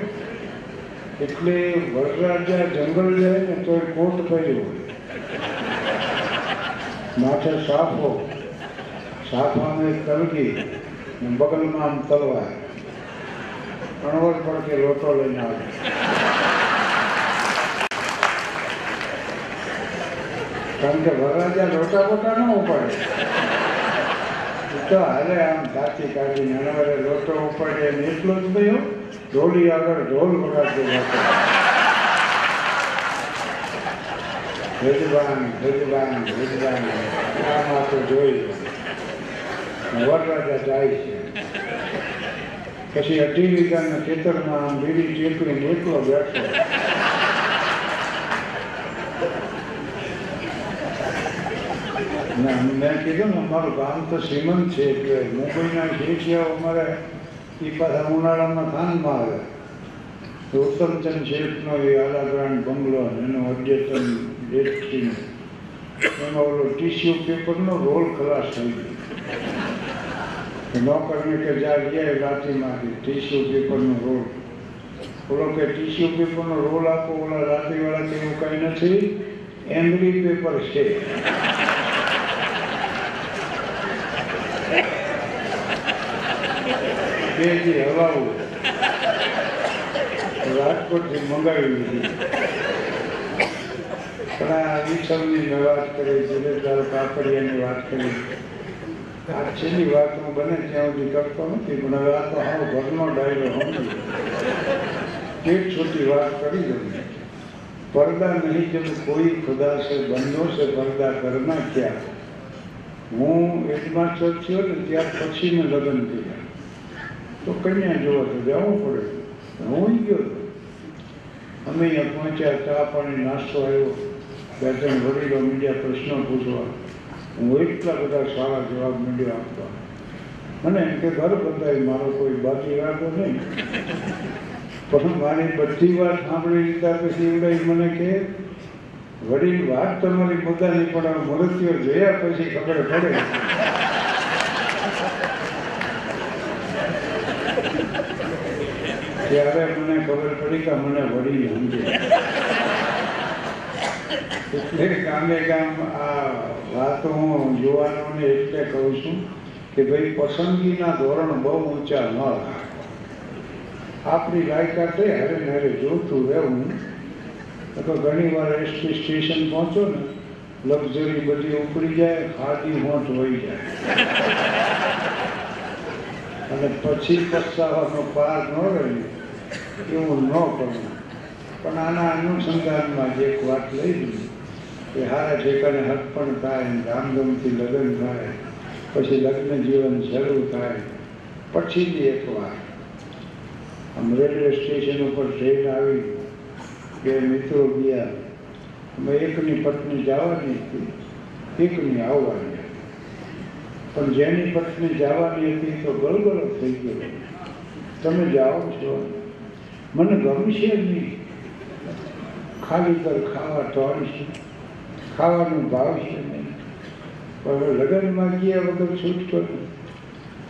એટલે વરરાજા જંગલ જાય ને તો કોટ હોય. માથે સાફો. સાફામાં તલગી ને બગલમાં આમ તલવાર અણવર પડકે લોટો લઈને આવે. કારણ કે વરરાજા લોટા બોટા ન ઉપાડે. એ તો હાલે આમ સાચી કાઢીને અણવરે લોટો ઉપાડે એમ એટલો જ થયો. ઢોલી આગળ ઢોલ વગાડતો હતો. ભજવાન ભજવાન ભજવાન આમાં તો જોઈ વરરાજા જાય છે. પછી અઢી વીઘાના ખેતરમાં આમ બીડી ચેકવીને એકલો બેઠો. ના, મેં કીધું ને, અમારું ગામ તો શ્રીમંત છે, એટલે મુંબઈના શેઠિયાઓ અમારે એ પાછા ઉનાળામાં ખાનમાં આવે. ઉત્તમચંદ શેઠનો એ આલાગ્રાન્ડ બંગલો અને એનું અદ્યતન ડેટથી એમાં ઓલો ટીસ્યુ પેપરનો રોલ ખલાસ થઈ ગયો. નોકરને કે જ્યાં ગયા રાતીમાંથી ટીસ્યુ પેપરનો રોલ. ઓલો કે ટીસ્યુ પેપરનો રોલ આપો, ઓલા રાત્રિવાળા કે એવું કંઈ નથી એંગરી પેપર છે. બે દી હલાવું રાજકોટથી મંગાવી લીધી પણ આ વિછવની મેં વાત કરી જિલ્લેદાર કાપડિયાની વાત કરી આ છેલ્લી વાત હું બને ત્યાં સુધી કરતો નથી પણ હવે આ તો હાવ ઘરનો પેટ વાત કરી દઉં પડદા નહીં કોઈ ખુદા છે બંધો છે પડદા કરના ક્યાં હું હેડમાસ્ટર થયો ને ત્યાર પછી મેં લગ્ન કર્યા તો કન્યા જોવા તો જવું પડે. હું ગયો અમે અહીંયા પહોંચ્યા, ચા પાણી, નાસ્તો આવ્યો. બે ત્રણ વડીલો મીડિયા પ્રશ્નો પૂછવા. હું એટલા બધા સારા જવાબ મીડિયા આપવા. મને એમ કે, ઘર બંધાય મારો કોઈ બાકી રાખો નહીં. પણ મારી બધી વાત સાંભળી લીધા પછી એવડાઈ મને કે, વડીલ, વાત તમારી મુદ્દાની પણ મૃત્યુ જોયા પછી ખબર પડે. ત્યારે મને ખબર પડી કે મને વડીલ સમજે. એટલે ગામે ગામ આ વાત હું યુવાનોને એટલે કહું છું કે ભાઈ, પસંદગીના ધોરણ બહુ ઊંચા ન રાખો. આપણી લાયકાતે હરે હરે જોતું રહેવું. તો ઘણી વાર એસટી સ્ટેશન પહોંચો ને, લક્ઝરી બધી ઉપડી જાય, ખાદી હોટ વહી જાય. અને પછી પસ્તાવાનો પાર ન રહે. એવું ન કરવું પણ આના અનુસંધાનમાં જે એક વાત લઈ લીધી કે હારા ઠેકાને હક પણ થાય, ધામધૂમથી લગ્ન થાય, પછી લગ્ન જીવન શરૂ થાય. પછી જ એક વાત આમ રેલવે સ્ટેશન ઉપર ટ્રેન આવી, બે મિત્રો ગયા. અમે એકની પત્ની જવાની હતી, એકની આવવાની પણ જેની પત્ની જવાની હતી તો ગળગળો થઈ ગયો. તમે જાઓ છો? મને ગમશે નહીં. ખાલી કર ખાવા ટોળશે ખાવાનું ભાવશે નહીં. પણ લગ્નમાં ગયા વગર છૂટતો નહીં.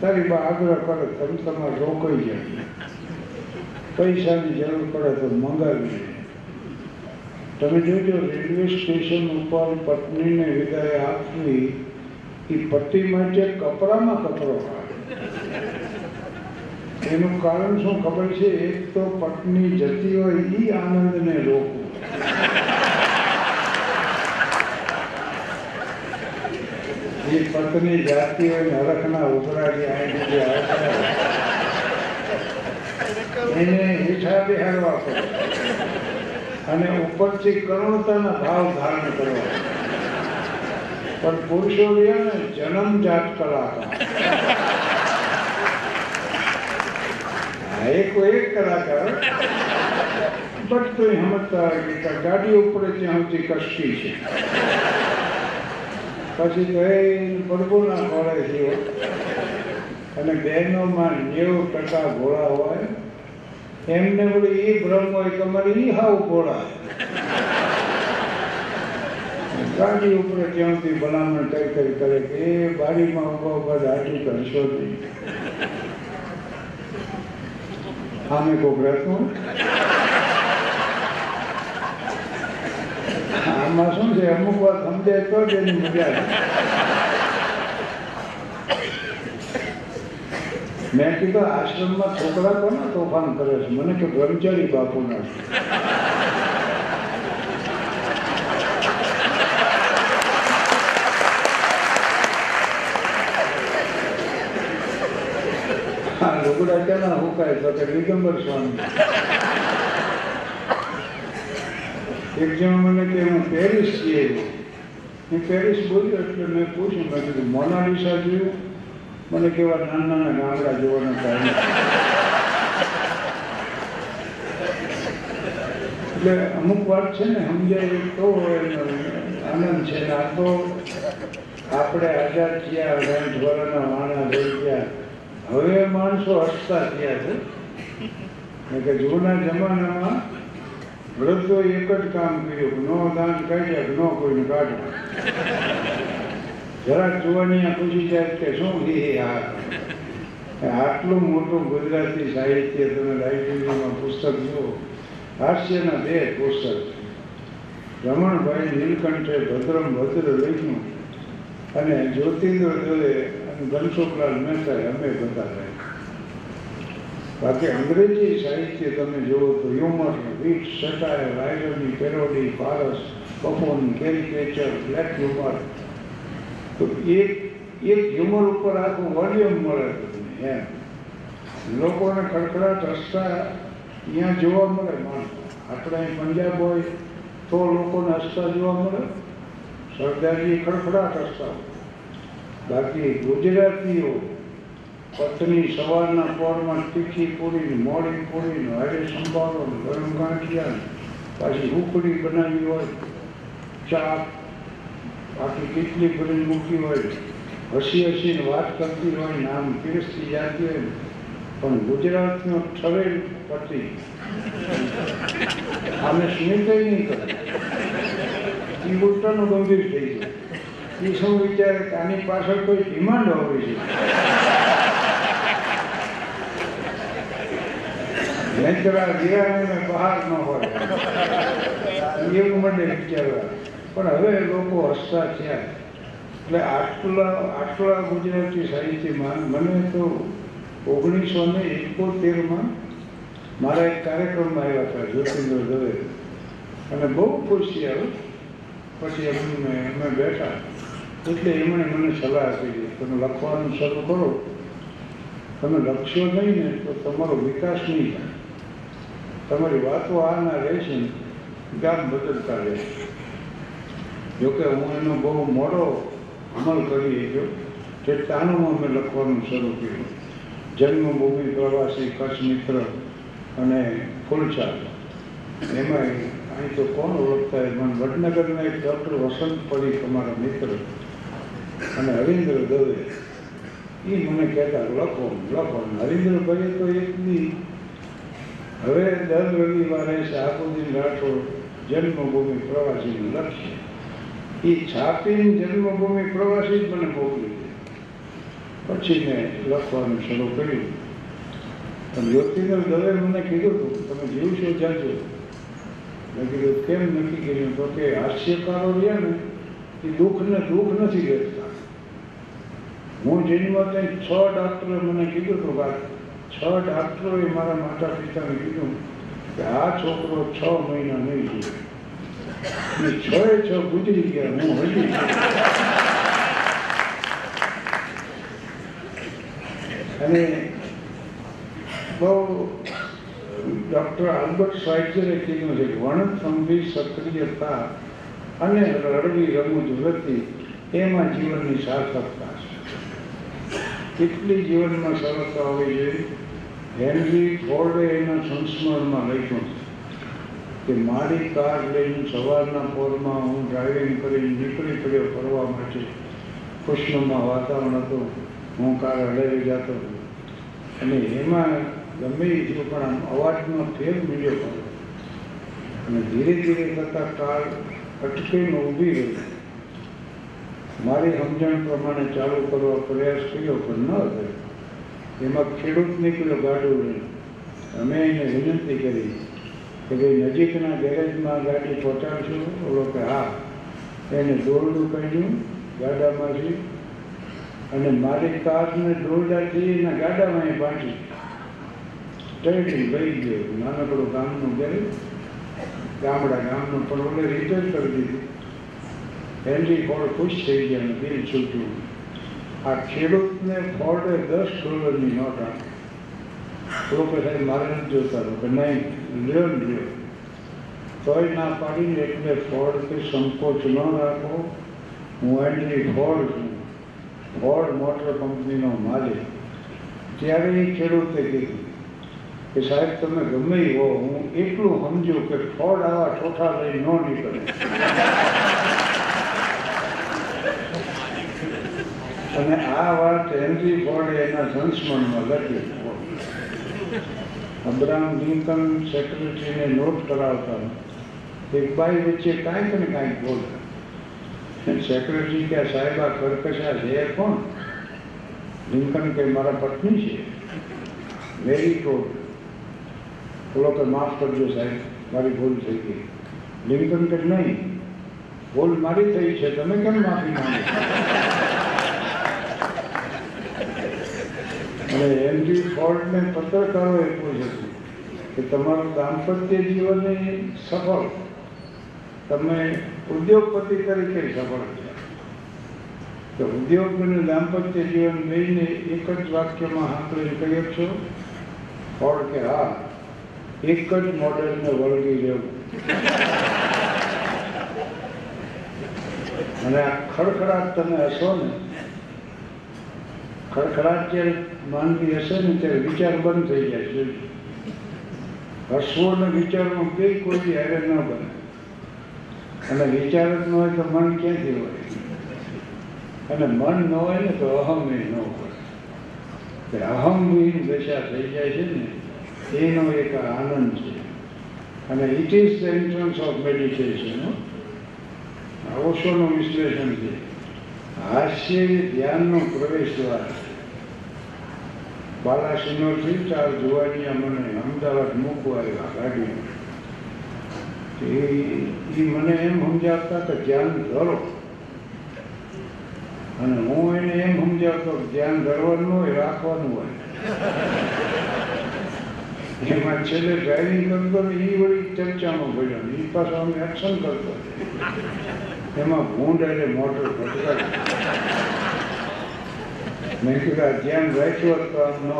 તારી બા આગ્રહ કરે, તમે તમારે રોકાઈ જાય. પૈસાની જરૂર પડે તો મંગાવી તમે જોજો, રેલવે સ્ટેશન ઉપર પત્નીને વિદાય આપવી એ પતિ માટે કપડામાં કપડો કાઢે એનું કારણ શું ખબર છે? એક તો પત્ની જતી હોય એ આનંદને રોકવું એ પત્ની જાતી હોય ને હરખના જે આઈ એને હેઠા બેહાડવા પડે. અને ઉપરથી કરુણતાના ભાવ ધારણ કરવા પણ પુરુષો રહ્યા ને જન્મજાત કલાકાર એક કલાકાર બટ તો સમજતા હોય ગાડી ઉપર ત્યાં સુધી કશી છે. પછી તો એ પડબોના ખોળે છે અને બહેનોમાં નેવું ટકા ઘોડા હોય, એમને બોલે એ ભ્રમ હોય તમારે એ હાવ ઘોડા ગાડી ઉપર ત્યાંથી ભલામણ કઈ કઈ કરે કે એ બારીમાં ઊભા ઊભા દાઢી કરશો નહીં. કોક રહેતું આમાં શું છે અમુક વાર સમજે તો જ એની મજા. મેં કીધું આશ્રમમાં છોકરા કોના તોફાન કરે છે મને કે બ્રહ્મચારી બાપુના છે. હા લુગડા ક્યાંના હુકાય તો કે દિગંબર સ્વામી એક જણ મને કે હું પેરિસ છીએ હું પેરિસ બોલ્યો એટલે મેં પૂછ્યું મેં કીધું મોનાલિસા જોયું મને કેવા નાના નાના ગામડા જોવાનો ટાઈમ એટલે અમુક વાત છે ને સમજાય તો આનંદ છે આ તો આપણે આઝાદ થયા અઢાર ધોરણના માણસ રહી ગયા હવે માણસો હસતા થયા છે. કે જૂના જમાનામાં વૃદ્ધો એક જ કામ કર્યું નો દાન કાઢ્યા નો કોઈને કાઢવા જરાક જોવાની પૂછી જાય કે શું એ આ આટલું મોટું ગુજરાતી સાહિત્ય તમે લાઇબ્રેરીમાં પુસ્તક જુઓ, હાસ્યના બે પુસ્તક રમણભાઈ નીલકંઠે ભદ્રમ ભદ્ર લખ્યું અને જ્યોતિન્દ્ર દવે છોકરા મહેતાએ અમે બધા લખ્યું બાકી અંગ્રેજી સાહિત્ય તમે જુઓ તો humour wit satire રાયરની parody farce કપોની કેરિકેચર બ્લેક હ્યુમર તો એક એક હ્યુમર ઉપર આખું વોલ્યુમ મળે તમને, એમ. લોકોને ખડખડાટ હસતા અહીંયા જોવા મળે માણસ. આપણે પંજાબ હોય તો લોકોને હસતા જોવા મળે. સરદારજી ખડખડાટ હસતા હોય. બાકી ગુજરાતીઓ પત્ની સવારના પોરમાં તીખી પૂરી મોડી પૂરી હારે સંભાળો ગરમ ગાંઠિયા પાછી ઉકળી બનાવી હોય ચા બાકી કેટલી ભરી મૂકી હોય, હસી હસીને વાત કરતી હોય નામ પીરસતી જાતી હોય પણ ગુજરાતનો ઠરેલ પતિ અમે સ્મિત નહીં કરે એ ઉલટાનું ગંભીર થઈ જાય એ શું વિચારે? આની પાછળ કોઈ ડિમાન્ડ હોવી છે. નેચરા વિરાને બહાર ન હોય. એવું મને વિચારવા. પણ હવે લોકો હસતા થયા. એટલે આટલા આટલા ગુજરાતી સાહિત્યમાં મને તો ઓગણીસો ને એકોતેરમાં મારા એક કાર્યક્રમમાં આવ્યા હતા જ્યોતિન્દ્ર દવે. અને બહુ ખુશ થયા પછી એમને અમે બેઠા. એટલે એમણે મને સલાહ આપી તમે લખવાનું શરૂ કરો. તમે લખશો નહીં ને તો તમારો વિકાસ નહીં થાય. તમારી વાતો આના રહેશે ને, ગામ બદલતા રહેશે. જોકે હું એનો બહુ મોડો અમલ કરી શક્યો. તે તાનું અમે લખવાનું શરૂ કર્યું. જન્મભૂમિ પ્રવાસી કચ્છ મિત્ર અને ફૂલછાપ એમાં અહીં તો કોણ ઓળખતા મને વડનગરના એક ડૉક્ટર વસંત પડી અમારા મિત્ર. અને હરીન્દ્ર દવે એ મને કહેતા, લખો લખો. હરિન્દ્ર હરીન્દ્રભાઈએ તો એક દી, હવે દર રવિવારે શાહબુદ્દીન રાઠોડ જન્મભૂમિ પ્રવાસીનું લક્ષ્ય એ છાપીને જન્મભૂમિ પ્રવાસી જ મને મોકલી દે. પછી મેં લખવાનું શરૂ કર્યું. પણ જ્યોતિન્દ્ર દવે મને કીધું હતું તમે જીવશો જાજો. મેં કીધું, કેમ નક્કી કર્યું? તો કે હાસ્યકારો રહ્યા ને, એ દુઃખને દુઃખ નથી દેખતા હું જેની વાત છ ડાક્ટરે મને કીધું હતું કે છ ડાક્ટરોએ મારા માતા પિતાને કીધું કે આ છોકરો છ મહિના નહીં જીવે છ એ છ ગુજરી ગયા, હું હજી અને બહુ, ડૉક્ટર આલ્બર્ટ સ્વાઇઝરે કીધું છે વર્ણ વર્ણસંભી સક્રિયતા અને રડવી રમૂજ વૃત્તિ એમાં જીવનની સાર્થકતા કેટલી જીવનમાં સરળતા હોવી જોઈએ હેનરી ફોર્ડે એના સંસ્મરણમાં લખ્યું છે કે મારી કાર લઈને સવારના પોરમાં હું ડ્રાઇવિંગ કરીને નીકળી પડ્યો ફરવા માટે. કૃષ્ણમાં વાતાવરણ હતું, હું કાર હડાવી જતો અને એમાં ગમે એ પણ આમ અવાજમાં ફેર મળ્યો અને ધીરે ધીરે કરતાં કાર અટકીને ઊભી રહી. મારી સમજણ પ્રમાણે ચાલુ કરવા પ્રયાસ કર્યો, પણ ન થયો એમાં ખેડૂત નીકળ્યો, ગાડું લઈને. અમે એને વિનંતી કરી કે ભાઈ, નજીકના ગેરેજમાં ગાડી પહોંચાડશું? ઓલો કે, હા. એને દોરડું કાઢ્યું ગાડામાંથી અને મારી કારને દોરડાથી એના ગાડામાં એ બાંધી ટ્રેનિંગ ભરી ગયો. નાનકડું ગામનું ગેરેજ, ગામડા ગામનું પણ ઓલે રિટર્ન કરી દીધું. હેનરી ફળ ખુશ થઈ ગયા અને બિલ છૂટ્યું આ ખેડૂતને ફોર્ડે દસ ડોલરની નોટ આપી લોકો સાહેબ મારે નથી જોતા હતો કે નહીં લ્યો લ્યો તોય ના પાડીને એટલે ફોર્ડથી સંકોચ ન રાખો હું હેનરી ફોર્ડ છું ફોર્ડ મોટર કંપનીનો માલિક ત્યારે એ ખેડૂતે કીધું કે સાહેબ તમે ગમે હો હું એટલું સમજુ કે ફોર્ડ આવા ઠોઠા લઈ ન નીકળે અને આ વાત હેનરી ફોર્ડે એના સંસ્મરણમાં લખી અબ્રાહમ લિંકન સેક્રેટરીને નોટ કરાવતા એક બાઈ વચ્ચે કાંઈક ને કાંઈક બોલતા સેક્રેટરી કે, સાહેબ કર્કશા છે કોણ? લિંકન કે, મારા પત્ની છે. વેરી ટોલ બોલો કે માફ કરજો સાહેબ, મારી ભૂલ થઈ ગઈ. લિંકન કે, નહીં, ભૂલ મારી થઈ છે. તમે કેમ માફી માંગો અને હેનરી ફોર્ડને પત્રકારોએ પૂછ્યું કે તમારું દાંપત્ય જીવન સફળ, તમે ઉદ્યોગપતિ તરીકે સફળ છે તો ઉદ્યોગ અને દાંપત્ય જીવન લઈને એક જ વાક્યમાં આપણે કહીએ છો ફોર્ડ કે હા, એક જ મોડેલને વળગી રહેવું. અને આ ખડખડાટ તમે હશો ને, ખડખડાટ જ્યારે માનવી હશે ને ત્યારે વિચાર બંધ થઈ જાય છે. હસવો ને વિચારમાં બે કોઈ હેરે ન બને. અને વિચાર જ ન હોય તો મન ક્યાંથી હોય? અને મન ન હોય ને તો અહમ એ ન હોય. અહમવિહીન અહમ વિહીન દશા થઈ જાય છે ને, એનો એક આનંદ છે. અને it is the entrance of meditation ઓશોનું વિશ્લેષણ છે. હાસ્ય ધ્યાનનો પ્રવેશ દ્વાર બાલાસિનોરથી ચાર જોવાની મને અમદાવાદ મૂકવા આવ્યા ગાડી એ મને એમ સમજાવતા કે ધ્યાન ધરો. અને હું એને એમ સમજાવતો કે ધ્યાન ધરવાનું હોય, રાખવાનું હોય. એમાં છેલ્લે ડ્રાઇવિંગ કરતો ને એ વળી ચર્ચામાં ભર્યો એ પાછો અમે એક્શન કરતો. એમાં ભૂંડ એટલે મોટર ભટકાય. મેં કીધું ધ્યાન રાખ્યું આમ ન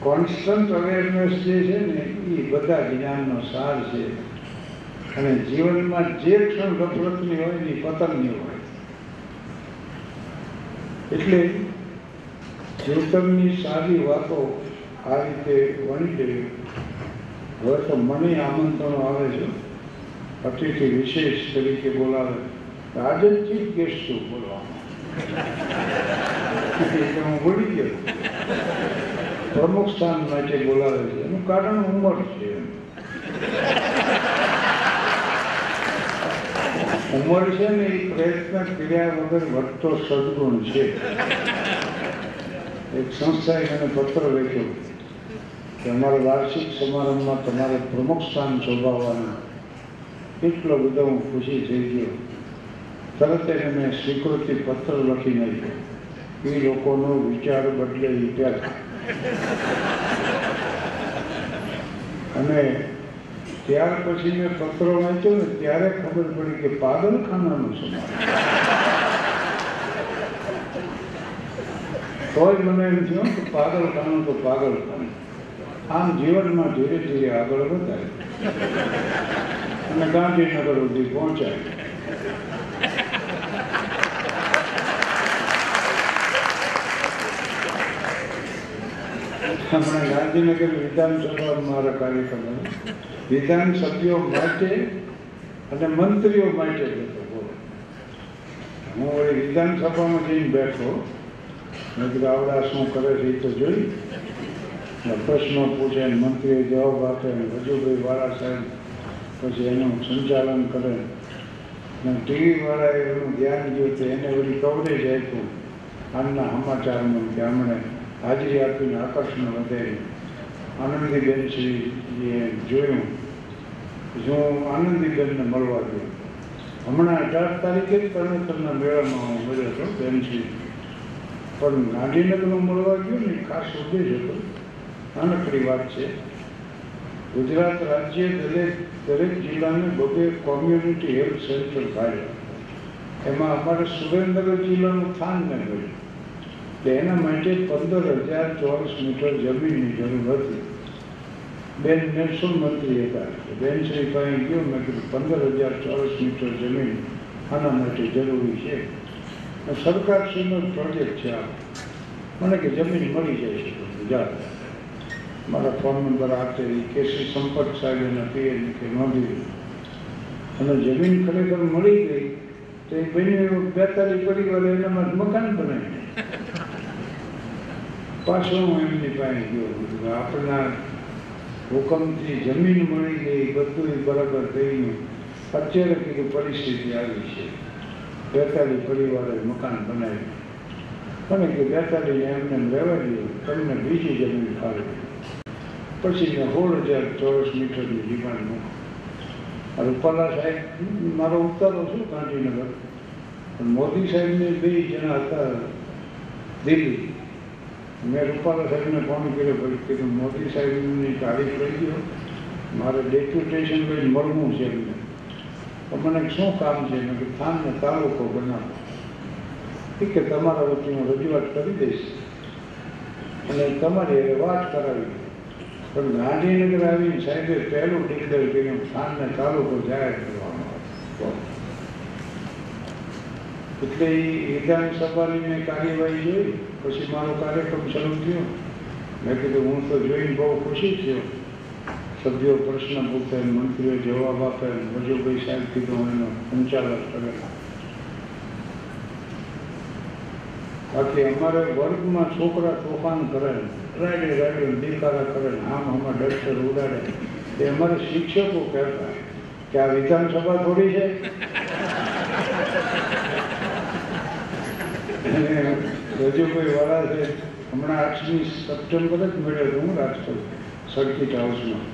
કોન્સ્ટન્ટ અવેરનેસ જે છે ને એ બધા જ્ઞાનનો સાર છે. અને જીવનમાં જે ક્ષણ ગફલતની હોય ને એ પતનની હોય. એટલે ચેતનની સારી વાતો આ રીતે વણી દેવી હવે તો મને આમંત્રણો આવે છે. અતિથિ વિશેષ તરીકે બોલાવે. રાજનચિત ચીફ ગેસ્ટ એટલે હું ભૂલી ગયો. પ્રમુખ સ્થાન માટે બોલાવે છે. એનું કારણ ઉંમર છે ઉંમર છે ને એ પ્રયત્ન કર્યા વગર વધતો સદગુણ છે. એક સંસ્થાએ મને પત્ર લખ્યો કે અમારા વાર્ષિક સમારંભમાં તમારે પ્રમુખ સ્થાન શોભાવવાના એટલો બધો હું ખુશી થઈ ગયો. તરત એને મેં સ્વીકૃતિ પત્ર લખી નાખ્યો. એ લોકોનો વિચાર બદલે વિચાર અને ત્યાર પછી મેં પત્રો વાંચ્યો ને ત્યારે ખબર પડી કે પાગલખાનાનો સમાજ તોય મને એમ થયું કે પાગલખાનું તો પાગલખાનું. આમ જીવનમાં ધીરે ધીરે આગળ વધાય અને ગાંધીનગર સુધી પહોંચાય. હમણાં ગાંધીનગર વિધાનસભા મારા કાર્યક્રમ વિધાનસભ્યો વિધાન માટે અને મંત્રીઓ માટે બોલો. હું વળી વિધાનસભામાં જઈને બેઠો. મેં આવડા શું કરે છે એ તો જોઈ. પ્રશ્નો પૂછે મંત્રીઓ જવાબ આપે વજુભાઈ વાળા સાહેબ પછી એનું સંચાલન કરે. ને ટીવી વાળાએ એનું ધ્યાન ગયું તો એને વળી કવરેજ આપ્યું. આમના સમાચારમાં કે હમણે હાજરી આપીને આકર્ષણ વધે આનંદીબેન શ્રી જોયું. જો આનંદીબેનને મળવા ગયો હમણાં અઢાર તારીખે જ તરણેતરના મેળામાં હું મળ્યો હતો બેનશ્રી પણ ગાંધીનગરમાં મળવા ગયો ને, ખાસ ઉદ્દેશ હતો. નાનકડી વાત છે. ગુજરાત રાજ્ય દરેક દરેક જિલ્લાને બબે કોમ્યુનિટી હેલ્થ સેન્ટર કાઢ્યા એમાં અમારે સુરેન્દ્રનગર જિલ્લાનું સ્થાન ન મળ્યું એના માટે પંદર હજાર ચોરસ મીટર જમીનની જરૂર હતી. બેન મહેસૂલ મંત્રી હતા. બેન શ્રી પાસે ગયો મેં કીધું, પંદર હજાર ચોરસ મીટર જમીન આના માટે જરૂરી છે. સરકાર સરકારશ્રીનો પ્રોજેક્ટ છે આ. મને કે જમીન મળી જાય છે ગુજરાત મારા ફોન નંબર આપે કેસી સંપર્ક સાહેબ એના પીએન કે નોંધી અને જમીન ખરેખર મળી ગઈ, તો એ બન્યું બેતાલીસ પરિવારે એનામાં મકાન બનાવી પાછો હું એમની પાસે ગયો કે આપણા હુકમથી જમીન મળી ગઈ બધું બરાબર થઈને અત્યારે કીધું પરિસ્થિતિ આવી છે. બેતાલી પરિવારે મકાન બનાવ્યું. અને કે બેતાલીને એમને એમ રહેવા દો, તમને બીજી જમીન ફાળવી પછી મેં સોળ હજાર ચોરસ મીટરની ડિમાન્ડ મૂકી. રૂપાલા સાહેબ મારો ઉતારો છું ગાંધીનગર મોદી સાહેબને બે જણા હતા દિલ્હી. મેં રૂપાલા સાહેબને ફોન કર્યો, પછી કીધું, મોદી સાહેબની તારીખ લઈ ગયો મારે ડેપ્યુટેશન લઈને મળવું છે એમને. તો મને શું કામ છે? મેં કે થાનને તાલુકો બનાવો. ઠીક છે, તમારા વચ્ચે હું રજૂઆત કરી દઈશ. અને તમારી વાત કરાવી. પણ ગાંધીનગર આવીને સાહેબે પહેલું ડિક્લેર કર્યું, થાનને તાલુકો જાહેર કરવામાં આવ્યો એટલે એ વિધાનસભાની મેં કાર્યવાહી જોઈ, પછી મારો કાર્યક્રમ શરૂ થયો. મેં કીધું, હું તો જોઈને બહુ ખુશી થયો. સભ્યો પ્રશ્ન પૂછે, મંત્રીઓ જવાબ આપે મજુભાઈ સાહેબ કીધું એનો સંચાલક કરે. બાકી અમારે વર્ગમાં છોકરા તોફાન કરે રાડે રાડે દીકારા કરે, આમ આમાં ડસ્ટર ઉડાડે. એ અમારે શિક્ષકો કહેતા કે આ વિધાનસભા થોડી છે? અને કોઈ વાળા છે, હમણાં આઠમી સપ્ટેમ્બર જ મળ્યો હતો હું રાજકોટ સર્કિટ હાઉસમાં.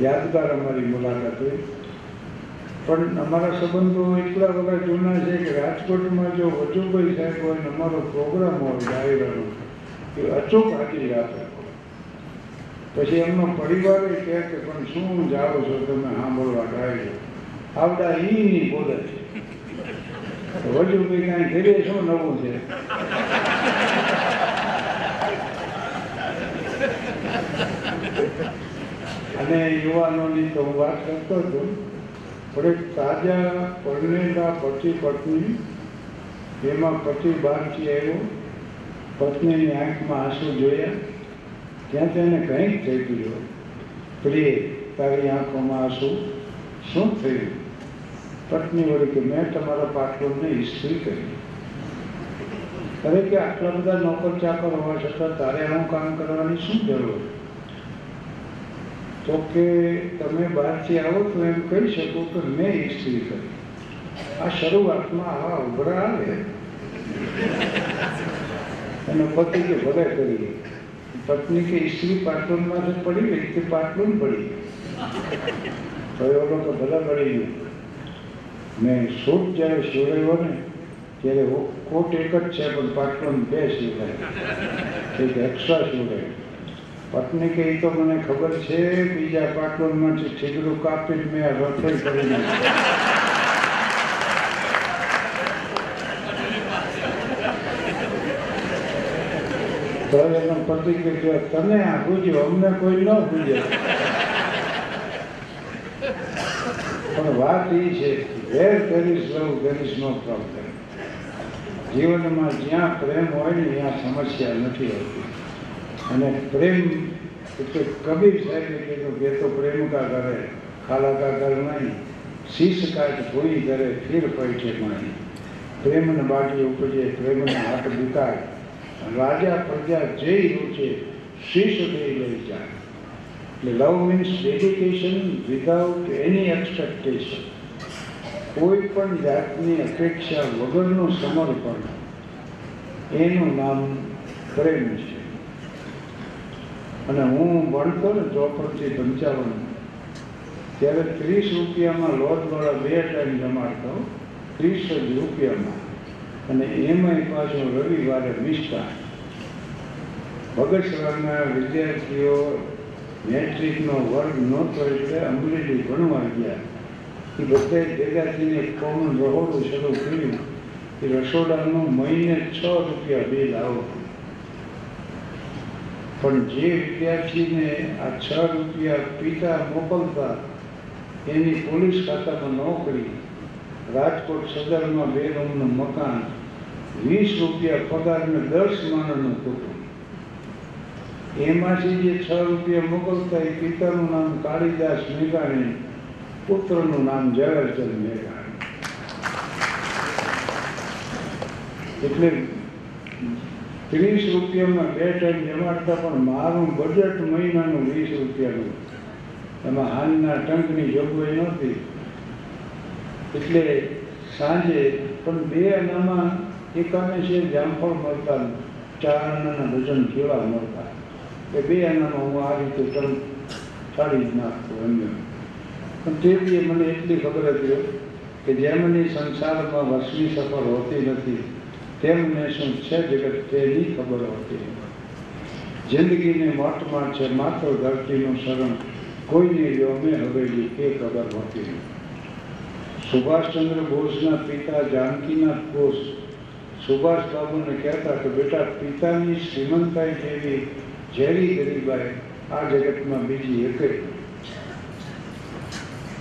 યાદગાર અમારી મુલાકાત હોય પણ અમારા સંબંધો એટલા બધા જૂના છે કે રાજકોટમાં જો વજુભાઈ સાહેબ હોય ને અમારો પ્રોગ્રામ હોય ડાયરાનો એ અચૂક હાજરી આપે. પછી એમનો પરિવાર કહે કે, પણ શું જાઓ છો, તમે સાંભળવા ડાયરો આવડા ઈ બોલે છે. વજુભાઈ કાંઈ ઘરે શું નવું છે? અને યુવાનોની તો હું વાત કરતો હતો એક તાજા પરણેલા પતિ પત્ની એમાં પતિ બહારથી આવ્યો, પત્નીની આંખમાં આંસુ જોયા, ત્યાં તેને કંઈક થઈ ગયું. પ્રિય, તારી આંખોમાં આંસુ શું થયું? પત્ની વળી કે મેં તમારા પાટલોને ઇસ્ત્રી કરી. હવે કે આટલા બધા નોકર ચાકર હોવા છતાં તારે આવું કામ કરવાની શું જરૂર? તો કે તમે બહારથી આવો તો એમ કહી શકો કે મેં ઇસ્ત્રી કરી. આ શરૂઆતમાં આવા ઉભરા આવે. અને પતિ કે ભલે કરી પત્ની કે ઇસ્ત્રી પાટલુનમાં પડી ગઈ તે પાટલું પડી. તો એ ઓલો તો ભલે પડી ગયું. મેં સૂટ જ્યારે સિવડાવ્યો ને, ત્યારે કોટ એક જ છે, પણ પાટલું બે સિવડાય એક એક્સ્ટ્રા સિવડાય પત્ની કે તો મને ખબર છે, બીજા પાટલુંમાંથી છીગડું જ મેં આ રસોઈ કરી નાખી પતિ કે તને આ પૂછ્યું અમને કોઈ ન પૂછ્યું પણ વાત એ છે વેર there is love there is no problem જીવનમાં જ્યાં પ્રેમ હોય ને ત્યાં સમસ્યા નથી હોતી અને પ્રેમ એટલે કબીર સાહેબે કીધું કે તો પ્રેમ કા કરે ખાલા કા કર નહીં શીશ કાટ પૂરી કરે ફીર પૈઠે મારી પ્રેમને બાટી ઉપજે પ્રેમને હાથ બુકાય રાજા પ્રજા જે રૂચે શીશ થઈ લઈ જાય એટલે love means dedication without any expectation કોઈ પણ જાતની અપેક્ષા વગરનું સમર્પણ. એનું નામ પ્રેમ છે. અને હું ભણતો ને ચોપડથી પંચાવન. ત્યારે ત્રીસ રૂપિયામાં લોજવાળા બે ટાઈમ જમાડતો, ત્રીસ જ રૂપિયામાં. અને એમાંય પાછો રવિવારે મિષ્ટા બગસરાના વિદ્યાર્થીઓ મેટ્રિકનો વર્ગ નહોતો એટલે અંગ્રેજી ભણવા ગયા. એ બધે ભેગા થઈને એક રહોડું શરૂ કર્યું એ રસોડાનું મહિને છ રૂપિયા બિલ આવતું. પણ જે વિદ્યાર્થીને આ છ રૂપિયા પિતા મોકલતા એની પોલીસ ખાતામાં નોકરી, રાજકોટ સદરમાં બે રૂમનું મકાન, વીસ રૂપિયા પગારને દસ માણસનું કુટુંબ. એમાંથી જે છ રૂપિયા મોકલતા એ પિતાનું નામ કાળીદાસ મેઘાણી પુત્રનું નામ ઝવેરચંદ મેઘાણી. એટલે ત્રીસ રૂપિયામાં બે ટાઈમ જમાડતા પણ મારું બજેટ મહિનાનું વીસ રૂપિયાનું. એમાં હાલના ટંકની જોગવાઈ નહોતી. એટલે સાંજે, પણ બે અનામાં એકાને છે જામફળ મળતા ચાર આનાના ડઝન કેળા મળતા. એ બે આનામાં હું આ રીતે ટંક કાઢી જ નાખતો એમને. પણ તે બી મને એટલી ખબર હતી કે જેમની સંસારમાં વર્ષની સફર હોતી નથી તેમને શું છે જગત તેની ખબર હોતી જિંદગીને મોટમાં છે માત્ર ધરતીનું શરણ, કોઈને યોમે હવેલી એ ખબર હોતી નથી. સુભાષચંદ્ર બોઝના પિતા જાનકીનાથ બોઝ સુભાષ બાબુને કહેતા કે, બેટા, પિતાની શ્રીમંતાઈ જેવી ઝેરી ગરીબાઈ આ જગતમાં બીજી એક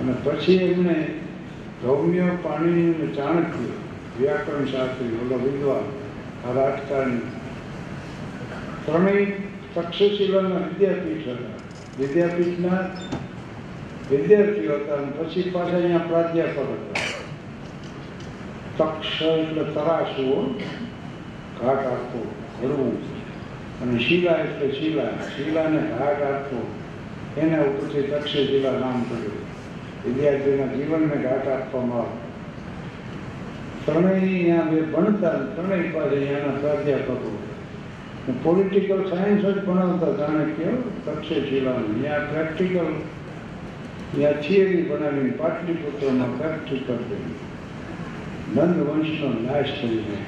અને પછી એમને ગૌમ્ય પાણી અને ચાણક્ય વ્યાકરણ શાસ્ત્રી ઓલો વિદ્વાન આ રાજકારણી ત્રણેય તક્ષશિલાના વિદ્યાપીઠ હતા. વિદ્યાપીઠના વિદ્યાર્થીઓ હતા અને પછી પાછા અહીંયા પ્રાધ્યાપક હતા. તક્ષ એટલે તરાશવો ઘાટ આપવો ઘડવું અને શિલા એટલે શિલા, શિલાને ઘાટ આપવો એના ઉપરથી તક્ષશિલા નામ પડ્યું. વિદ્યાર્થીના જીવનને ઘાટ આપવામાં આવે. ત્રણેયની અહીંયા બે ભણતા ત્રણેય પાસે અહીંયાના પ્રાધ્યાપકો. પોલિટિકલ સાયન્સ જ ભણાવતા ચાણક્ય તક્ષશિલાનું. અહીંયા પ્રેક્ટિકલ ત્યાં થિયરી બનાવીને પાટલીપુત્રમાં પ્રેક્ટિકલ કરી નંદ વંશનો નાશ થઈ ગયો.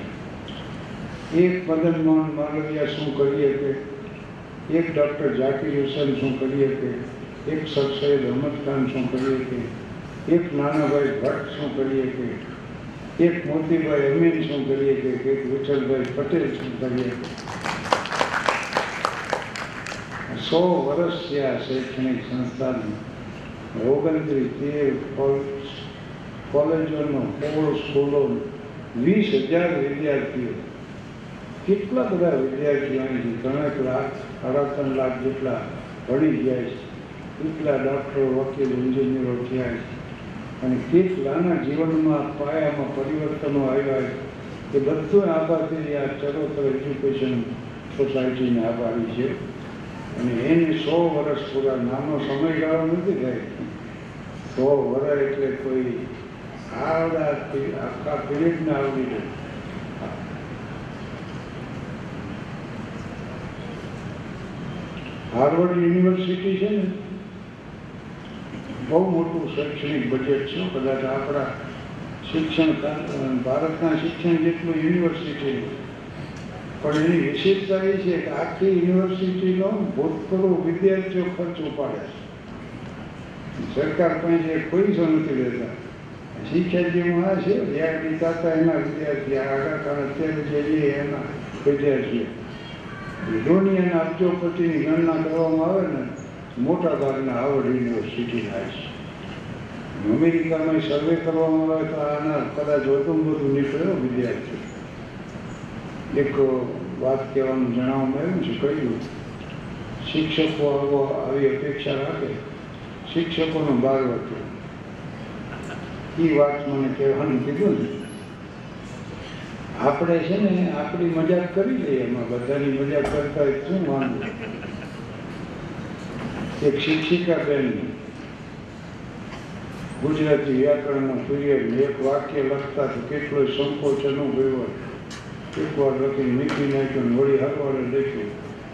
એક મદન મોહન માલવિયા શું કરીએ કે એક ડૉક્ટર ઝાકીર હુસેન શું કરીએ કે એક સર સૈયદ અહમદ શું કરીએ કે એક નાનાભાઈ ભટ્ટ શું કરીએ કે એક મોતીભાઈ અમીન શું કરીએ કે એક વિઠ્ઠલભાઈ પટેલ શું કરીએ કે સો વર્ષ થયા શૈક્ષણિક સંસ્થાનું ઓગણત્રીસ તેર કોલેજોનો સોળ સ્કૂલો વીસ હજાર વિદ્યાર્થીઓ. કેટલા બધા વિદ્યાર્થીઓ અહીંથી ત્રણેક લાખ અઢાર લાખ જેટલા ભણી ગયા છે. કેટલા ડૉક્ટરો, વકીલ, એન્જિનિયરો થયા છે. અને કેટલાના જીવનમાં પાયામાં પરિવર્તનો આવ્યા છે. એ બધું આભારથી આ ચરોતર એજ્યુકેશન સોસાયટીને આભારી છે. અને એને સો વર્ષ પૂરા નાનો સમયગાળો નથી થાય. સો વર્ષ એટલે કોઈ આવડા આખા પીરિયડને આવડી જાય. હાર્વર્ડ યુનિવર્સિટી છે ને બહુ મોટું શૈક્ષણિક બજેટ છે કદાચ આપણા શિક્ષણ ભારતના શિક્ષણ જેટલું યુનિવર્સિટી પણ એની વિશેષતા એ છે કે આખી યુનિવર્સિટીનો ભૂતપૂર્વ વિદ્યાર્થીઓ ખર્ચ ઉપાડે છે. સરકાર પાસે પૈસો નથી લેતા. શિક્ષક જે મળે છે રિયાયતી હતા એના વિદ્યાર્થી આગળ અત્યારે જે એના વિદ્યાર્થીઓ. દુનિયાના અબજોપતિની ગણના કરવામાં આવે ને મોટા ભાગના હાવર્ડ યુનિવર્સિટીના છે અમેરિકામાં સર્વે કરવામાં આવે તો આના કદાચ વધુ વધુ નીકળ્યો વિદ્યાર્થી એક વાત કહેવાનું જણાવવામાં આવ્યું છે કહ્યું. શિક્ષકો આવી અપેક્ષા રાખે. શિક્ષકોનો ભાગ હતો એ વાત મને કહેવાનું કીધું ને. આપણે છે ને આપણી મજાક કરી લઈએ એમાં. બધાની મજાક કરતા શું વાંધો? એક શિક્ષિકા બેન, ગુજરાતી વ્યાકરણનો પીરિયડ એક વાક્ય લખતા તો કેટલો સંકોચ અનુભવ્યો એક વાર લખી મીઠી નાખ્યો વળી હરવાડે લખ્યું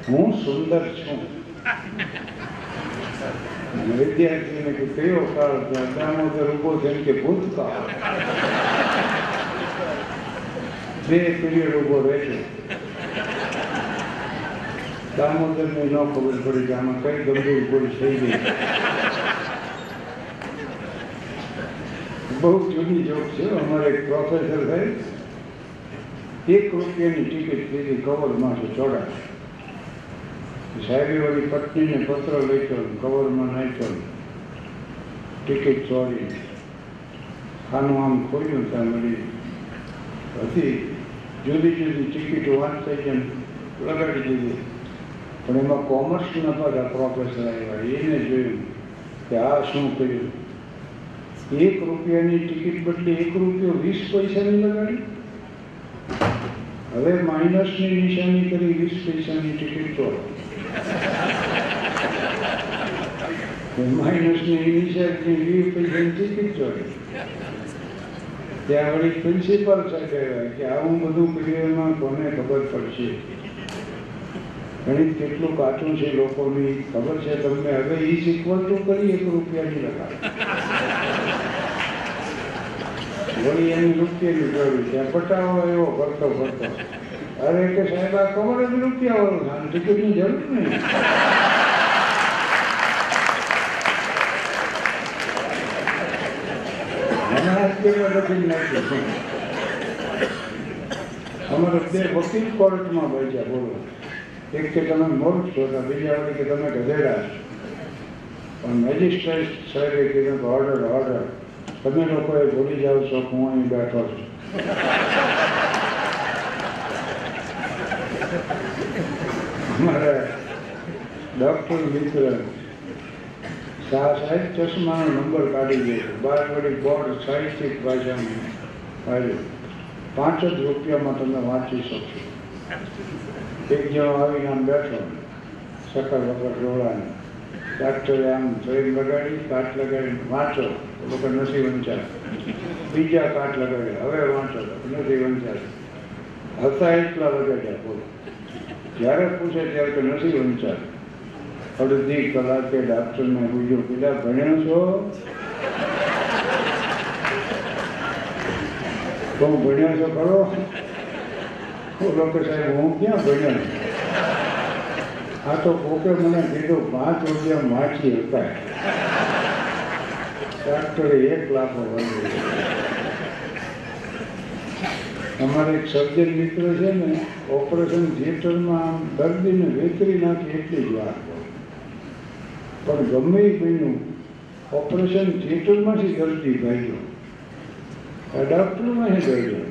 હું સુંદર છું. વિદ્યાર્થીને કે કયો કાળ દામોદર ઊભો થઈને કે, ભૂતકાળ. બે પીરિયડ ઊભો રહેશે. દામોદરને ન ખબર પડી કે આમાં કઈ ગંભીર ભૂલ થઈ ગઈ બહુ જૂની જોક છે અમારે એક પ્રોફેસર થાય એક રૂપિયાની ટિકિટ લીધી કવરમાં છે ચોડા સાહેબે વાળી પત્નીને પત્ર લખ્યો કવરમાં નાખ્યો ટિકિટ ચોરી ખાનું આમ ખોલ્યું ત્યાં મળી હતી જુદી જુદી ટિકિટ વાંચતા જેમ લગાડી દીધી પણ એમાં કોમર્સના બધા પ્રોફેસર આવ્યા એને જોયું કે આ શું કર્યું એક રૂપિયાની ટિકિટ બદલે એક રૂપિયો વીસ પૈસાની લગાડી હવે માઇનસની નિશાની કરી વીસ પૈસાની ટિકિટ તો માઇનસની નિશાની વીસ પૈસાની ટિકિટ ચોરી ત્યાં વળી પ્રિન્સિપાલ સાહેબ કહેવાય કે આવું બધું કર્યું એમાં કોને ખબર પડશે ગણિત કેટલું કાચું છે લોકોની, ખબર છે તમને? હવે એ શીખવણ તો કરી એક રૂપિયાની લગાડ. વળી એની રૂપિયાની જોડી છે. પટાવો એવો ફરતો ફરતો. અરે કે સાહેબ, આ ખબર જ રૂપિયા વાળું ધાન ટિકિટની જરૂર નહીં. અમારે બે વકીલ કોર્ટમાં બેસ્યા બોલો. એક કે તમે મૂર્ખ છો તો બીજા વખતે કે તમે ગધેડા છો. પણ મેજિસ્ટ્રેટ સાહેબે કીધું કે ઓર્ડર ઓર્ડર તમે લોકોએ ભૂલી જાઓ છો હું અહીં બેઠો છું. અમારા ડૉક્ટર મિત્ર શાહ સાહેબ ચશ્માનો નંબર કાઢી ગયો છે. બાર વળી બોર્ડ સાહિત્યિક ભાષામાં કાઢ્યો પાંચ જ રૂપિયામાં તમે વાંચી શકશો. એક જણો આવીને આમ બેઠો સકર વગર ડોળાને ડાક્ટરે આમ ટ્રેન લગાડી કાટ લગાડી વાંચો, તો લોકો નથી વંચાય બીજા કાટ લગાડે, હવે વાંચો નથી વંચાય હતા એટલા વગાડ્યા બોલો જ્યારે પૂછે ત્યારે તો નથી વંચાય અડધી કલાકે ડાક્ટરને પૂછ્યું પેલા ભણ્યો છો? તો ભણ્યા છો, ખરો. કે સાહેબ, હું ક્યાં ભણ્યો આ તો કોકે મને કીધું, પાંચ રૂપિયા માછી હતા. ડાક્ટરે એક લાખો અમારે એક સર્જન મિત્ર છે ને, ઓપરેશન થિયેટરમાં આમ દર્દીને વેતરી નાખી એટલી જ વાત પણ ગમે એ ઓપરેશન થિયેટરમાંથી દર્દી ભાગ્યો. આ ડૉક્ટરમાં હે ભાગ્યો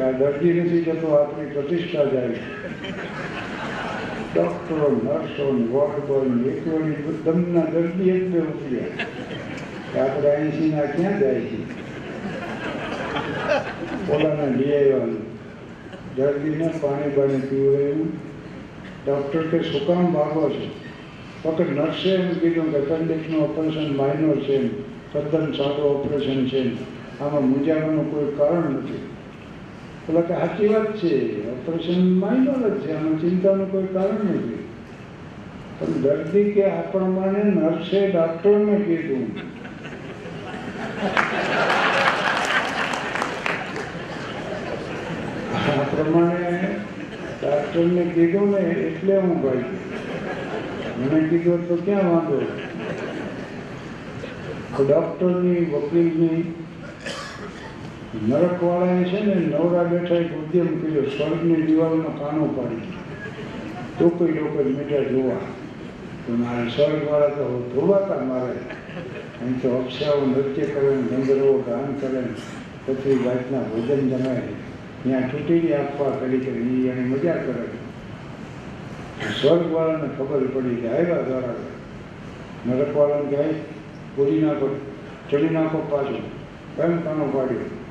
આ દર્દી નથી જતો આપણી પ્રતિષ્ઠા જાય ડોક્ટરો, નર્સો વોર્ડ બોય એક વળી દમના દર્દી એક બે ઉતરી જાય આપણે અહીંથી ક્યાં જાય છે? ઓલાને લઈ આવ્યા દર્દીને પાણી બાણી પીવડાવ્યું ડૉક્ટર કે શું કામ ભાગો છે? ફક્ત નર્સે એમ કીધું કે એપેન્ડિક્સનું ઓપરેશન માઇનોર છે તદ્દન સાદું ઓપરેશન છે આમાં મૂંઝાવાનું કોઈ કારણ નથી. એટલે કે સાચી વાત છે. ઓપરેશન માઇનોર જ છે. આમાં ચિંતાનું કોઈ કારણ નથી. પણ દર્દી કે આ પ્રમાણે નર્સે, ડૉક્ટરને કીધું. આ પ્રમાણે ડાક્ટરને કીધું ને એટલે હું ભાઈ. મને કીધું તો ક્યાં વાંધો? ડૉક્ટરની વકીલની નરકવાળાએ છે ને નવરા બેઠા એક ઉદ્યમ કર્યો, સ્વર્ગની દિવાલમાં કાનો પાડી. તો કોઈ લોકો મીઠા જોવા. તો મારે સ્વર્ગવાળા તો ધોવાતા મારે. અહીં તો અપ્સરાઓ નૃત્ય કરે ને ગંધર્વો ગાન કરે પછી વાતના ભોજન જમાય ત્યાં ચૂંટણી આપવા કરી કરી એને મજા કરે. સ્વર્ગવાળાને ખબર પડી કે આવ્યા દ્વારા નરકવાળાને કહે પૂરી નાખો, ચડી નાખો પાછું. કેમ કાનો પાડ્યો?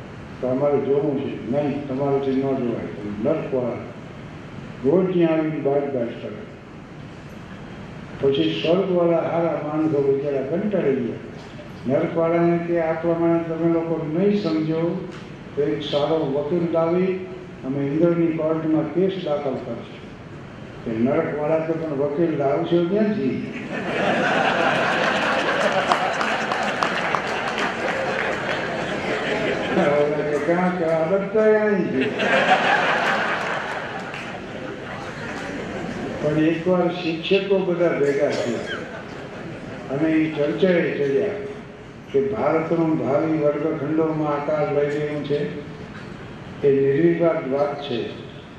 તો અમારે જોવું છે. નહીં તમારાથી ન જોવાય નરકવાળા. રોજ ત્યાં આવીને બાજ બાજ કરે. પછી સ્વર્ગવાળા હારા માણસો બિચારા કંટાળી ગયા. નરકવાળાને કે આ પ્રમાણે તમે લોકો નહીં સમજો. તો એક સારો વકીલ લાવી અમે ઇન્દ્રની કોર્ટમાં કેસ દાખલ કરશું. કે નરકવાળા તો પણ વકીલ લાવશો ક્યાંથી? *laughs* ક્યાં કે બધા અહીં પણ એકવાર શિક્ષકો બધા ભેગા થયા. અને એ ચર્ચાએ ચડ્યા કે ભારતનો ભાવિ વર્ગખંડોમાં આકાર લઈ રહ્યું છે. એ નિર્વિવાદ વાત છે.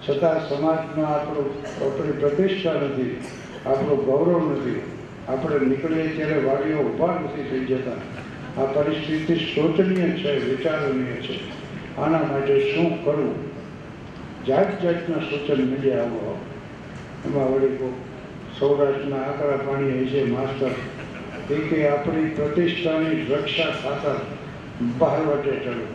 છતાં સમાજમાં આપણું, આપણી પ્રતિષ્ઠા નથી, આપણું ગૌરવ નથી. આપણે નીકળીએ ત્યારે વાડીઓ ઊભા નથી થઈ જતા. આ પરિસ્થિતિ શોચનીય છે વિચારણીય છે. આના માટે શું કરવું જાત જાતના સૂચન મીડિયા આવો. એમાં વળી કોઈ સૌરાષ્ટ્રના આકરા પાણી છે માસ્ટર એ કે આપણી પ્રતિષ્ઠાની રક્ષા ખાતર બહારવટે ચડવું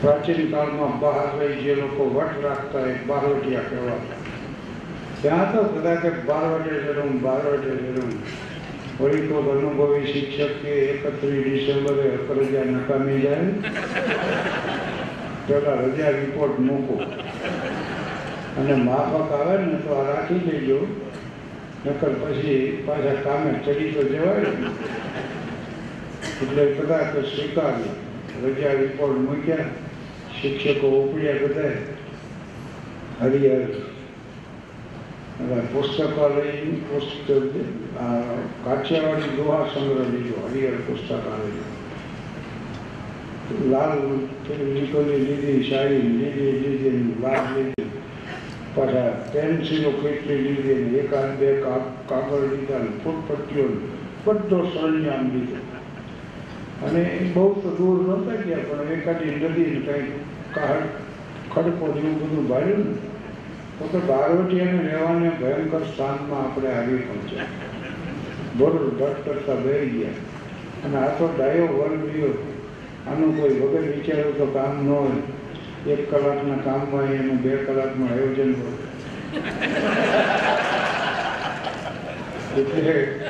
પ્રાચીન કાળમાં બહાર રહી જે લોકો વટ રાખતા એ બહારવટિયા કહેવાતા. ત્યાં તો બધા કે ચડવું બારવટે ચડવું વળી કોઈ અનુભવી શિક્ષક કે એકત્રીસ ડિસેમ્બરે રજા નકામી જાય. પેલા રજા રિપોર્ટ મૂકો. અને માફક આવે ને તો આ રાખી લેજો નકર પછી પાછા કામે ચડી તો જવાય. એટલે કદાચ સ્વીકાર્યું રજા રિપોર્ટ મૂક્યા. શિક્ષકો ઉપડ્યા બધા હરિહર. પુસ્તકાલય, પુસ્તક કાઠિયાવાડી દોહા સંગ્રહ લીધો હરિહર પુસ્તકાલય લાલ નીકળી લીધી સાડી, લીધી લીધી લાલ લીધી. પાછા પેન્સિલો કેટલી લીધી એકાદ બે કાગળ લીધા ને ફૂટપટ્ટીઓ બધો સરંજામ લીધો. અને બહુ તો દૂર નહોતા ગયા, પણ એકાદી નદી કંઈક કાળ ખડકો જેવું બધું ભાડ્યું ને, તો કે બારવટીયાને રહેવાને ભયંકર સ્થાનમાં આપણે આવી પહોંચ્યા. બોલ દસ કરતા બેરી ગયા. અને આ તો ડાયો વર્ગ રહ્યો. આનું કોઈ વગર વિચાર્યું તો કામ ન હોય. એક કલાકના કામમાં એનું બે કલાકનું આયોજન હોય. એટલે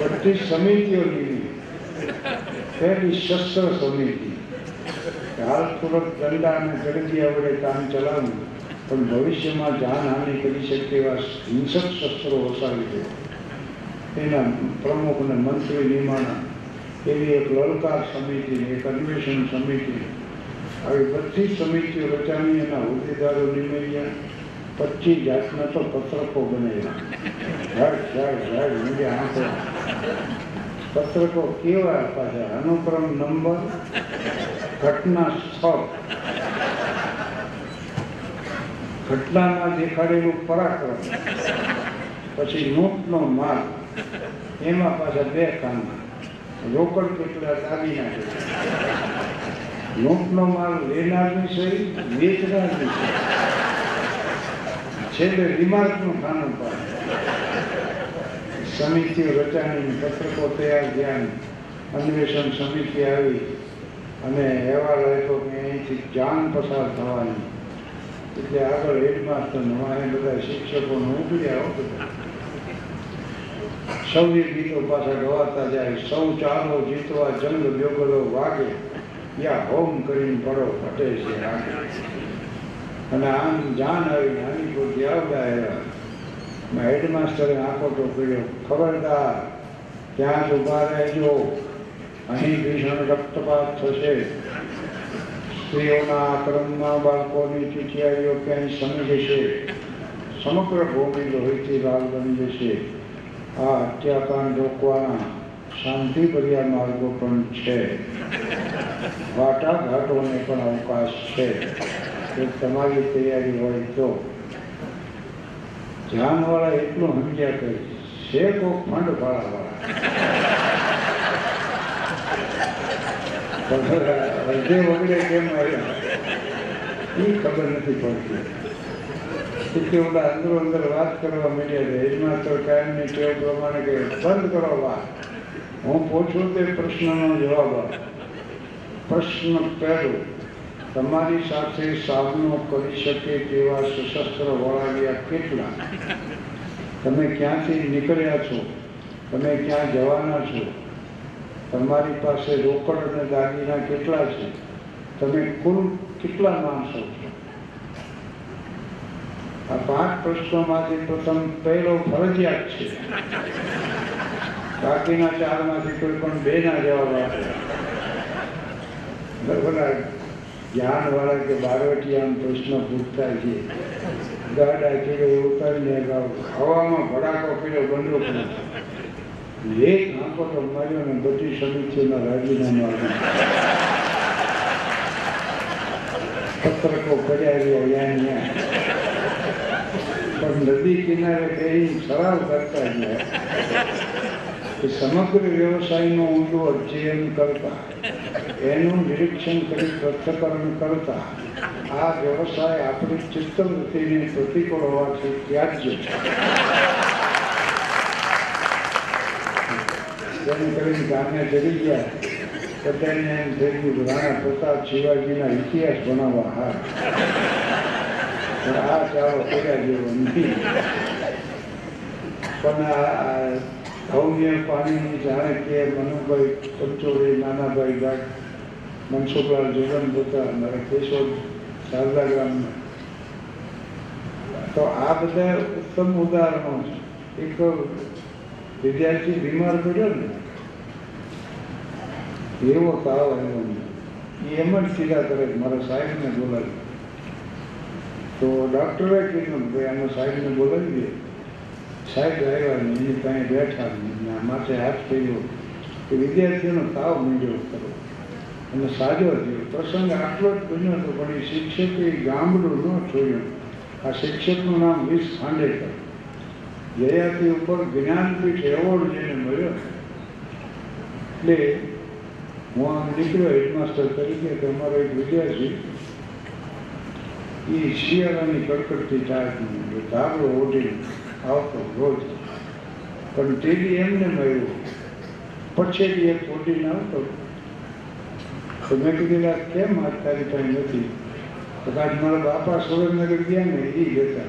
બધી સમિતિઓ લીધી. પહેલી શસ્ત્ર સમિતિ. હાલ તુરંત દંડા અને ગરજી વડે કામ ચલાવવું. પણ ભવિષ્યમાં જાનહાનિ કરી શકે એવા હિંસક શસ્ત્રો વસાવી દે. એના પ્રમુખ અને મંત્રી નિમાણા, એવી એક લલકાર સમિતિ, એક અન્વેષણ સમિતિ. આવી બધી સમિતિઓ રચાવી એના હોદ્દેદારો નિમેલ્યા પચીસ જાતના તો પત્રકો બનાવ્યા. પત્રકો કેવા પાછા? અનુક્રમ નંબર, ઘટના સ્થળ. ઘટનામાં દેખાડેલું પરાક્રમ. પછી નોટનો માલ એમાં પાછા બે કામમાં. રોકડ કેટલા દાબી નાખે નોટનો માલ લેનારની સહી વેચનારની સહી છેલ્લે રિમાર્કનું ખાનું પાડે. સમિતિઓ રચાણી પત્રકો તૈયાર થયા અન્વેષણ સમિતિ આવી અને અહેવાલ આપ્યો કે અહીંથી જાન પસાર થવાની. એટલે આગળ હેડમાસ્ટર નવા બધા શિક્ષકો નોકરી આવો બધા. સૌએ ગીતો પાછા ગવાતા જાય, સૌ ચાલો જીતવા જંગ બેગલો વાગે, યા હોમ કરીને પડો ફટે છે અને આમ જાન આવી નાની પોતી આવતા આવ્યા હેડમાસ્ટરે તો કર્યો, ખબરદાર, ત્યાં જ ઊભા રહેજો અહીં ભીષણ રક્તપાત થશે. સ્ત્રીઓના આક્રમમાં બાળકોની ચીઠિયારીઓ ક્યાંય સમી જશે સમગ્ર ભૂમિ લોહીથી લાલ બની જશે. આ હત્યાકાંડ રોકવાના શાંતિભર્યા માર્ગો પણ છે. વાટાઘાટોને પણ અવકાશ છે. કે તમારી તૈયારી હોય તો. ધ્યાનવાળા એટલું સમજ્યા કે છે કોક ફંડ વાળાવાળા અડધે વગડે કેમ આવ્યા? એ ખબર નથી પડતી. એટલે ઓલા અંદરો અંદર વાત કરવા મળ્યા છે. હેડમાસ્ટર કાયમની ટેવ પ્રમાણે કે બંધ કરો વાત. હું પૂછું તે પ્રશ્નનો જવાબ આપ. પ્રશ્ન પહેલો, તમારી સાથે સામનો કરી શકે તેવા સશસ્ત્ર વળાવ્યા કેટલા? તમે ક્યાંથી નીકળ્યા છો? તમે ક્યાં જવાના છો? તમારી પાસે રોકડ અને દાગીના કેટલા છે? તમે કુલ કેટલા માણસો છો? આ પાંચ પ્રશ્નોમાંથી પ્રથમ પહેલો ફરજિયાત છે. બાકીના ચારમાંથી કોઈ પણ બે ના જવાબ આપે. બરાબર? જ્ઞાન વાળા કે બારવટીયા પ્રશ્ન પૂછતા છે. ગાડા કીડો ઉતારીને હવામાં ભડાકો કર્યો બંદૂક એક આંખો તો માર્યો ને બધી સમિતિઓના રાજીનામા પત્રકો કર્યા રહ્યા યાન પણ નદી કિનારે એની સરાવ કરતા કે સમગ્ર વ્યવસાયનો ઊંડું અધ્યયન કરતા, એનું નિરીક્ષણ કરી પ્રથકરણ કરતા, આ વ્યવસાય આપણી ચિત્તવૃત્તિને પ્રતિકૂળ હોવાથી ત્યાજ્ય છે. તેમ કરીને ગામને જરી ગયા, બધાને એમ થઈ ગયું રાણા પ્રતાપ શિવાજીના ઇતિહાસ ભણાવવા હા આ ચાલો કર્યા જેવો નહીં પણ આ ભવ્ય પાણીની જાણે કે મનુભાઈ પંચોળી, નાનાભાઈ ગાઢ મનસુખલાલ જીવન પોતા મારા કેશોદ શારદા ગ્રામના તો આ બધા ઉત્તમ ઉદાહરણો છે. એક વિદ્યાર્થી બીમાર પડ્યો ને, એવો તાવ આવ્યો. એમ જ સીધા કરે મારા સાહેબને બોલાવી તો ડૉક્ટરે કીધું કે આનો સાહેબને બોલાવી દે સાહેબ આવ્યા એની પાસે બેઠા માથે હાથ કર્યો. કે વિદ્યાર્થીઓનો તાવ માંડ્યો કરો અને સાજો થયો. પ્રસંગ આટલો જ બન્યો હતો, પણ એ શિક્ષકે ગામડું ન છોડ્યું. આ શિક્ષકનું નામ વીસ ખાંડેકર. જયાતિ ઉપર જ્ઞાનપીઠ એવોર્ડ જેને મળ્યો એટલે હું આમ નીકળ્યો હેડમાસ્ટર તરીકે કે અમારો એક વિદ્યાર્થી એ શિયાળાની કડકડતી ટાઈપનું ધાબળો ઓઢી આવતો રોજ પણ તેડી એમને મળ્યો પછેડી એક ઓઢીને આવતો તો મેં કીધું "આ કેમ આ તારી પાસે નથી તો કાંઈ મારા બાપા સુરેન્દ્રનગર ગયા ને એ જતા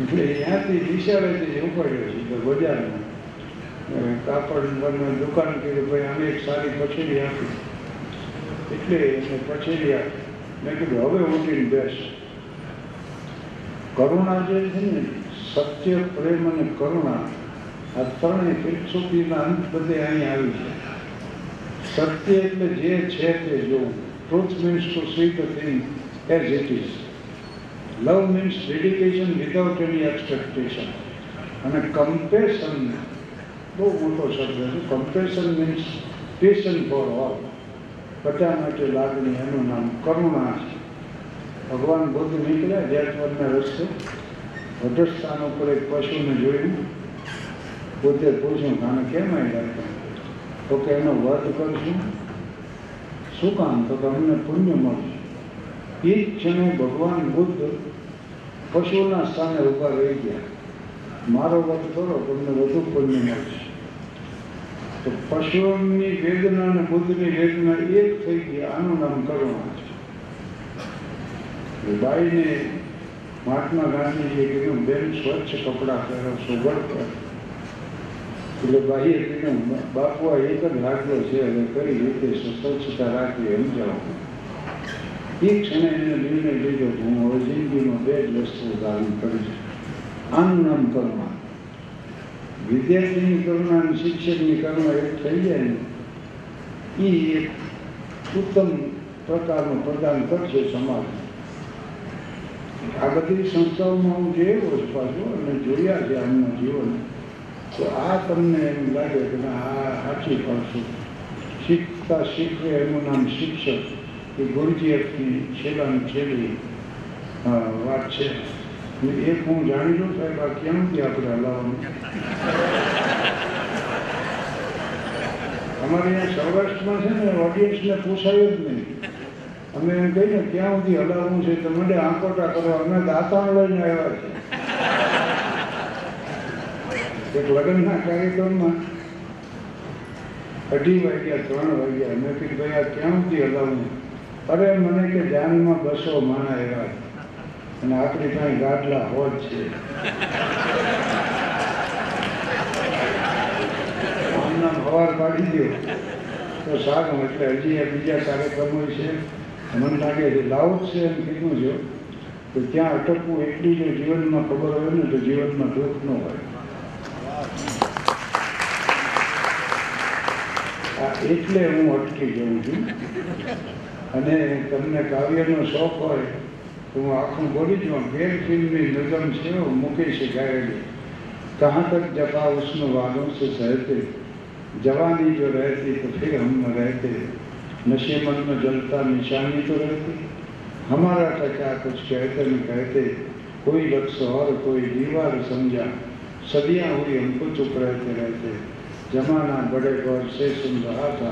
એટલે ત્યાંથી વિશાળેથી ઉપાડ્યો છે બજારમાં કાપડ દુકાન કીધું ભાઈ આને એક સારી પછેડી આપી એટલે એને પછેડી આપી મેં કીધું, હવે ઉઠીને બેસ. કરુણા જે છે ને, સત્ય, પ્રેમ અને કરુણા, આ ત્રણેય ફિલસૂફીના અંત બધે અહીં આવી છે. સત્ય એટલે જે છે તે જોવું. Truth means to see the thing as it is love means dedication without any expectation અને કમ્પેશન બહુ મોટો શબ્દ છે. Compassion means passion for all બધા લાગણી એનું નામ કરુણા છે. ભગવાન બુદ્ધ નીકળ્યા જ્ઞાતવરના રસ્તે વધસ્થાન ઉપર એક પશુને જોયું પોતે પૂછ્યું, આને કેમ આવ્યા તો કે એનો વધ કરશું. શું કામ? તો કે અમને પુણ્ય મળશે. એ જ ક્ષણે ભગવાન બુદ્ધ પશુના સ્થાને ઊભા રહી ગયા. મારો વધ કરો, તમને વધુ પુણ્ય મળશે. તો પશુઓની વેદના અને બુદ્ધની વેદના એક થઈ ગઈ, આનું નામ કરુણા છે. બાઈને મહાત્મા ગાંધીજીએ કીધું, બેન, સ્વચ્છ કપડાં પહેરો સુગડ પહેરો એટલે બાઈએ કીધું, બાપુ, આ એક જ લાગ્યો છે, અને કઈ રીતે સ્વચ્છતા રાખવી એમ જાઓ એ ક્ષણે એને નિર્ણય લીધો હું હવે જિંદગીમાં બે જ વસ્તુ ધારણ કરીશ. આનું નામ કરુણા. વિદ્યાર્થીની કરુણા શિક્ષકની કરુણા એક થઈ જાય ને એ એક ઉત્તમ પ્રકારનું પ્રદાન કરશે સમાજ આ બધી સંસ્થાઓમાં હું જોયેલો છું પાછું અને જોયા છે આમના જીવન તો આ તમને એમ લાગે કે આ સાચી પડશે શીખતા શીખવે એનું નામ શિક્ષક એ ગુરુજીએફની છેલ્લાની છેલ્લી વાત છે એક હું જાણી લઉં સાહેબ, આ ક્યાંથી આપણે હલાવવાનું? અમારે અહીંયા સૌરાષ્ટ્રમાં છે ને ઓડિયન્સને પૂછાયું જ નહીં. અમે એમ કહીએ ક્યાં સુધી હલાવવું છે? તો મને આંકોટા કરો અમે દાંતાણ લઈને આવ્યા છે. એક લગ્નના કાર્યક્રમમાં અઢી વાગ્યા, ત્રણ વાગ્યા. મેં કીધું, ભાઈ, આ ક્યાં સુધી હલાવવું? અરે, મને કે, જાનમાં બસો માણા આવ્યા છે. અને આપણી પાસે ગાડલા હોજ છે. આમના હવાર પાડી દો. તો સારું એટલે હજી બીજા કાર્યક્રમો છે. મને લાગે છે લાવું છે એમ કીધું છે. તો ત્યાં અટકવું એટલી જો જીવનમાં ખબર હોય ને તો જીવનમાં દુઃખ ન હોય. આ એટલે હું અટકી જઉં છું. અને તમને કાવ્યનો શોખ હોય હું આખું બોલી જાઉં ગેર ફિલ્મની નગમ છે वो मुकेश गायेगी कहाँ तक जफा उसमें वालों से सहते जवानी जो रहती तो फिर हम न रहते नशे मन में जलता निशानी तो रहती हमारा टका कुछ कहते न कहते कोई लक्ष्य और कोई दीवार समझा सदियां हुई हमको चुप रहते रहते जमाना बड़े गौर से सुन रहा था